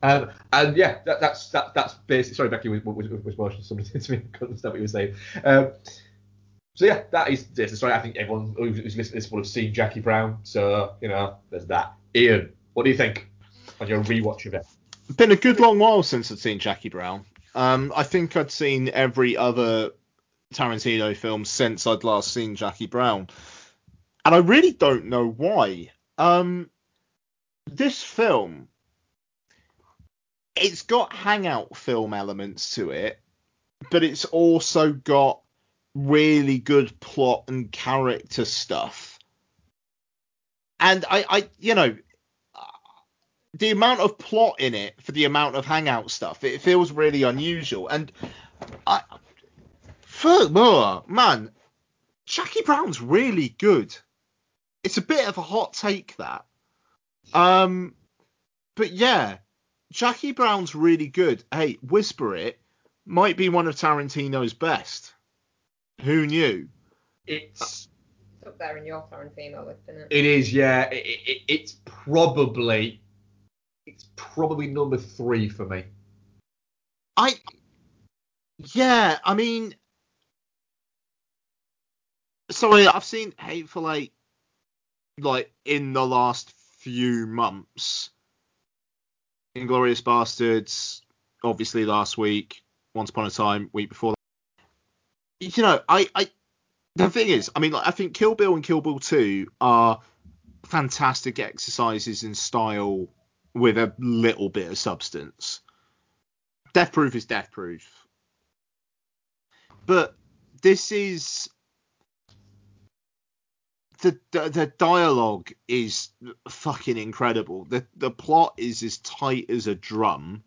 um, and yeah, that, that's that, that's basically. Sorry, Becky was was, was motioning somebody (laughs) to me. I couldn't understand what you were saying. Um, so yeah, that is this story. I think everyone who's listening to this will have seen Jackie Brown. So you know, there's that. Ian, what do you think on your rewatch of it? It's been a good long while since I'd seen Jackie Brown. Um, I think I'd seen every other Tarantino film since I'd last seen Jackie Brown, and I really don't know why. Um, this film it's got hangout film elements to it, but it's also got really good plot and character stuff. And I, I, you know, the amount of plot in it for the amount of hangout stuff, it feels really unusual. And I, furthermore, man, Jackie Brown's really good. It's a bit of a hot take that. Um, but yeah, Jackie Brown's really good. Hey, Whisper It might be one of Tarantino's best. Who knew? It's It's up there in your Tarantino list, isn't it? it is yeah. It, it, it's probably it's probably number three for me. I yeah, I mean sorry, I've seen Hateful Eight like in the last few months. Inglourious Basterds, obviously last week. Once Upon a Time, week before. that. You know, I, I, the thing is, I mean, like, I think Kill Bill and Kill Bill 2 are fantastic exercises in style with a little bit of substance. Death Proof is Death Proof. But this is the, the dialogue is fucking incredible. The the plot is as tight as a drum.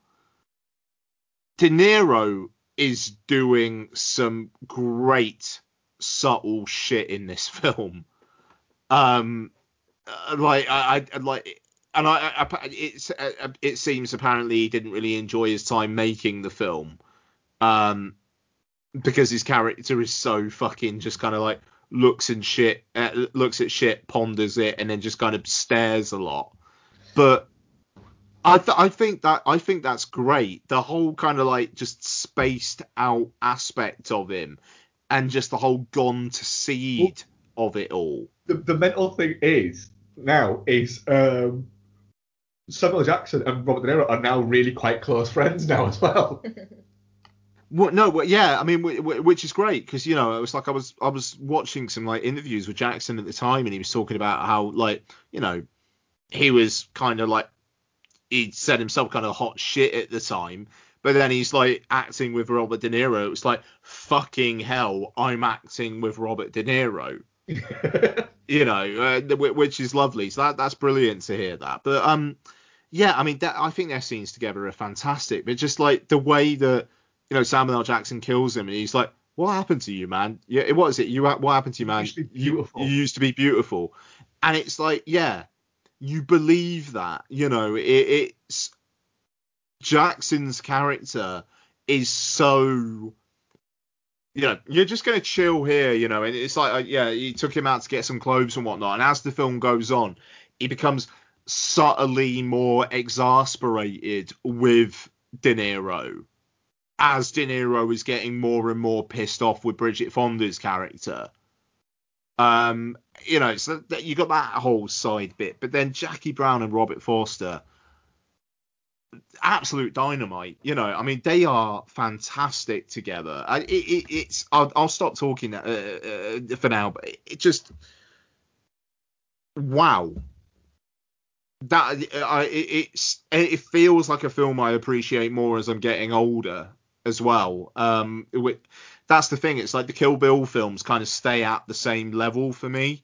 De Niro is doing some great subtle shit in this (laughs) film. Um, uh, like I, I like, and I, I it's uh, it seems apparently he didn't really enjoy his time making the film, um, because his character is so fucking just kind of like looks and shit, uh, looks at shit, ponders it, and then just kind of stares a lot. But I th- I think that I think that's great. The whole kind of like just spaced out aspect of him, and just the whole gone to seed of it all. The, the mental thing is now is um, Samuel Jackson and Robert De Niro are now really quite close friends now as well. (laughs) Well, no, well, yeah, I mean, w- w- which is great because you know it was like I was I was watching some like interviews with Jackson at the time, and he was talking about how like you know he was kind of like he said himself kind of hot shit at the time, but then he's like acting with Robert De Niro. It was like fucking hell, I'm acting with Robert De Niro. (laughs) you know, uh, wh- which is lovely. So that that's brilliant to hear that. But um, yeah, I mean, that, I think their scenes together are fantastic. But just like the way that you know Samuel L. Jackson kills him, and he's like, "What happened to you, man? Yeah, what is it? You what happened to you, man? You, you, you used to be beautiful." And it's like, yeah, you believe that. You know, it, it's Jackson's character is so. You know, you're just gonna chill here, you know, and it's like, uh, yeah, he took him out to get some clothes and whatnot, and as the film goes on, he becomes subtly more exasperated with De Niro as De Niro is getting more and more pissed off with Bridget Fonda's character. Um, you know, so that you got that whole side bit, but then Jackie Brown and Robert Forster, absolute dynamite. You know, I mean, they are fantastic together. I, it, it, it's I'll, I'll stop talking uh, uh, for now, but it, it just wow. That I it, it's it feels like a film I appreciate more as I'm getting older as well. Um, that's the thing. It's like the Kill Bill films kind of stay at the same level for me,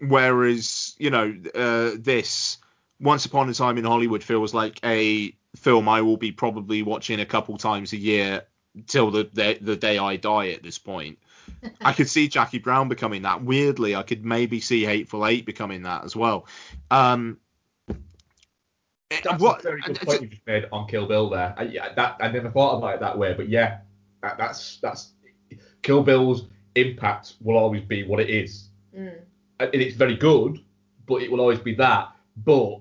whereas you know uh, this Once Upon a Time in Hollywood feels like a film I will be probably watching a couple times a year till the the, the day I die. At this point, I could see Jackie Brown becoming that. Weirdly, I could maybe see Hateful Eight becoming that as well. Um, That's what- a very good point you just made on Kill Bill there. I, yeah, that I never thought about it that way, but yeah, that, that's that's Kill Bill's impact will always be what it is, Mm. and it's very good, but it will always be that. But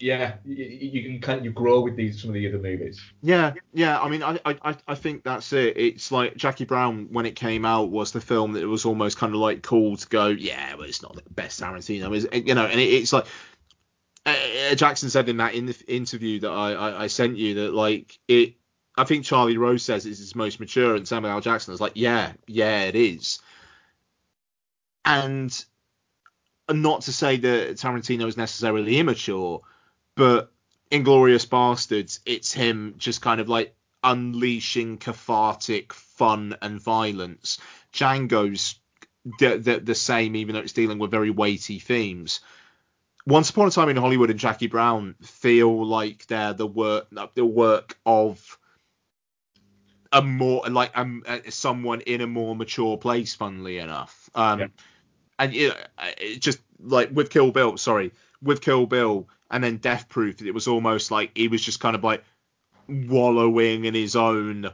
yeah, you, you, you kind you grow with these some of the other movies. Yeah, yeah. I mean, I, I, I think that's it. It's like Jackie Brown when it came out was the film that it was almost kind of like cool to go, yeah, well, it's not the best Tarantino, is you know, and it, it's like Jackson said in that in the interview that I, I, I sent you that like it. I think Charlie Rose says it's his most mature, and Samuel L. Jackson is like, yeah, yeah, it is. And uh, not to say that Tarantino is necessarily immature, but Inglourious Basterds, it's him just kind of like unleashing cathartic fun and violence. Django's the, the, the same, even though it's dealing with very weighty themes. Once Upon a Time in Hollywood and Jackie Brown feel like they're the work the work of a more like um, uh, someone in a more mature place. Funnily enough, um, and you know, it just like with Kill Bill, sorry, with Kill Bill and then Death Proof, it was almost like he was just kind of like wallowing in his own.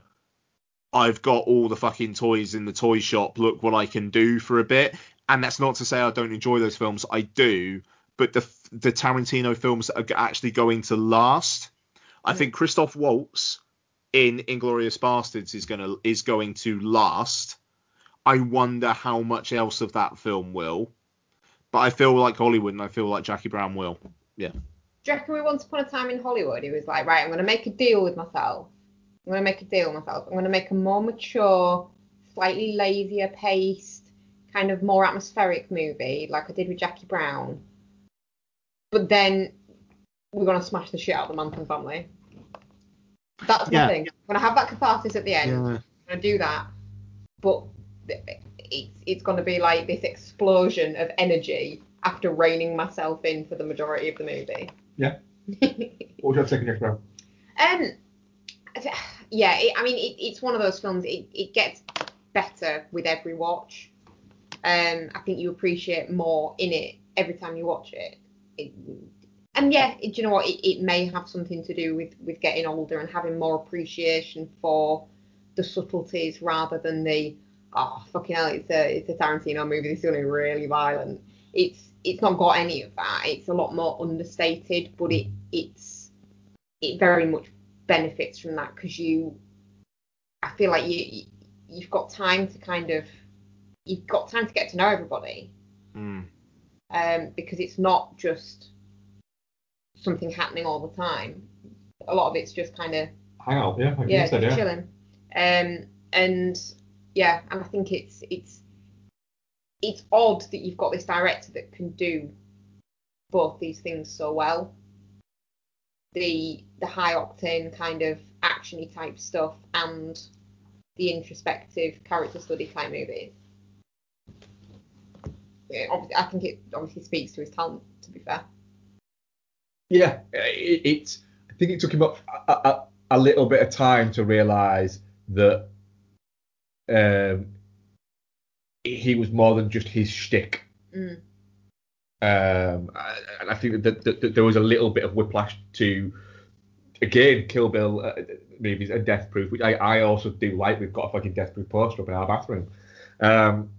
I've got all the fucking toys in the toy shop. Look what I can do for a bit. And that's not to say I don't enjoy those films. I do, but the the Tarantino films that are actually going to last. I think Christoph Waltz in Inglourious Basterds is gonna is going to last. I wonder how much else of that film will. But I feel like Hollywood and I feel like Jackie Brown will. Yeah. Do you reckon we once upon a time in Hollywood, he was like, right, I'm going to make a deal with myself. I'm going to make a deal with myself. I'm going to make a more mature, slightly lazier paced, kind of more atmospheric movie, like I did with Jackie Brown. But then we're going to smash the shit out of the Manson family. That's my Yeah. thing. I'm going to have that catharsis at the end. Yeah. I'm going to do that. But it's, it's going to be like this explosion of energy after reining myself in for the majority of the movie. Yeah. (laughs) what was your second Brown? Um, yeah, it, I mean, it, it's one of those films. It, it gets better with every watch. Um, I think you appreciate more in it every time you watch it. It and yeah, do you know what? It, it may have something to do with with getting older and having more appreciation for the subtleties rather than the oh fucking hell, it's a it's a Tarantino movie. This is going really violent. It's it's not got any of that. It's a lot more understated, but it it's it very much benefits from that because you I feel like you you've got time to kind of you've got time to get to know everybody Mm. Um, because it's not just something happening all the time. A lot of it's just kind of Hang out, yeah. Like yeah, said, just yeah. chilling. Um, and yeah, and I think it's it's it's odd that you've got this director that can do both these things so well. The the high octane kind of actiony type stuff and the introspective character study type movies. Obviously, I think it obviously speaks to his talent. To be fair. Yeah, it, it. I think it took him a, a, a little bit of time to realise that um, he was more than just his shtick. Mm. Um, and I think that, that, that there was a little bit of whiplash to, again, Kill Bill uh, movies and Death Proof, which I, I also do like. We've got a fucking Death Proof poster up in our bathroom. Um,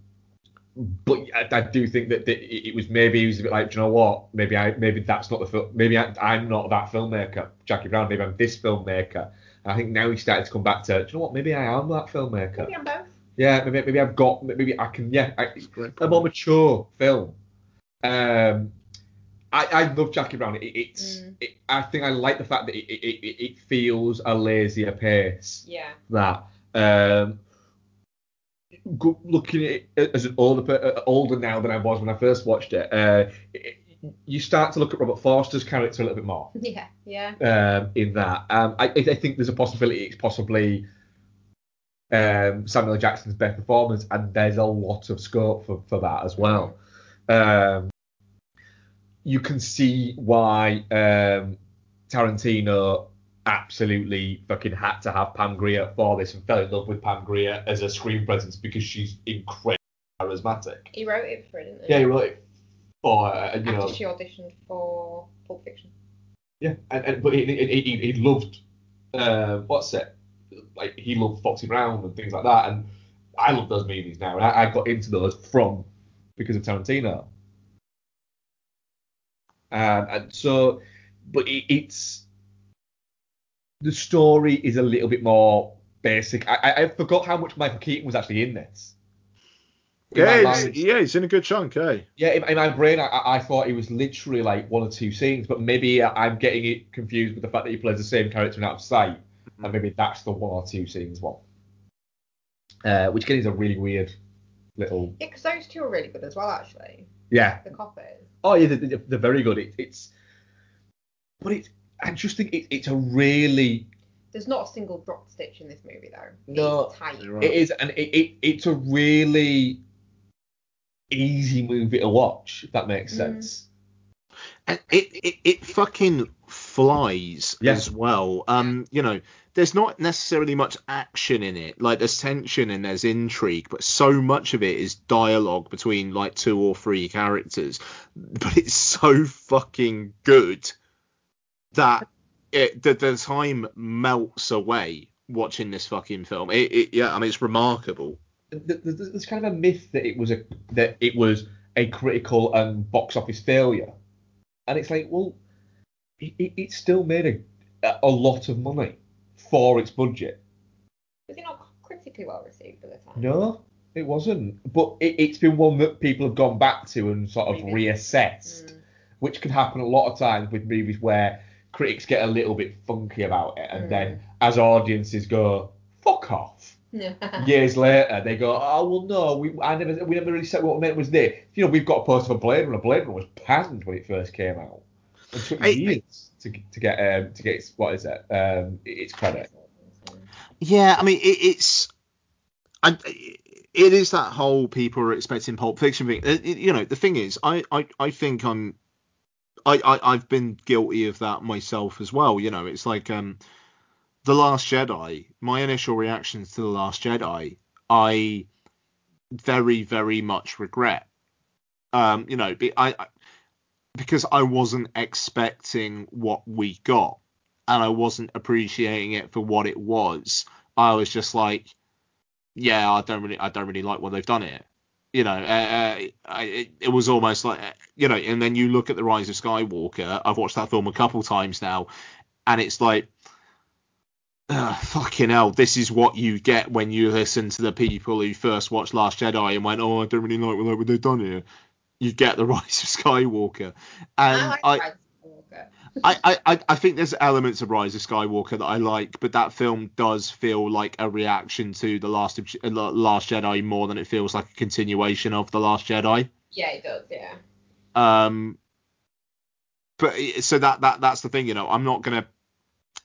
but I, I do think that, that it it was maybe he was a bit like, do you know what? Maybe I maybe that's not the film. Maybe I, I'm not that filmmaker, Jackie Brown. Maybe I'm this filmmaker. And I think now he started to come back to, do you know what? Maybe I am that filmmaker. Maybe I'm both. Yeah, maybe maybe I've got maybe I can yeah I, a more mature film. Um, I, I love Jackie Brown. It, it's it, I think I like the fact that it, it, it, it feels a lazier pace. Yeah. That um, go- looking at it as an older uh, older now than I was when I first watched it, uh, it- you start to look at Robert Forster's character a little bit more (laughs) Yeah, yeah. um, in that. Um, I, I think there's a possibility it's possibly um, Samuel Jackson's best performance, and there's a lot of scope for, for that as well. Um, you can see why um, Tarantino absolutely fucking had to have Pam Grier for this and fell in love with Pam Grier as a screen presence because she's incredibly charismatic. He wrote it for her, didn't he? Yeah, he wrote it for uh, you After know she auditioned for Pulp Fiction. Yeah, and, and but he, he, he, he loved uh, what's it? Like he loved Foxy Brown and things like that, and I love those movies now, and I, I got into those from because of Tarantino. Um, and so, but it, it's the story is a little bit more basic. I, I, I forgot how much Michael Keaton was actually in this. In Yeah, mind- it's, yeah, he's in a good chunk, eh? yeah, in, in my brain, I, I thought it was literally like one or two scenes, but maybe I'm getting it confused with the fact that he plays the same character in Out of Sight, and maybe that's the one or two scenes one. Uh, which again is a really weird little. Yeah, because those two are really good as well, actually. Yeah. The coppers. Oh yeah, they're, they're- they're very good. It, it's, but it's. I just think it, it's a really There's not a single drop stitch in this movie, though. no. It's tight. It is, and it, it it's a really easy movie to watch. If that makes Mm. sense. And it, it, it fucking flies Yeah. as well. Um, you know, there's not necessarily much action in it. Like there's tension and there's intrigue, but so much of it is dialogue between like two or three characters. (laughs) But it's so fucking good that it the, the time melts away watching this fucking film. It, it yeah, I mean it's remarkable. th- th- there's kind of a myth that it was a that it was a critical and box office failure, and it's like, well, it, it, it still made a a lot of money for its budget. Was it not critically well received at the time? No, it wasn't. But it, it's been one that people have gone back to and sort of reassessed, mm. which can happen a lot of times with movies where critics get a little bit funky about it, and Mm. then as audiences go, fuck off. (laughs) years later, they go, oh well, no, we I never we never really said what we meant was this. You know, we've got a poster for Blade Runner. Blade Runner was panned when it first came out. It took years to to get um to get its, what is it um its credit. Yeah, I mean it, it's, I, it is that whole people are expecting Pulp Fiction thing. Uh, it- you know, the thing is, I, I, I think I'm, I, I, I've been guilty of that myself as well. You know, it's like um, the Last Jedi. My initial reactions to the Last Jedi, I very, very much regret. Um, you know, be, I, I because I wasn't expecting what we got and I wasn't appreciating it for what it was. I was just like, yeah, I don't really, I don't really like what they've done here. You know, uh, uh, I, it, it was almost like, you know, and then you look at the Rise of Skywalker. I've watched that film a couple times now, and it's like, uh, fucking hell, this is what you get when you listen to the people who first watched Last Jedi and went, oh, I don't really like what, they've done here. You get the Rise of Skywalker, and I I, Rise of Skywalker. I, I, I- think there's elements of Rise of Skywalker that I like, but that film does feel like a reaction to the Last of, uh, Last Jedi more than it feels like a continuation of the Last Jedi. Yeah, it does. Yeah. Um, but so that that that's the thing, you know. I'm not gonna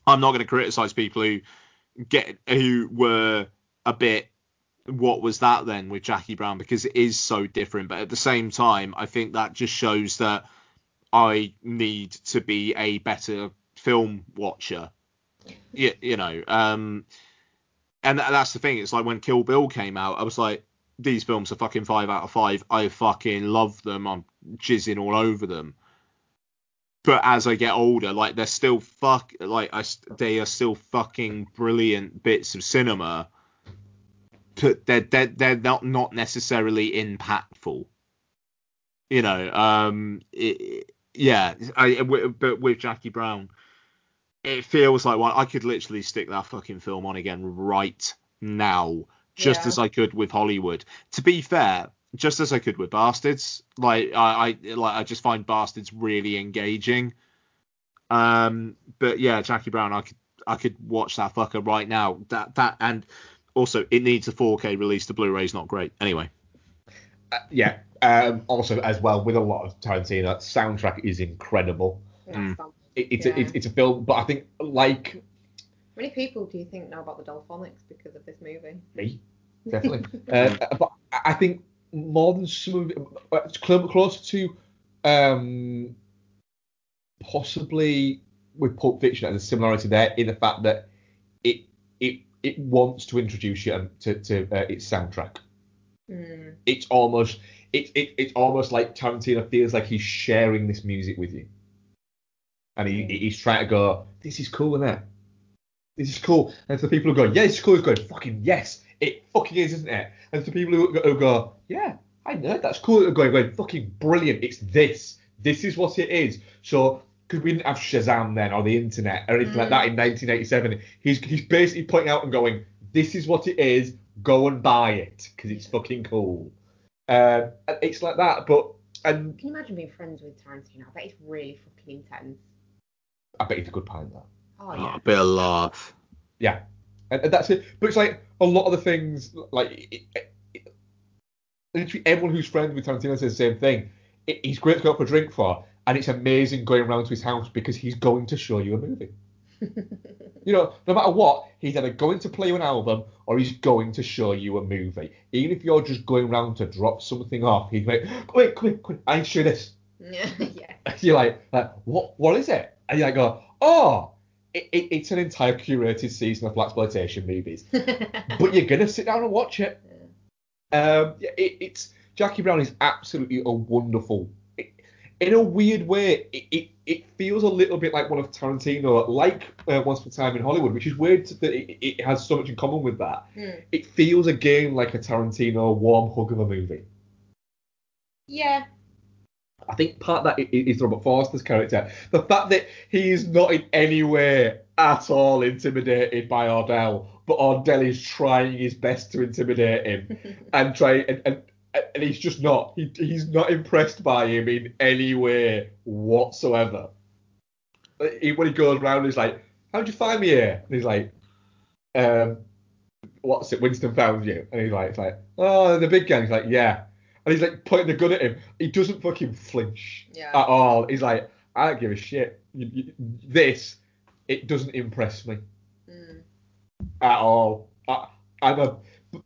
I'm not gonna criticize people who get who were a bit what was that then with Jackie Brown because it is so different. But at the same time, I think that just shows that I need to be a better film watcher. You, you know, um, and that's the thing. It's like when Kill Bill came out, I was like, these films are fucking five out of five. I fucking love them. I'm jizzing all over them. But as I get older, like they're still fuck, like I, they are still fucking brilliant bits of cinema. But they're they're, they're not not necessarily impactful. You know, um, it, yeah, I, but with Jackie Brown, it feels like one I could literally stick that fucking film on again right now, just Yeah. as I could with Hollywood. To be fair, just as I could with Basterds, like I, I like I just find Basterds really engaging. Um, but yeah, Jackie Brown, I could I could watch that fucker right now. That that and Also, it needs a 4K release. The Blu-ray's not great. Anyway. Uh, yeah. Um, also, as well, with a lot of Tarantino, soundtrack is incredible. Mm. It, it's, Yeah. a, it's, it's a film, but I think like How many people do you think know about the Delfonics because of this movie? me, definitely. uh, (laughs) but I I think more than some of it, uh, it's clo- closer to um, possibly with Pulp Fiction and a similarity there in the fact that it it it wants to introduce you to, to uh, its soundtrack. Mm. It's almost it, it it's almost like Tarantino feels like he's sharing this music with you, and he, he's trying to go, this is cool, isn't it? This is cool. And to the people who go, yeah, it's cool, he's going, fucking yes, it fucking is, isn't it? And to the people who, who go, yeah, I know that's cool, they're going, going, fucking brilliant, it's this. This is what it is. So, because we didn't have Shazam then or the internet or anything like that in 1987, he's he's basically pointing out and going, this is what it is, go and buy it because it's fucking cool. Uh, it's like that, but and Can you imagine being friends with Tarantino? I bet it's really fucking intense. I bet he's a good pint though. Oh yeah. a bit of laugh. Yeah, and, and that's it. But it's like a lot of the things, like it, it, it, literally everyone who's friends with Tarantino says the same thing. It, he's great to go out for a drink for, and it's amazing going around to his house because he's going to show you a movie. (laughs) you know, no matter what, he's either going to play you an album or he's going to show you a movie. Even if you're just going around to drop something off, he's like, come here, come here, come here, I show you this. (laughs) yeah. (laughs) You're like, like, what? What is it? And you like go, oh, it, it, it's an entire curated season of black exploitation movies, (laughs) but you're gonna sit down and watch it. Um, yeah, it, it's Jackie Brown is absolutely a wonderful. In a weird way, it, it, feels a little bit like one of Tarantino, like uh, Once Upon a Time in Hollywood, which is weird that it, it has so much in common with that. Mm. It feels again like a Tarantino warm hug of a movie. Yeah. I think part of that is Robert Forster's character. The fact that he is not in any way at all intimidated by Ordell, but Ordell is trying his best to intimidate him (laughs) and try and, and and he's just not. He, he's not impressed by him in any way whatsoever. He, when he goes around, he's like, "How'd you find me here?" And he's like, um, "What's it? Winston found you." And he's like, "It's like, oh, the big guy." He's like, "Yeah." And he's like pointing the gun at him. He doesn't fucking flinch Yeah. at all. He's like, "I don't give a shit. You, you, this, it doesn't impress me Mm. at all. I, I'm a.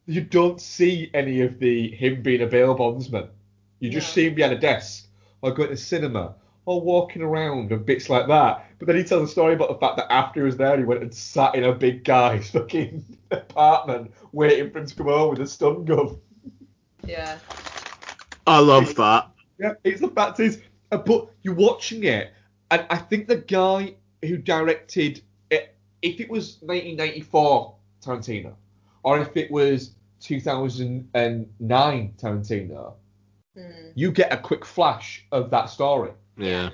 You don't see any of the him being a bail bondsman. You just see him behind a desk or going to cinema or walking around and bits like that. But then he tells a story about the fact that after he was there, he went and sat in a big guy's (laughs) fucking apartment waiting for him to come home with a stun gun. Yeah. I love that. Yeah, it's the fact is, uh, but you're watching it, and I think the guy who directed it, if it was 1994 Tarantino, or if it was 2009 Tarantino, Mm. you get a quick flash of that story. Yeah.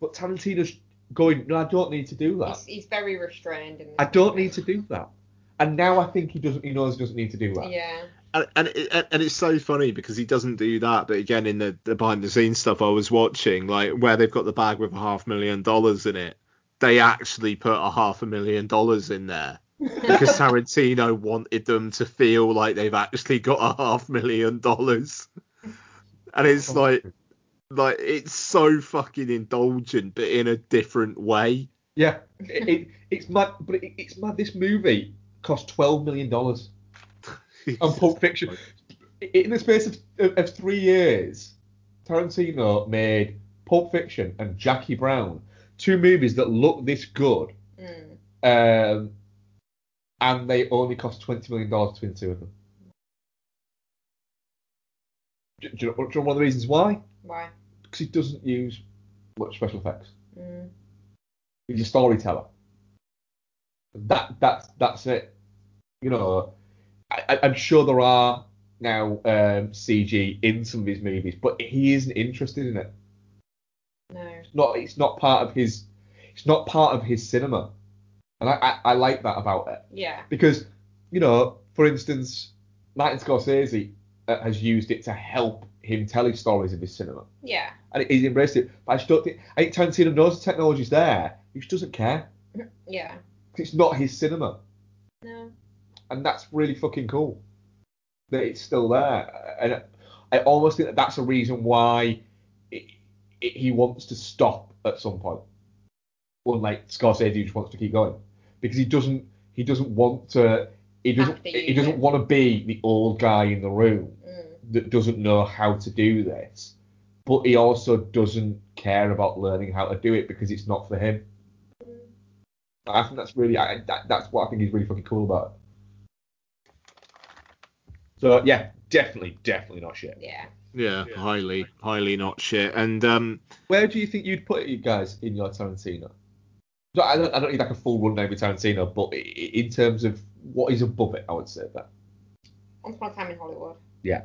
But Tarantino's going, no, I don't need to do that. He's, he's very restrained. In this I don't need to do that. And now I think he doesn't. He knows he doesn't need to do that. Yeah. And and, it, and it's so funny because he doesn't do that. But again, in the, the behind the scenes stuff I was watching, like where they've got the bag with a half million dollars in it, they actually put a half a million dollars in there because Tarantino wanted them to feel like they've actually got a half million dollars. And it's like, like it's so fucking indulgent, but in a different way. Yeah, it, it, it's mad, but it, it's mad. This movie cost twelve million dollars (laughs) on Pulp Fiction. In the space of, of, of three years, Tarantino made Pulp Fiction and Jackie Brown, two movies that look this good, Mm. um, and they only cost twenty million dollars between the two of them. Do, do, you know, do you know one of the reasons why? Why? Because he doesn't use much special effects. Mm. He's a storyteller. That that's that's it. You know, I, I- I'm sure there are now um, CG in some of his movies, but he isn't interested in it. No. It's not. It's not part of his. It's not part of his cinema, and I, I, I like that about it Yeah. because you know, for instance, Martin Scorsese uh, has used it to help him tell his stories of his cinema, Yeah. and he's embraced it. But I just don't think. I think Tarantino knows the technology's there. He just doesn't care. (laughs) Yeah. It's not his cinema. No. and that's really fucking cool that it's still there. And I almost think that that's a reason why it, it, he wants to stop at some point. Unlike Scorsese, who just wants to keep going because he doesn't he doesn't want to he doesn't he doesn't want to be the old guy in the room Mm. that doesn't know how to do this, but he also doesn't care about learning how to do it because it's not for him. I think that's really I, that, that's what I think is really fucking cool about it. So yeah, definitely, definitely not shit. Yeah. Yeah, highly, highly not shit. And um, Where do you think you'd put it, you guys, in your Tarantino? So I don't, I don't need like a full rundown with Tarantino, but i- i- in terms of what is above it, I would say that. Once Upon a Time in Hollywood. Yeah.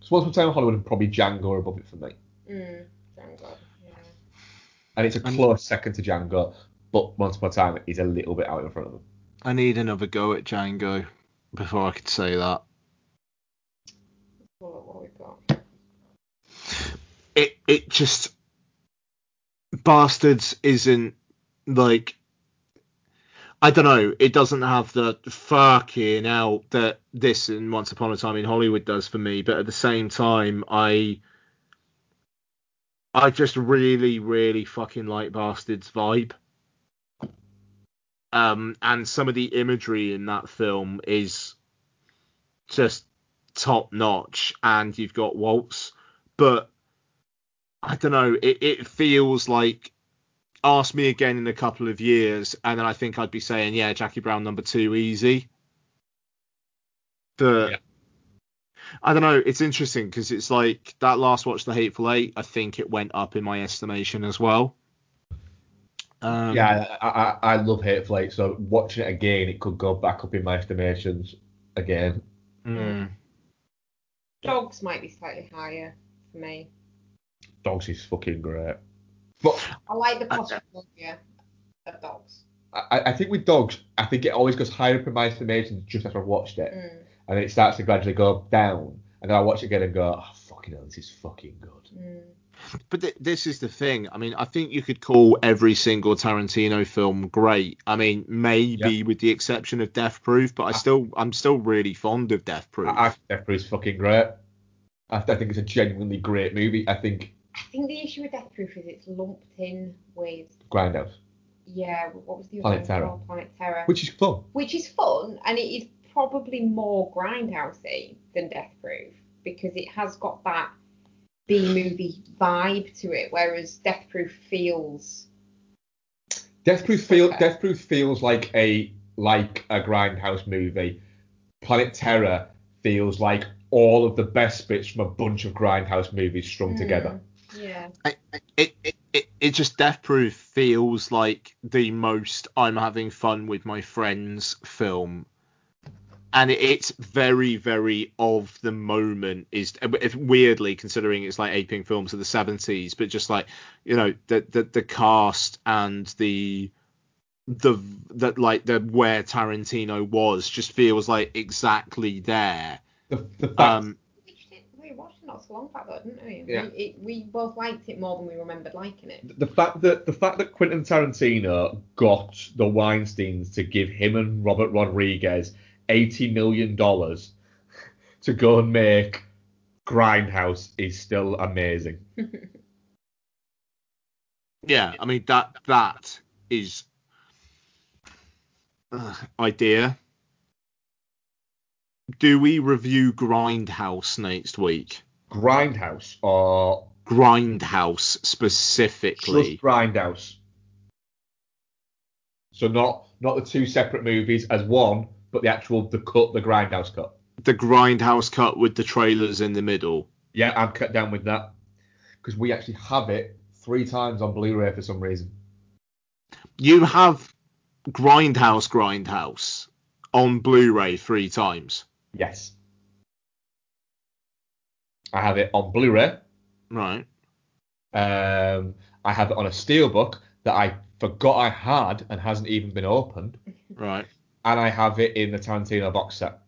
So Once Upon a Time in Hollywood and probably Django are above it for me. Mm. Django. Yeah. And it's a close second to Django, but Once Upon a Time is a little bit out in front of them. I need another go at Django before I could say that. What, what we got? It it just Basterds isn't like I don't know. It doesn't have the fucking out that this and Once Upon a Time in Hollywood does for me. But at the same time, I I just really, really fucking like Basterds vibe. Um, and some of the imagery in that film is just top notch. And you've got Waltz, but I don't know. It it feels like ask me again in a couple of years, and then I think I'd be saying, yeah, Jackie Brown number two, easy. The I don't know. It's interesting because it's like that last watch, The Hateful Eight. I think it went up in my estimation as well. Um, yeah, I, I, I love Hateful Eight, so watching it again, it could go back up in my estimations again. mm. Dogs might be slightly higher for me. Dogs is fucking great. But I like the claustrophobia of dogs. I, I think with dogs, I think it always goes higher up in my estimation just after I've watched it. Mm. And then it starts to gradually go down. And then I watch it again and go, oh, fucking hell, this is fucking good. Mm. But th- this is the thing. I mean, I think you could call every single Tarantino film great. I mean, maybe with the exception of Death Proof, but I still, I'm still really fond of Death Proof. I, I Death Proof is fucking great. I, I think it's a genuinely great movie. I think I think the issue with Death Proof is it's lumped in with Grindhouse, yeah. What was the other Planet one Terror. called? Planet Terror. which is fun. which is fun and it is probably more grindhousey than Death Proof because it has got that B movie vibe to it, whereas Death Proof feels Death Proof feel Death Proof feels like a like a Grindhouse movie. Planet Terror feels like all of the best bits from a bunch of Grindhouse movies strung hmm. together. Yeah. it, it, it, it just Death Proof feels like the most I'm having fun with my friends film. And it, it's very, very of the moment. Is if, weirdly considering it's like aping films of the 70s, but just like you know the the, the cast and the the that like the where Tarantino was just feels like exactly there. The, the um, We watched it not so long back though, didn't we? Yeah. We, it, we both liked it more than we remembered liking it. The fact that the fact that Quentin Tarantino got the Weinsteins to give him and Robert Rodriguez eighty million dollars to go and make Grindhouse is still amazing. (laughs) Yeah, I mean that that is uh, idea. Do we review Grindhouse next week? Grindhouse or Grindhouse specifically. just Grindhouse. So not not the two separate movies as one, but the actual the cut, the Grindhouse cut. The Grindhouse cut with the trailers in the middle. Yeah, I'm cut down with that because we actually have it three times on Blu-ray for some reason. You have Grindhouse Grindhouse on Blu-ray three times. Yes, I have it on Blu-ray. Right. Um, I have it on a steelbook that I forgot I had and hasn't even been opened. Right. And I have it in the Tarantino box set.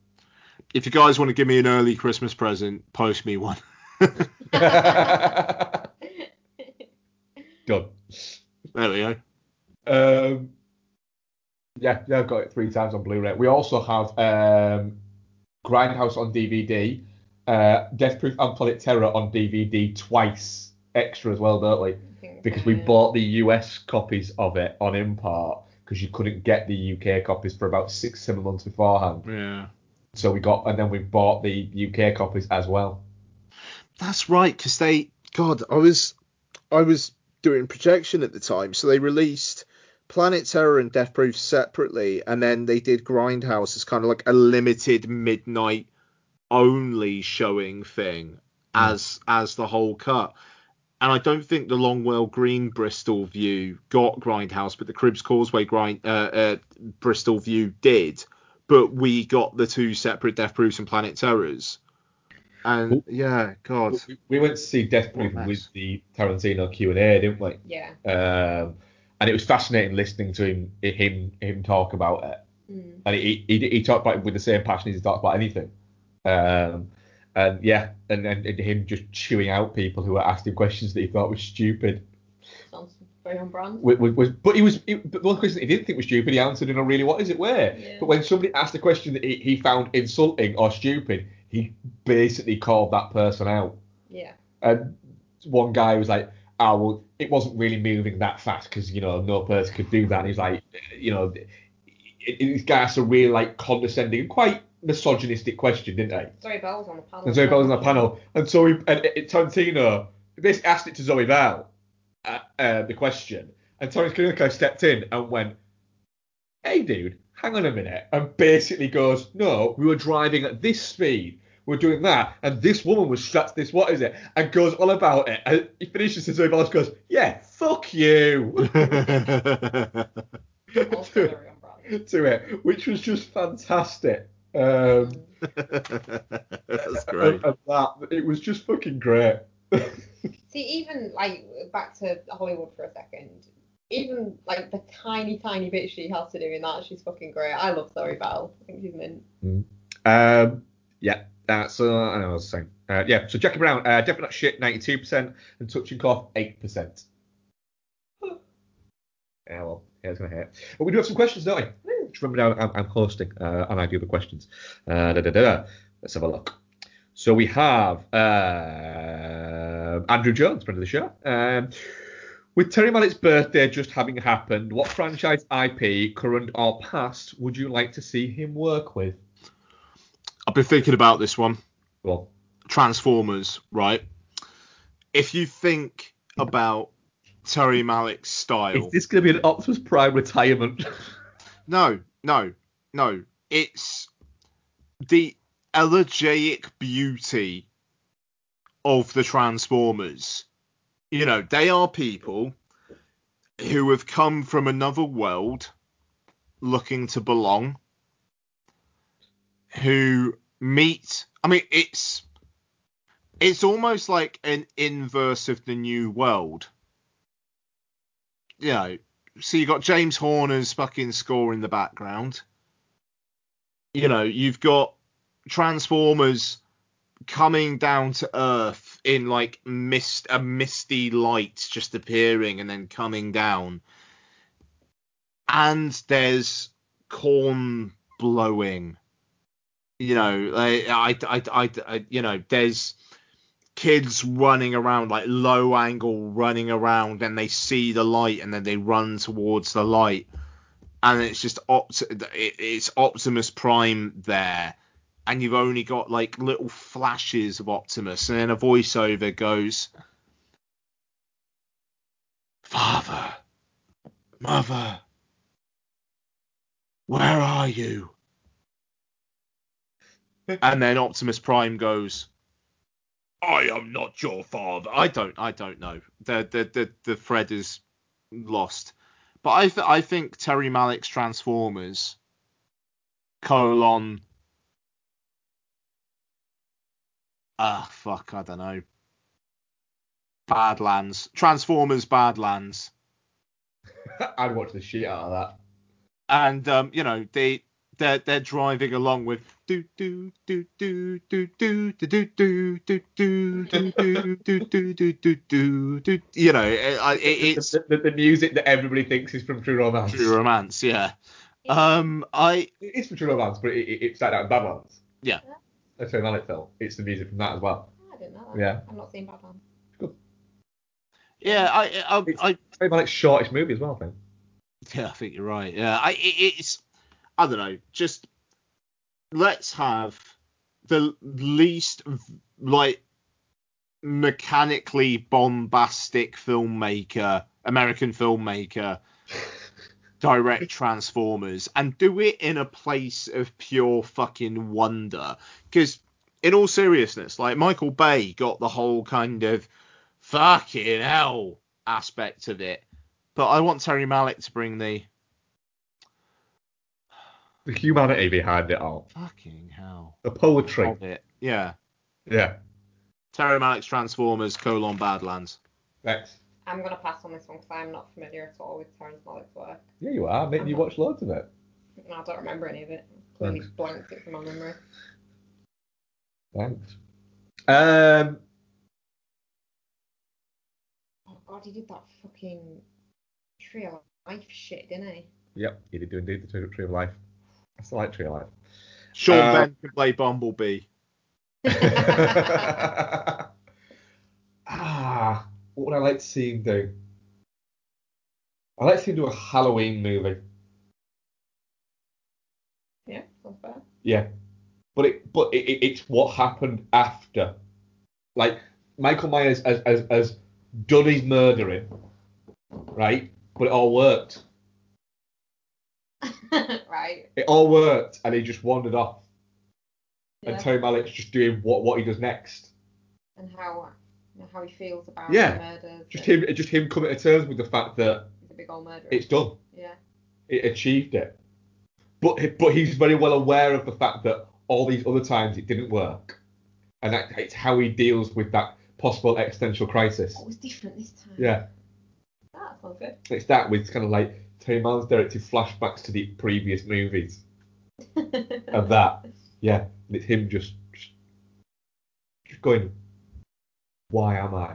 If you guys want to give me an early Christmas present, post me one. (laughs) Done. There we go. Um, Yeah, yeah, I've got it three times on Blu-ray. We also have um, Grindhouse on DVD, uh, Death Proof and Planet Terror on DVD twice extra as well, don't we? Because we bought the US copies of it on import because you couldn't get the UK copies for about six, seven months beforehand. Yeah. So we got, and then we bought the UK copies as well. That's right, because they, God, I was, I was doing projection at the time, so they released Planet Terror and Death Proof separately, and then they did Grindhouse as kind of like a limited midnight only showing thing as as the whole cut. And I don't think the Longwell Green Bristol Vue got Grindhouse, but the Cribbs Causeway grind uh, uh, Bristol Vue did. But we got the two separate Death Proofs and Planet Terrors. And yeah, God. We, we went to see Death Proof with the Tarantino Q and A, didn't we? Yeah. Um, and it was fascinating listening to him him him talk about it. Mm. And he, he he talked about it with the same passion as he talked about anything. Um, and yeah, and then and him just chewing out people who were asking questions that he thought were stupid. Sounds very on brand. Was, was, but he was, he, but one question he didn't think was stupid, he answered in a really what is it where. Yeah. But when somebody asked a question that he, he found insulting or stupid, he basically called that person out. Yeah. And one guy was like, "Oh well, it wasn't really moving that fast because you know no person could do that." And he's like, you know, it, this guy asked a really like condescending, and quite misogynistic question, didn't he? Zoe Bell's on the panel. And Zoe Bell was on the panel, and so he, and it, Tarantino basically asked it to Zoe Bell, uh, uh, the question, and Tarantino stepped in and went, "Hey, dude, hang on a minute," and basically goes, "No, we were driving at this speed." We're doing that, and this woman was strapped to this. What is it? And goes on about it. And he finishes, and Zoe Bell just goes, "Yeah, fuck you." (laughs) to, (laughs) to it, which was just fantastic. Um, (laughs) That's great. and- and that it was just fucking great. (laughs) See, even like back to Hollywood for a second. Even like the tiny, tiny bit she has to do in that, she's fucking great. I love Zoe Bell. I think she's mint. Um, yeah, that's uh, I know what I was saying. Uh, yeah, so Jackie Brown, uh, definitely not shit, 92%, and touching cloth, 8%. Yeah, well, yeah, it's gonna hit. But we do have some questions, don't we? Just remember now, I'm, I'm hosting, uh, and I do the questions. Uh, da, da, da. Let's have a look. So we have uh, Andrew Jones, friend of the show. Um, with Terry Malick's birthday just having happened, what franchise IP, current or past, would you like to see him work with? I've been thinking about this one. Well, Transformers, right? If you think about Terry Malick's style, Is this going to be an Optimus Prime retirement? (laughs) No, no, no. It's the elegiac beauty of the Transformers. You know, they are people who have come from another world looking to belong, who meet. I mean, it's it's almost like an inverse of the new world. You know, so you got James Horner's fucking score in the background. You know, you've got Transformers coming down to Earth in like mist, a misty light just appearing and then coming down. And there's corn blowing. You know, I, I, I, I, you know, there's kids running around like low angle running around and they see the light and then they run towards the light. And it's just Opt- it's Optimus Prime there. And you've only got like little flashes of Optimus and then a voiceover goes father mother where are you? (laughs) And then Optimus Prime goes I am not your father. I don't. I don't know. The the the, the thread is lost. But I th- I think Terry Malick's Transformers colon ah fuck I don't know Badlands Transformers Badlands (laughs) I'd watch the shit out of that. and um you know they they're they're driving along with do do do do do do do do do do do do do do do do do do you know it, it, it's the, the, the music that everybody thinks is from True Romance. True Romance, yeah. Um, I It's for True Romance, but it, it, it started out in Badlands. yeah. A Terry Malick film. It's the music from that as well. I didn't know that. Yeah. I've not seen Batman. Yeah, I, I, I, Terry Malick's shortest movie as well, I think. Yeah, I think you're right. Yeah, I, it, it's, I don't know, just let's have the least like mechanically bombastic filmmaker, American filmmaker, (laughs) direct Transformers and do it in a place of pure fucking wonder. Because in all seriousness, like Michael Bay got the whole kind of fucking hell aspect of it. But I want Terry Malick to bring the The humanity behind it all. fucking hell The poetry. of it. Yeah. Yeah. Terry Malick's Transformers colon Badlands. Next. I'm gonna pass on this one because I'm not familiar at all with Terrence Malick's work. Yeah, you are. Maybe you watched loads of it. And I don't remember any of it. Clearly Thanks. blanked it from my memory. Thanks. Um, Oh god, he did that fucking Tree of Life shit, didn't he? yep, he did do indeed the Tree- Tree of Life. I still like Tree of Life. Sean Uh, Penn can play Bumblebee. (laughs) ah, what would I like to see him do? I'd like to see him do a Halloween movie. Yeah, sounds fair. Yeah, but it but it, it, it's what happened after. Like Michael Myers has, has, has done his murdering, right? But it all worked. (laughs) right. It all worked, and he just wandered off. Yeah. And Terry Malick's just doing what what he does next. And how you know, how he feels about Yeah, the murders. Just him, just him coming to terms with the fact that He's a big old murderer. it's done. Yeah. It achieved it. But but he's very well aware of the fact that all these other times it didn't work, and that it's how he deals with that possible existential crisis. Oh, it was different this time. Yeah, That sounds good. it's that with kind of like Terry Malick's directed flashbacks to the previous movies (laughs) of that. Yeah, and it's him just just, just going, why am I?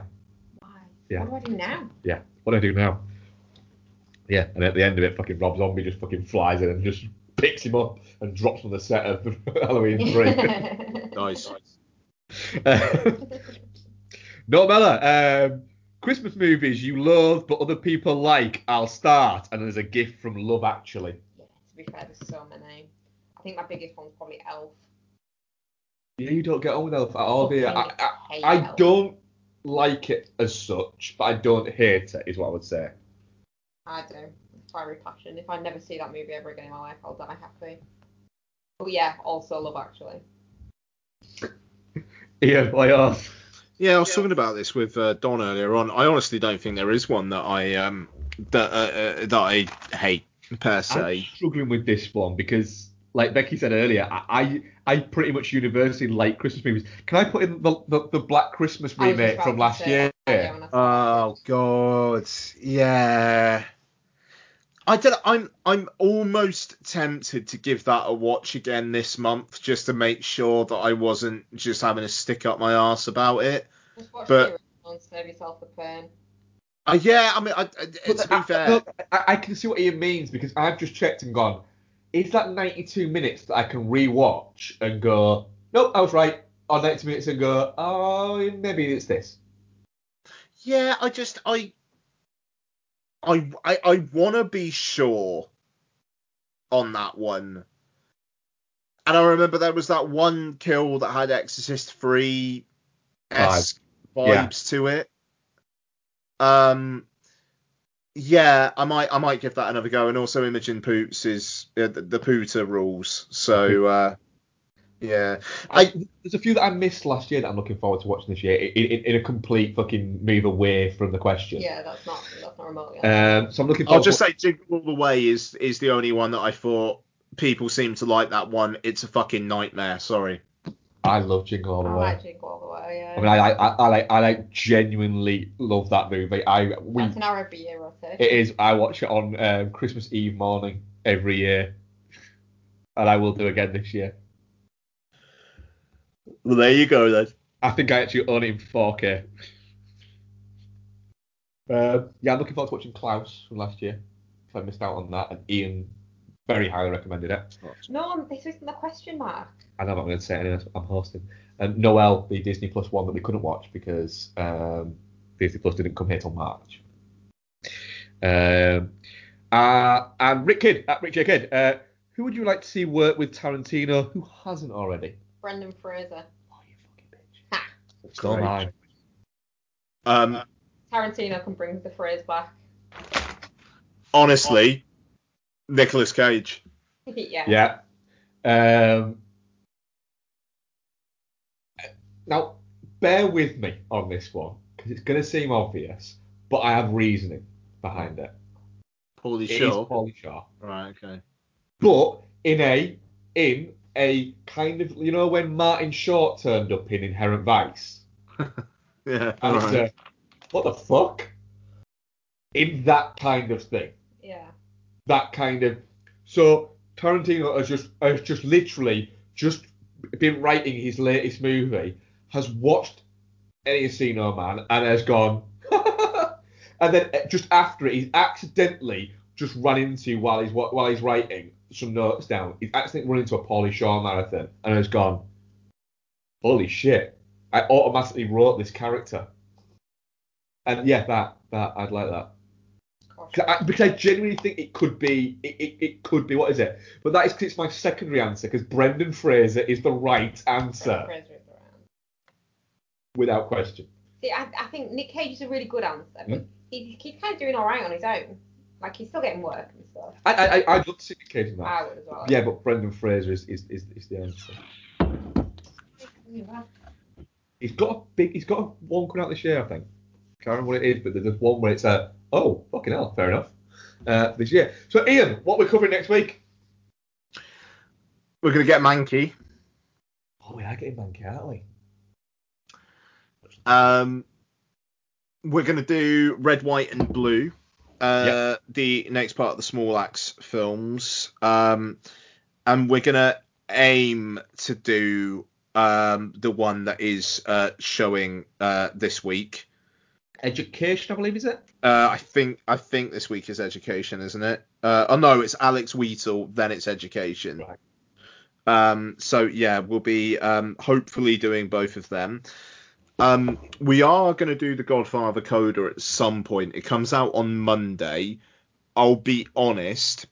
Why? Yeah. What do I do now? Yeah, what do I do now? Yeah, and at the end of it, fucking Rob Zombie just fucking flies in and just picks him up and drops him on the set of (laughs) Halloween 3. (laughs) Nice. nice. no, Mella, um, Christmas movies you love but other people like, I'll start. And there's a gift from Love Actually. Yeah, To be fair, there's so many. I think my biggest one's probably Elf. Yeah, you don't get on with Elf at all, do you? I, I, I Elf. don't like it as such, but I don't hate it, is what I would say. I do. Fiery passion. If I never see that movie ever again in my life, I'll die happy. But yeah, also Love Actually. Ian, why yours? Yeah, I was talking about this with uh, Don earlier on. I honestly don't think there is one that I um that uh, uh, that I hate per se. I'm se. struggling with this one because, like Becky said earlier, I I, I pretty much universally like Christmas movies. Can I put in the the, the Black Christmas I was just remake from last year? that, yeah, when I saw Oh God, yeah. I don't. I'm I'm almost tempted to give that a watch again this month just to make sure that I wasn't just having a stick up my ass about it. Just watch But- and save yourself the pain. Uh, yeah, I mean, I, I, to be I- fair, look, I, I can see what Ian means because I've just checked and gone. Is that 92 minutes that I can rewatch and go, nope, I was right, or 90 minutes and go, oh, maybe it's this. Yeah, I just I I I, I want to be sure on that one. And I remember there was that one kill that had Exorcist 3 esque Vibe. Yeah. vibes to it. Um yeah, I might I might give that another go and also Imogen Poots is uh, the, the Pooter rules. So uh yeah. I, there's a few that I missed last year that I'm looking forward to watching this year in, in, in a complete fucking move away from the question. Yeah, that's not that's not remotely. Um, so I'm looking forward I'll just to say Jingle All the Way is is the only one that I thought people seem to like that one. It's a fucking nightmare. Sorry. I love Jingle All the Way. I Way. like Jingle All the Way. Yeah. I mean, I, I, I like, I like genuinely love that movie. I, we, that's an hour every year rotation. it is. I watch it on um, Christmas Eve morning every year, and I will do again this year. Well, there you go then. I think I actually own it in 4K. Um, yeah, I'm looking forward to watching Klaus from last year. If I missed out on that, and Ian Very highly recommended it. No, this isn't the question mark. And I'm not going to say anything. I'm hosting. Um, Noel, the Disney Plus one that we couldn't watch because um, Disney Plus didn't come here till March. Um, uh, and Rick Kidd, at Rick J. Kidd, uh, who would you like to see work with Tarantino who hasn't already? Brendan Fraser. So am I. Um, Tarantino can bring the phrase back. honestly, Nicolas Cage. (laughs) yeah. Yeah. Um, now, bear with me on this one because it's going to seem obvious, but I have reasoning behind it. Paulie It is Shore. Pauly Shore. Right. Okay. But in a in a kind of you know when Martin Short turned up in Inherent Vice, (laughs) Yeah. and it's alright. a, what the fuck? In that kind of thing. Yeah. that kind of so Tarantino has just has just literally just been writing his latest movie, has watched Encino Man and has gone (laughs) and then uh, just after it he's accidentally just run into while he's while he's writing some notes down, he's accidentally run into a Pauly Shore marathon and has gone, Holy shit, I automatically wrote this character. And yeah, that that I'd like that. I, because I genuinely think it could be, it, it, it could be, what is it? But that is it's my secondary answer, because Brendan Fraser is the right answer, Fraser is around. without question. See, I, I think Nick Cage is a really good answer, Hmm? he, he's kind of doing all right on his own. Like he's still getting work and stuff. I, I, I- I'd love to see Nick Cage in that. I would as well. Yeah, but Brendan Fraser is, is, is, is the answer. He's got a big, he's got a one coming out this year, I think. Can't remember what it is, but there's one where it's a, oh, fucking hell, fair enough, uh, this year. So, Ian, what we're covering next week? We're gonna get Mankey. Oh, we are getting Mankey, aren't we? Um, we're gonna do Red, White, and Blue. Uh, the next part of the Small Axe films. Um, and we're gonna aim to do um the one that is uh showing uh this week. Education, I believe, is it? Uh, I think I think this week is education, isn't it? Uh, oh no, it's Alex Wheatle, then it's education. Um, so yeah, we'll be um, hopefully doing both of them. Um, we are going to do the Godfather Coda at some point. It comes out on Monday. I'll be honest.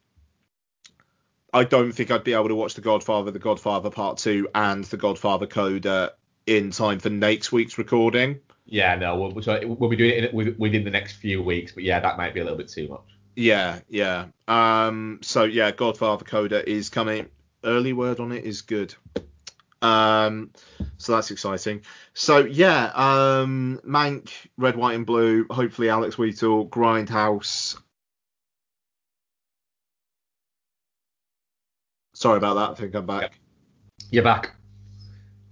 I don't think I'd be able to watch The Godfather, The Godfather Part 2, and The Godfather Coda in time for next week's recording. Yeah, no, we'll, so we'll be doing it in, within the next few weeks, but yeah, that might be a little bit too much. Yeah, yeah. Um, so yeah, Godfather Coda is coming. Early word on it is good. Um, so that's exciting. So yeah, um, Mank, Red, White, and Blue. Hopefully Alex Wheatle, Grindhouse. Sorry about that. I think I'm back. You're back.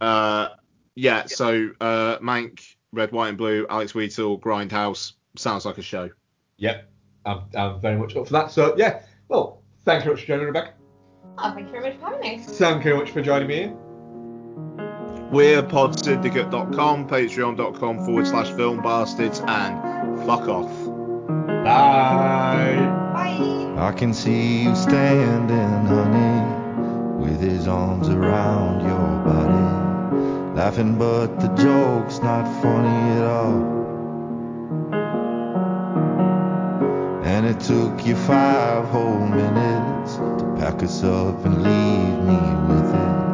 Uh, yeah. So uh, Mank, Red, White, and Blue. Alex Wheatle, Grindhouse. Sounds like a show. Yep, I'm, I'm very much up for that. So yeah, well, thanks very much for joining, Rebecca. Oh, thank you very much for having me. Thank you very much for joining me. We're podsyndicate.com, patreon.com forward slash film bastards, and fuck off. Bye. I can see you standing, honey, with his arms around your body, laughing, but the joke's not funny at all. And it took you five whole minutes to pack us up and leave me with it,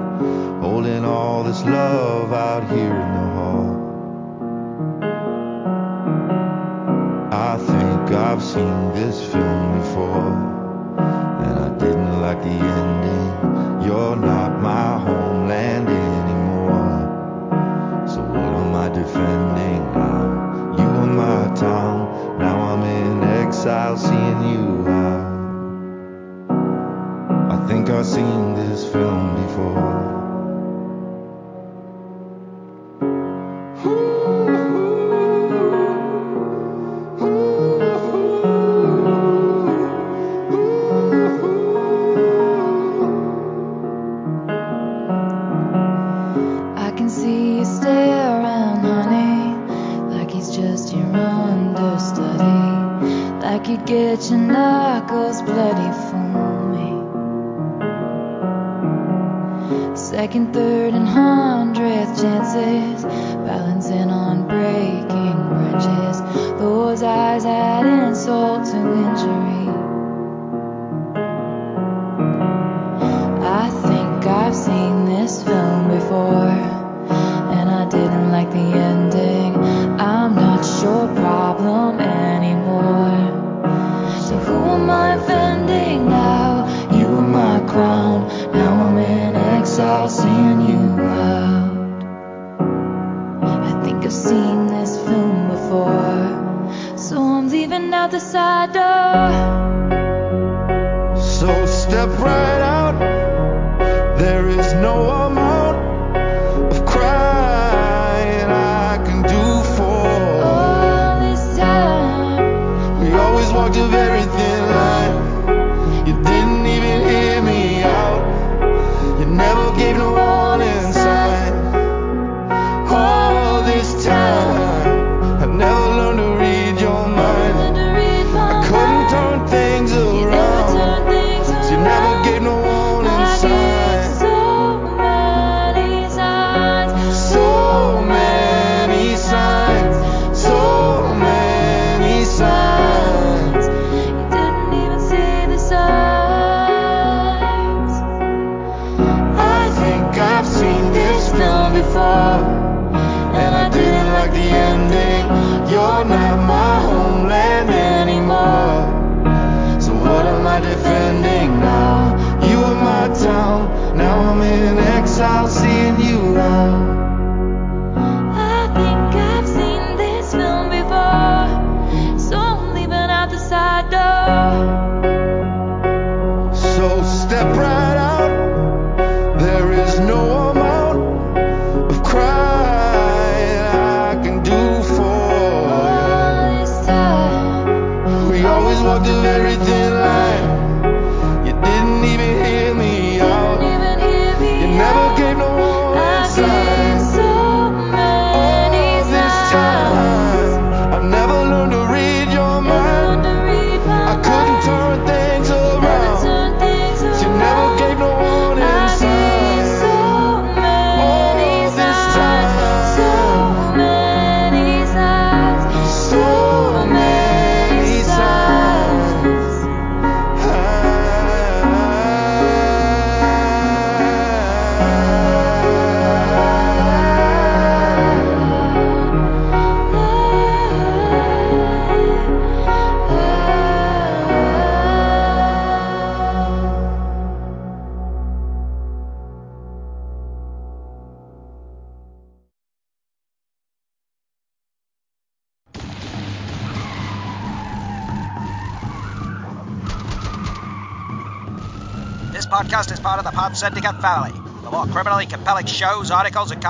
holding all this love out here in the hall. I think I've seen this film before, and I didn't like the ending. You're not my homeland anymore. So what am I defending now? You were my town, now I'm in exile seeing you out. I think I've seen this film before.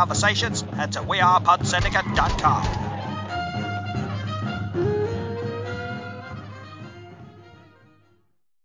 Conversations, head to wearepodsyndicate.com.